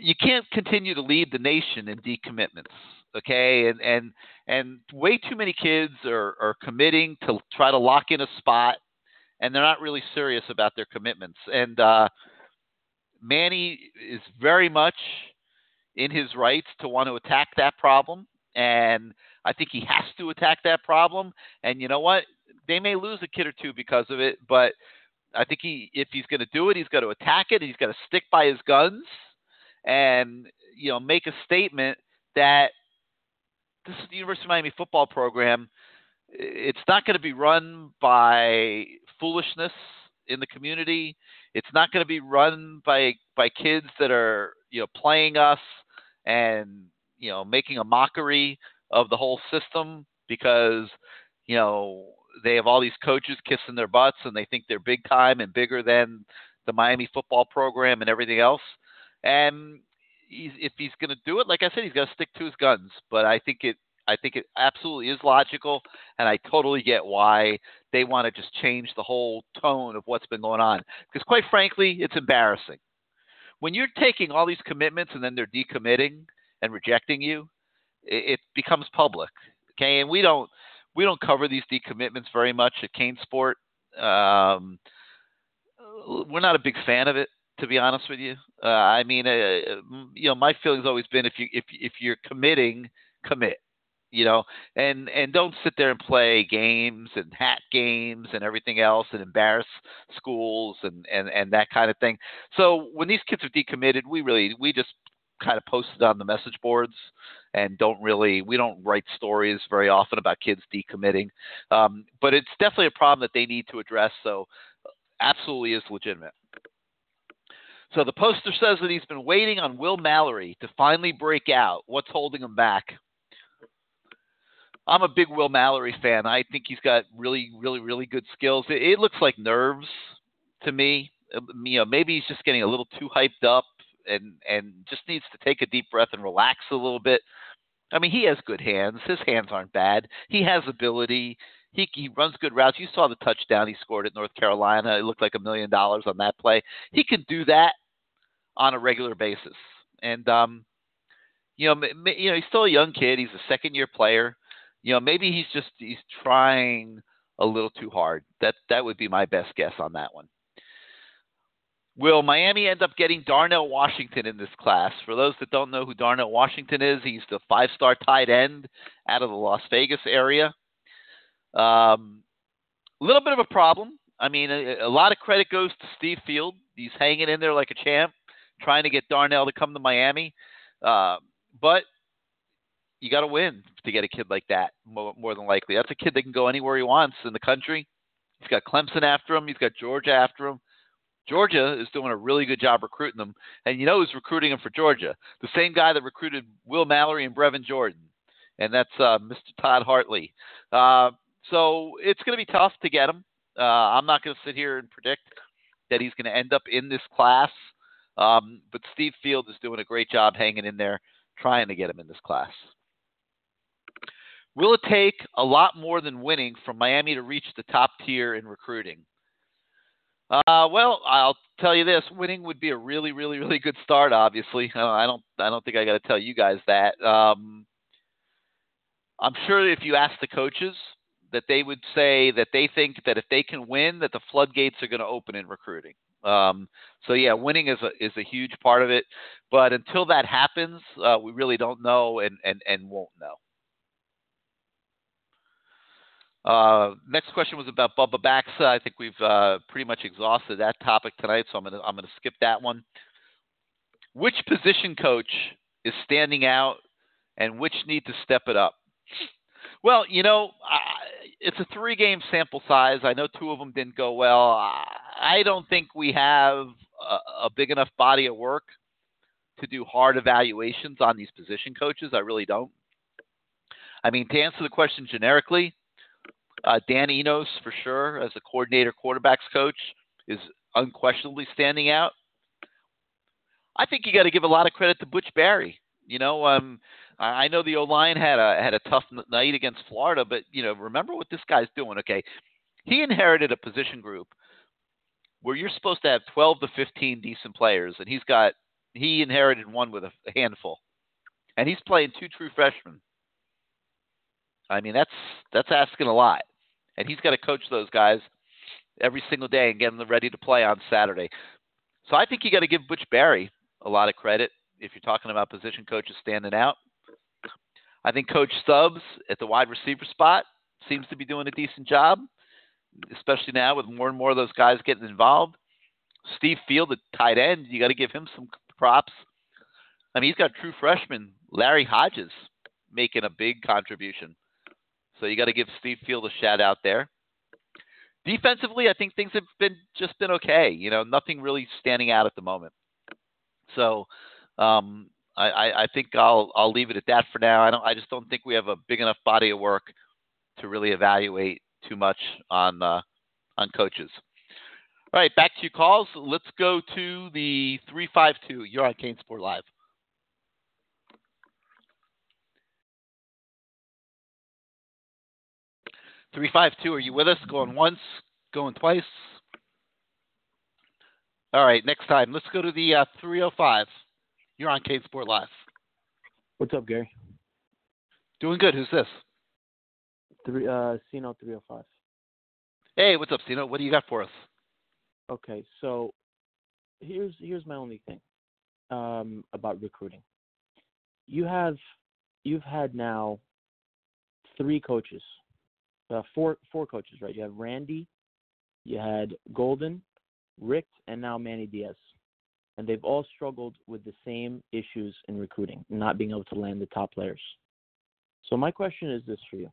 you can't continue to lead the nation in decommitments. Okay, and and and way too many kids are are committing to try to lock in a spot, and they're not really serious about their commitments. And uh, Manny is very much in his rights to want to attack that problem, and I think he *laughs* has to attack that problem. And you know what? They may lose a kid or two because of it, but I think he, if he's going to do it, he's got to attack it. He's got to stick by his guns, and you know, make a statement that this is the University of Miami football program. It's not going to be run by foolishness in the community. It's not going to be run by by kids that are you know playing us and you know making a mockery of the whole system because you know they have all these coaches kissing their butts and they think they're big time and bigger than the Miami football program and everything else. And he's, if he's going to do it, like I said, he's going to stick to his guns. But I think it, I think it absolutely is logical, and I totally get why they want to just change the whole tone of what's been going on. Because quite frankly, it's embarrassing when you're taking all these commitments and then they're decommitting and rejecting you. It, it becomes public. Okay, and we don't we don't cover these decommitments very much at CaneSport. Um, we're not a big fan of it, to be honest with you. Uh, I mean, uh, you know, my feeling's always been if you if if you're committing, commit. You know, and and don't sit there and play games and hat games and everything else and embarrass schools and and and that kind of thing. So when these kids are decommitted, we really we just kind of posted on the message boards and don't really we don't write stories very often about kids decommitting. Um, but it's definitely a problem that they need to address so absolutely is legitimate. So the poster says that he's been waiting on will mallory to finally break out. What's holding him back? I'm a big will mallory fan. I think he's got really really really good skills. It, it looks like nerves to me. You know maybe he's just getting a little too hyped up and and just needs to take a deep breath and relax a little bit. I mean, he has good hands. His hands aren't bad. He has ability. He he runs good routes. You saw the touchdown he scored at North Carolina. It looked like a million dollars on that play. He can do that on a regular basis. And um, you know, you know, he's still a young kid. He's a second year player. You know, maybe he's just he's trying a little too hard. That that would be my best guess on that one. Will Miami end up getting Darnell Washington in this class? For those that don't know who Darnell Washington is, he's the five star tight end out of the Las Vegas area. Um, a little bit of a problem. I mean, a, a lot of credit goes to Steve Field. He's hanging in there like a champ, trying to get Darnell to come to Miami. Uh, but you got to win to get a kid like that, more, more than likely. That's a kid that can go anywhere he wants in the country. He's got Clemson after him, he's got Georgia after him Georgia is doing a really good job recruiting them, and you know who's recruiting them for Georgia? The same guy that recruited Will Mallory and Brevin Jordan, and that's uh, Mr. Todd Hartley. Uh, so it's going to be tough to get him. Uh, I'm not going to sit here and predict that he's going to end up in this class, um, but Steve Field is doing a great job hanging in there, trying to get him in this class. Will it take a lot more than winning for Miami to reach the top tier in recruiting? Uh, well, I'll tell you this: winning would be a really, really, really good start. Obviously, uh, I don't, I don't think I got to tell you guys that. Um, I'm sure if you ask the coaches, that they would say that they think that if they can win, that the floodgates are going to open in recruiting. Um, so yeah, winning is a is a huge part of it. But until that happens, uh, we really don't know and and and won't know. Uh, next question was about Bubba Baxa. I think we've uh, pretty much exhausted that topic tonight, so I'm gonna I'm gonna skip that one. Which position coach is standing out, and which need to step it up? Well, you know, I, it's a three-game sample size. I know two of them didn't go well. I, I don't think we have a, a big enough body of work to do hard evaluations on these position coaches. I really don't. I mean, to answer the question generically, uh, Dan Enos, for sure, as a coordinator quarterbacks coach, is unquestionably standing out. I think you got to give a lot of credit to Butch Barry. You know, um, I know the O line had a had a tough night against Florida, but you know, remember what this guy's doing. Okay, he inherited a position group where you're supposed to have 12 to 15 decent players, and he's got he inherited one with a handful, and he's playing two true freshmen. I mean, that's that's asking a lot and he's got to coach those guys every single day and get them ready to play on Saturday. So I think you got to give Butch Barry a lot of credit if you're talking about position coaches standing out. I think Coach Stubbs at the wide receiver spot seems to be doing a decent job, especially now with more and more of those guys getting involved. Steve Field at tight end, you got to give him some props. I mean, he's got true freshman Larry Hodges making a big contribution. So you got to give Steve Field a shout out there. Defensively, I think things have been just been okay. You know, nothing really standing out at the moment. So um, I, I think I'll I'll leave it at that for now. I don't I just don't think we have a big enough body of work to really evaluate too much on uh, on coaches. All right, back to your calls. Let's go to the three five two. You're on CaneSport Live. Three five two. Are you with us? Going once, going twice. All right. Next time, let's go to the uh, three hundred five. You're on CaneSport Live. What's up, Gary? Doing good. Who's this? Three uh Cino three oh five. Hey, what's up, Cino? What do you got for us? Okay, so here's here's my only thing um, about recruiting. You have you've had now three coaches uh, four four coaches, right? You have Randy, you had Golden, Richt, and now Manny Diaz, and they've all struggled with the same issues in recruiting, not being able to land the top players. So my question is this for you: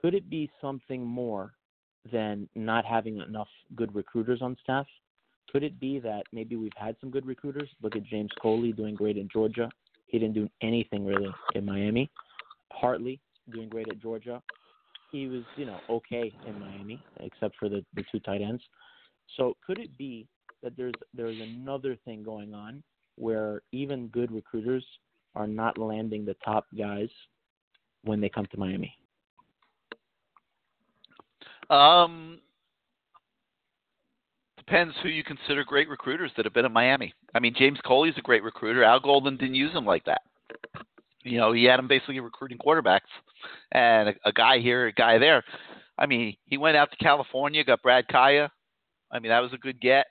Could it be something more than not having enough good recruiters on staff? Could it be that maybe we've had some good recruiters? Look at James Coley doing great in Georgia. He didn't do anything really in Miami. Hartley doing great at Georgia he was, you know, okay in Miami, except for the, the two tight ends. So could it be that there's there's another thing going on where even good recruiters are not landing the top guys when they come to Miami? Um, depends who you consider great recruiters that have been in Miami. I mean, James Coley's a great recruiter. Al Golden didn't use him like that you know, he had him basically recruiting quarterbacks, and a, a guy here, a guy there. I mean, he went out to California, got Brad Kaaya. I mean, that was a good get,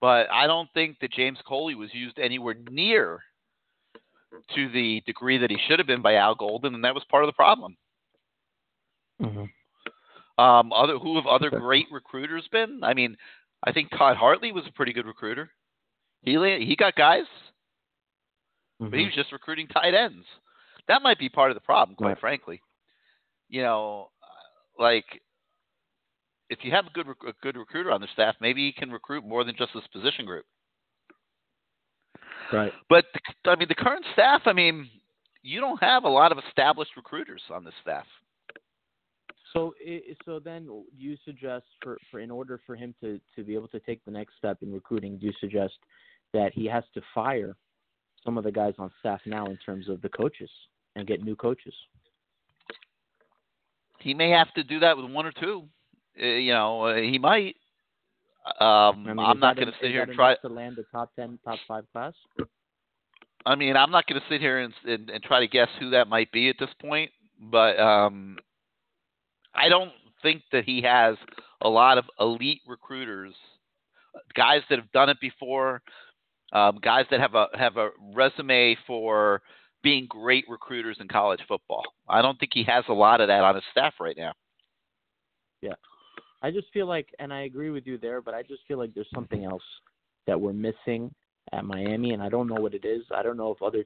but I don't think that James Coley was used anywhere near to the degree that he should have been by Al Golden, and that was part of the problem. Mm-hmm. Um, other who have other great recruiters been? I mean, I think Todd Hartley was a pretty good recruiter. He he got guys mm-hmm. but he was just recruiting tight ends. That might be part of the problem, quite right. frankly. You know, like if you have a good a good recruiter on the staff, maybe he can recruit more than just this position group. Right. But I mean, the current staff. I mean, you don't have a lot of established recruiters on this staff. So, so then you suggest for, for in order for him to, to be able to take the next step in recruiting, do you suggest that he has to fire some of the guys on staff now in terms of the coaches and get new coaches? He may have to do that with one or two. Uh, you know, uh, he might. Um, I mean, is not going to sit here and try. to land a top ten, top five class. I mean, I'm not going to sit here and, and and try to guess who that might be at this point, but um, I don't think that he has a lot of elite recruiters, guys that have done it before, um, guys that have a have a resume for being great recruiters in college football. I don't think he has a lot of that on his staff right now. Yeah. I just feel like, and I agree with you there, but I just feel like there's something else that we're missing at Miami, and I don't know what it is. I don't know if other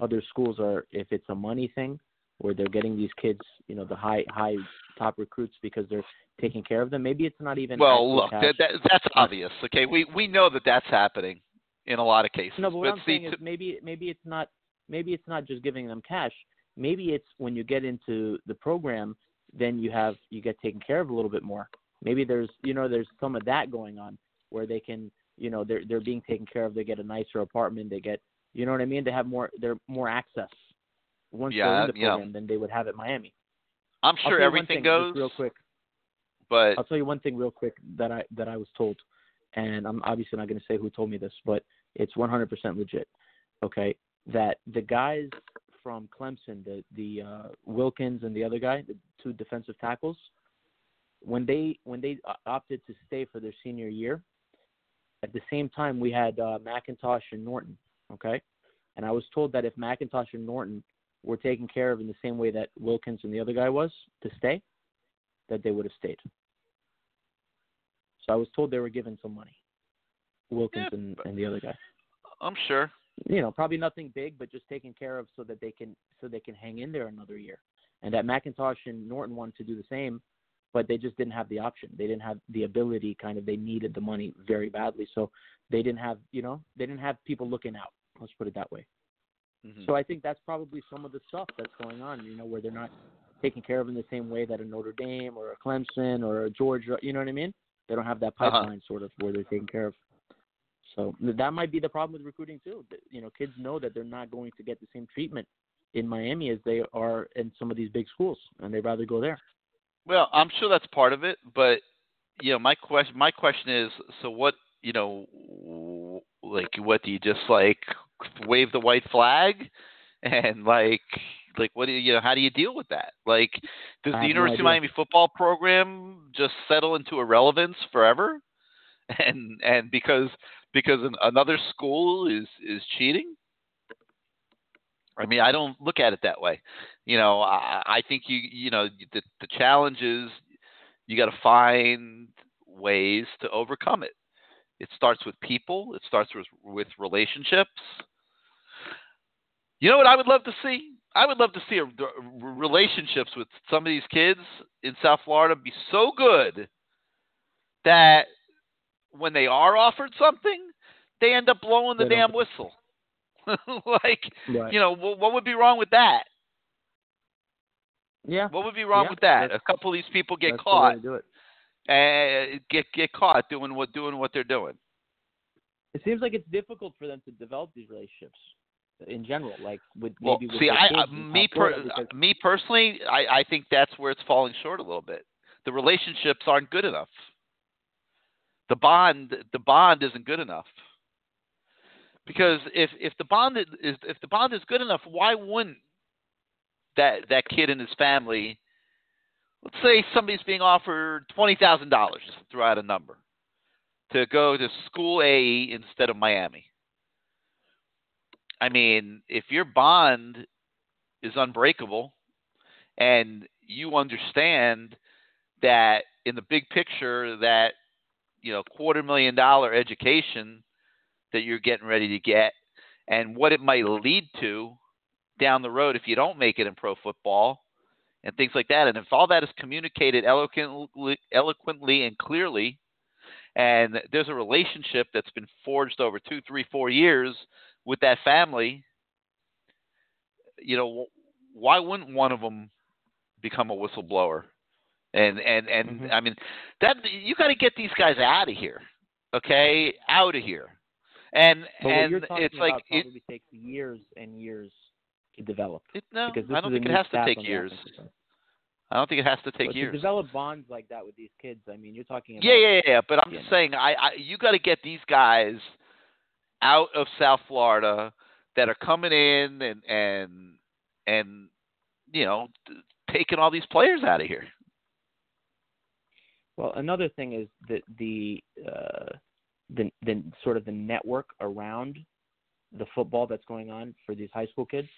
other schools are, if it's a money thing, where they're getting these kids, you know, the high high top recruits because they're taking care of them. Maybe it's not even. Well, look, that, that, that's obvious. Okay, we we know that that's happening in a lot of cases. No, but what I'm see, saying is maybe maybe it's not maybe it's not just giving them cash. Maybe it's when you get into the program, then you have you get taken care of a little bit more. Maybe there's you know there's some of that going on where they can you know they're they're being taken care of. They get a nicer apartment. They get you know what I mean. They have more they're more access once they're in the yeah. program than they would have at Miami. I'm sure tell you one everything thing, goes, real quick. but I'll tell you one thing real quick that I that I was told, and I'm obviously not going to say who told me this, but it's 100% legit. Okay, that the guys from Clemson, the the uh, Wilkins and the other guy, the two defensive tackles, when they when they opted to stay for their senior year, at the same time we had uh, McIntosh and Norton. Okay, and I was told that if McIntosh and Norton were taken care of in the same way that Wilkins and the other guy was to stay, that they would have stayed. So I was told they were given some money, Wilkins and, and the other guy. I'm sure. You know, probably nothing big, but just taken care of so that they can so they can hang in there another year. And that McIntosh and Norton wanted to do the same, but they just didn't have the option. They didn't have the ability. Kind of, they needed the money very badly, so they didn't have you know they didn't have people looking out. Let's put it that way. Mhm. So I think that's probably some of the stuff that's going on, you know, where they're not taken care of in the same way that a Notre Dame or a Clemson or a Georgia, you know what I mean? They don't have that Uh-huh. pipeline sort of where they're taken care of. So that might be the problem with recruiting too. You know, kids know that they're not going to get the same treatment in Miami as they are in some of these big schools, and they'd rather go there. Well, I'm sure that's part of it, but you know, my question my question is, so what, you know, like what do you just like wave the white flag *laughs* and like like what do you, you know, how do you deal with that? Like does the have no University of. Miami football program just settle into irrelevance forever? *laughs* And and because because another school is is cheating? I mean, I don't look at it that way. You know, I, I think you you know the the challenge is you got to find ways to overcome it. It starts with people. It starts with with relationships. You know what I would love to see? I would love to see a, relationships with some of these kids in South Florida be so good that when they are offered something, they end up blowing the damn whistle. *laughs* like, Right. you know, what, what would be wrong with that? Yeah. What would be wrong Yeah, with that? A couple of these people get That's the way caught to do it. and get get caught doing what doing what they're doing. It seems like it's difficult for them to develop these relationships in general, like with Well, maybe with see, I, in uh, me per, me personally, I, I think that's where it's falling short a little bit. The relationships aren't good enough. The bond, the bond isn't good enough. Because if if the bond is if the bond is good enough, why wouldn't that that kid and his family? Let's say somebody's being offered twenty thousand dollars, just throw out a number, to go to school A instead of Miami. I mean, if your bond is unbreakable and you understand that in the big picture that you know quarter million dollar education that you're getting ready to get and what it might lead to down the road if you don't make it in pro football and things like that. And if all that is communicated eloquently, eloquently and clearly, and there's a relationship that's been forged over two, three, four years with that family, you know, why wouldn't one of them become a whistleblower? And and and Mm-hmm. I mean, that you got to get these guys out of here, okay, out of here. And But and it's like it, probably takes years and years to develop. it, no, I don't think it has to take years. I don't think it has to take But years. to develop bonds like that with these kids, I mean, you're talking about Yeah, yeah, yeah. But I'm just know. saying, I, I you got to get these guys out of South Florida that are coming in and and and you know taking all these players out of here. Well, another thing is that the uh, the the sort of the network around the football that's going on for these high school kids.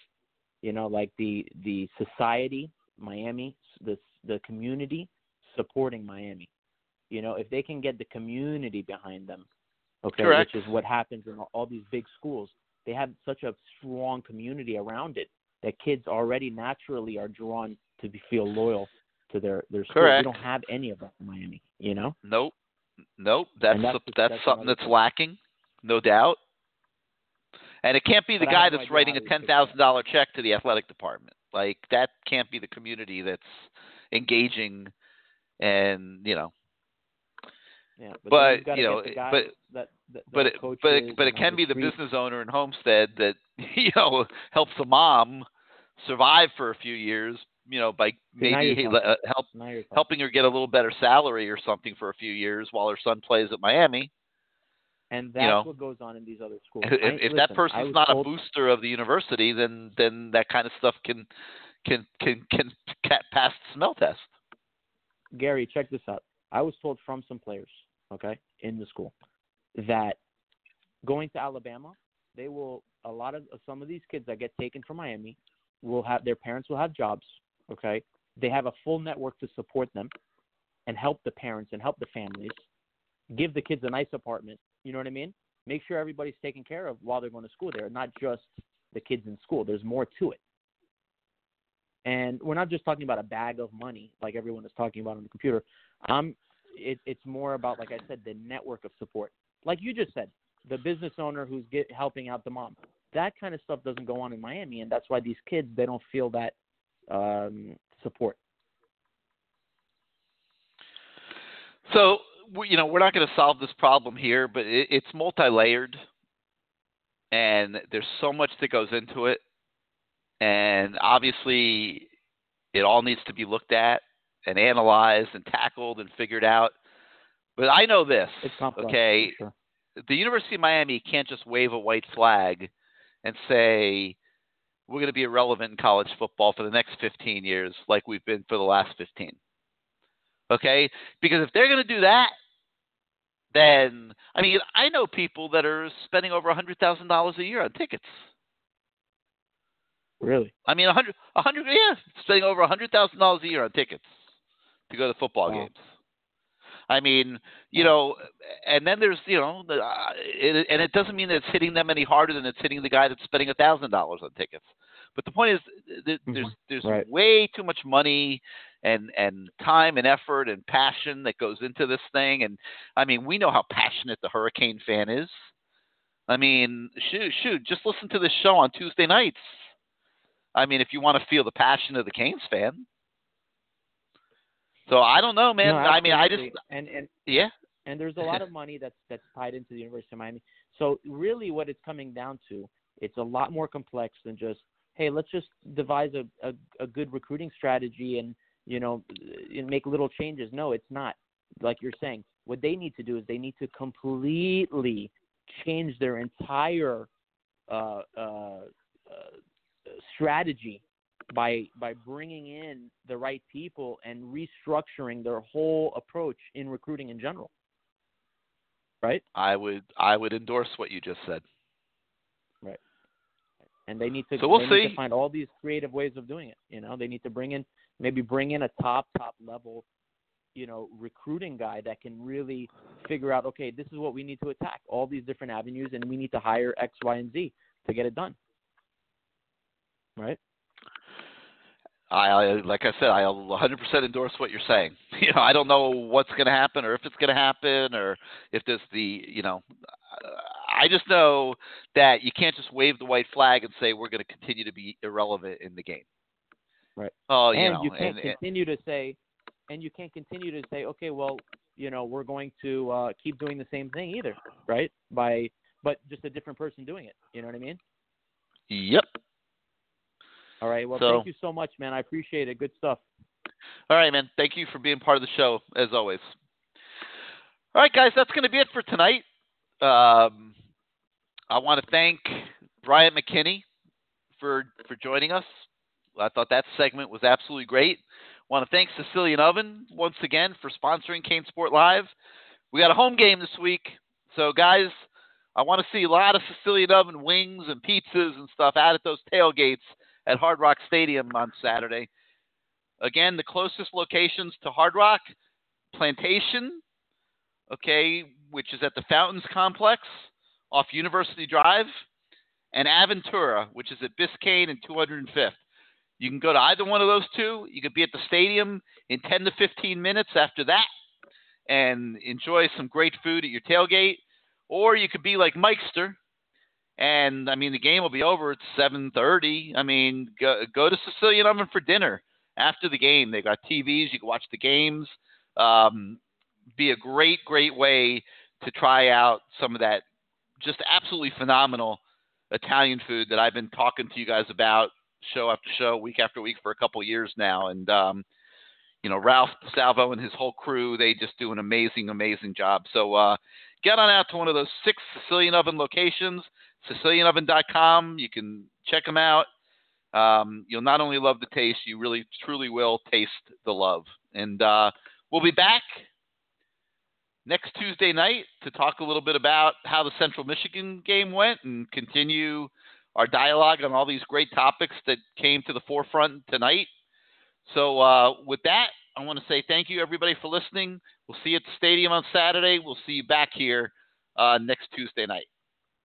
You know, like the the society, Miami, the the community supporting Miami. You know, if they can get the community behind them, okay, Correct. which is what happens in all, these big schools. They have such a strong community around it that kids already naturally are drawn to be, feel loyal to their their school. Correct. We don't have any of that in Miami. You know. Nope, nope. That's that's that's, that's something that's lacking, no doubt. And it can't be the But guy no that's writing a ten thousand dollar check to the athletic department. Like that can't be the community that's engaging, and you know. Yeah, but, But you've you know, but that, that, but it, but it, but it can be the business owner in Homestead that *laughs* you know helps the mom survive for a few years. You know, by maybe he- uh, help Now you're talking. helping her get a little better salary or something for a few years while her son plays at Miami. And you know, what goes on in these other schools. If, I- if listen, that person's not told, a booster of the university, then then that kind of stuff can can can can ca- pass the smell test. Gary, check this out. I was told from some players, okay, in the school, that going to Alabama, they will a lot of some of these kids that get taken from Miami will have their parents will have jobs, okay? They have a full network to support them and help the parents and help the families. Give the kids a nice apartment, you know what I mean? Make sure everybody's taken care of while they're going to school there, not just the kids in school. There's more to it. And we're not just talking about a bag of money like everyone is talking about on the computer. Um, it, it's more about, like I said, the network of support. Like you just said, the business owner who's get, helping out the mom. That kind of stuff doesn't go on in Miami, and that's why these kids they don't feel that um, support. So you know we're not going to solve this problem here, but it, it's multi-layered, and there's so much that goes into it, and obviously it all needs to be looked at and analyzed and tackled and figured out. But I know this, It's complex. okay? sure. the University of Miami can't just wave a white flag and say we're going to be irrelevant in college football for the next 15 years like we've been for the last 15. Okay? Because if they're going to do that, then I mean, I know people that are spending over $100,000 a year on tickets. Really? I mean, a hundred, a hundred, yeah, spending over a hundred thousand dollars a year on tickets to go to football Wow. games. I mean, you know, and then there's, you know, the, uh, it, and it doesn't mean that it's hitting them any harder than it's hitting the guy that's spending a thousand dollars on tickets. But the point is, th- there's there's Right. way too much money and and time and effort and passion that goes into this thing. And I mean, we know how passionate the Hurricane fan is. I mean, shoot, shoot, just listen to this show on Tuesday nights. I mean, if you want to feel the passion of the Canes fan. So I don't know, man. No, I mean, I just and and yeah. and there's a lot of money that's that's tied into the University of Miami. So really, what it's coming down to, it's a lot more complex than just hey, let's just devise a a, a good recruiting strategy and you know and make little changes. No, it's not. Like you're saying, what they need to do is they need to completely change their entire uh, uh, uh, strategy by by bringing in the right people and restructuring their whole approach in recruiting in general. Right? I would I would endorse what you just said. Right. And they need to So we'll see. to find all these creative ways of doing it. You know, they need to bring in maybe bring in a top top level, you know, recruiting guy that can really figure out okay, this is what we need to attack, all these different avenues, and we need to hire X, Y, and Z to get it done. Right? I, I like I said, I 100% endorse what you're saying. *laughs* You know, I don't know what's going to happen, or if it's going to happen, or if there's the, you know, I just know that you can't just wave the white flag and say we're going to continue to be irrelevant in the game. Right. Oh, you and know, you can't and- and- continue to say, and you can't continue to say, okay, well, you know, we're going to uh, keep doing the same thing either, right? By, but just a different person doing it. You know what I mean? Yep. All right. Well, So- thank you so much, man. I appreciate it. Good stuff. All right, man. Thank you for being part of the show as always. All right, guys, that's going to be it for tonight. Um, I want to thank Bryant McKinnie for for joining us. I thought that segment was absolutely great. I want to thank Sicilian Oven once again for sponsoring CaneSport Live. We got a home game this week, so guys, I want to see a lot of Sicilian Oven wings and pizzas and stuff out at those tailgates at Hard Rock Stadium on Saturday. Again, the closest locations to Hard Rock, Plantation, okay, which is at the Fountains Complex off University Drive, and Aventura, which is at Biscayne and 205th. You can go to either one of those two. You could be at the stadium in 10 to 15 minutes after that and enjoy some great food at your tailgate. Or you could be like Mikester, and I mean the game will be over at 7:30. I mean, go, go to Sicilian Oven for dinner after the game. They got TVs. You can watch the games. Um, be a great, great way to try out some of that just absolutely phenomenal Italian food that I've been talking to you guys about show after show, week after week for a couple years now. And um, you know, Ralph Salvo and his whole crew, they just do an amazing, amazing job. So uh, get on out to one of those six Sicilian Oven locations, SicilianOven.com. You can check them out. Um, you'll not only love the taste, you really, truly will taste the love. And uh, we'll be back next Tuesday night to talk a little bit about how the Central Michigan game went and continue our dialogue on all these great topics that came to the forefront tonight. So, uh, with that, I want to say thank you, everybody, for listening. We'll see you at the stadium on Saturday. We'll see you back here uh, next Tuesday night.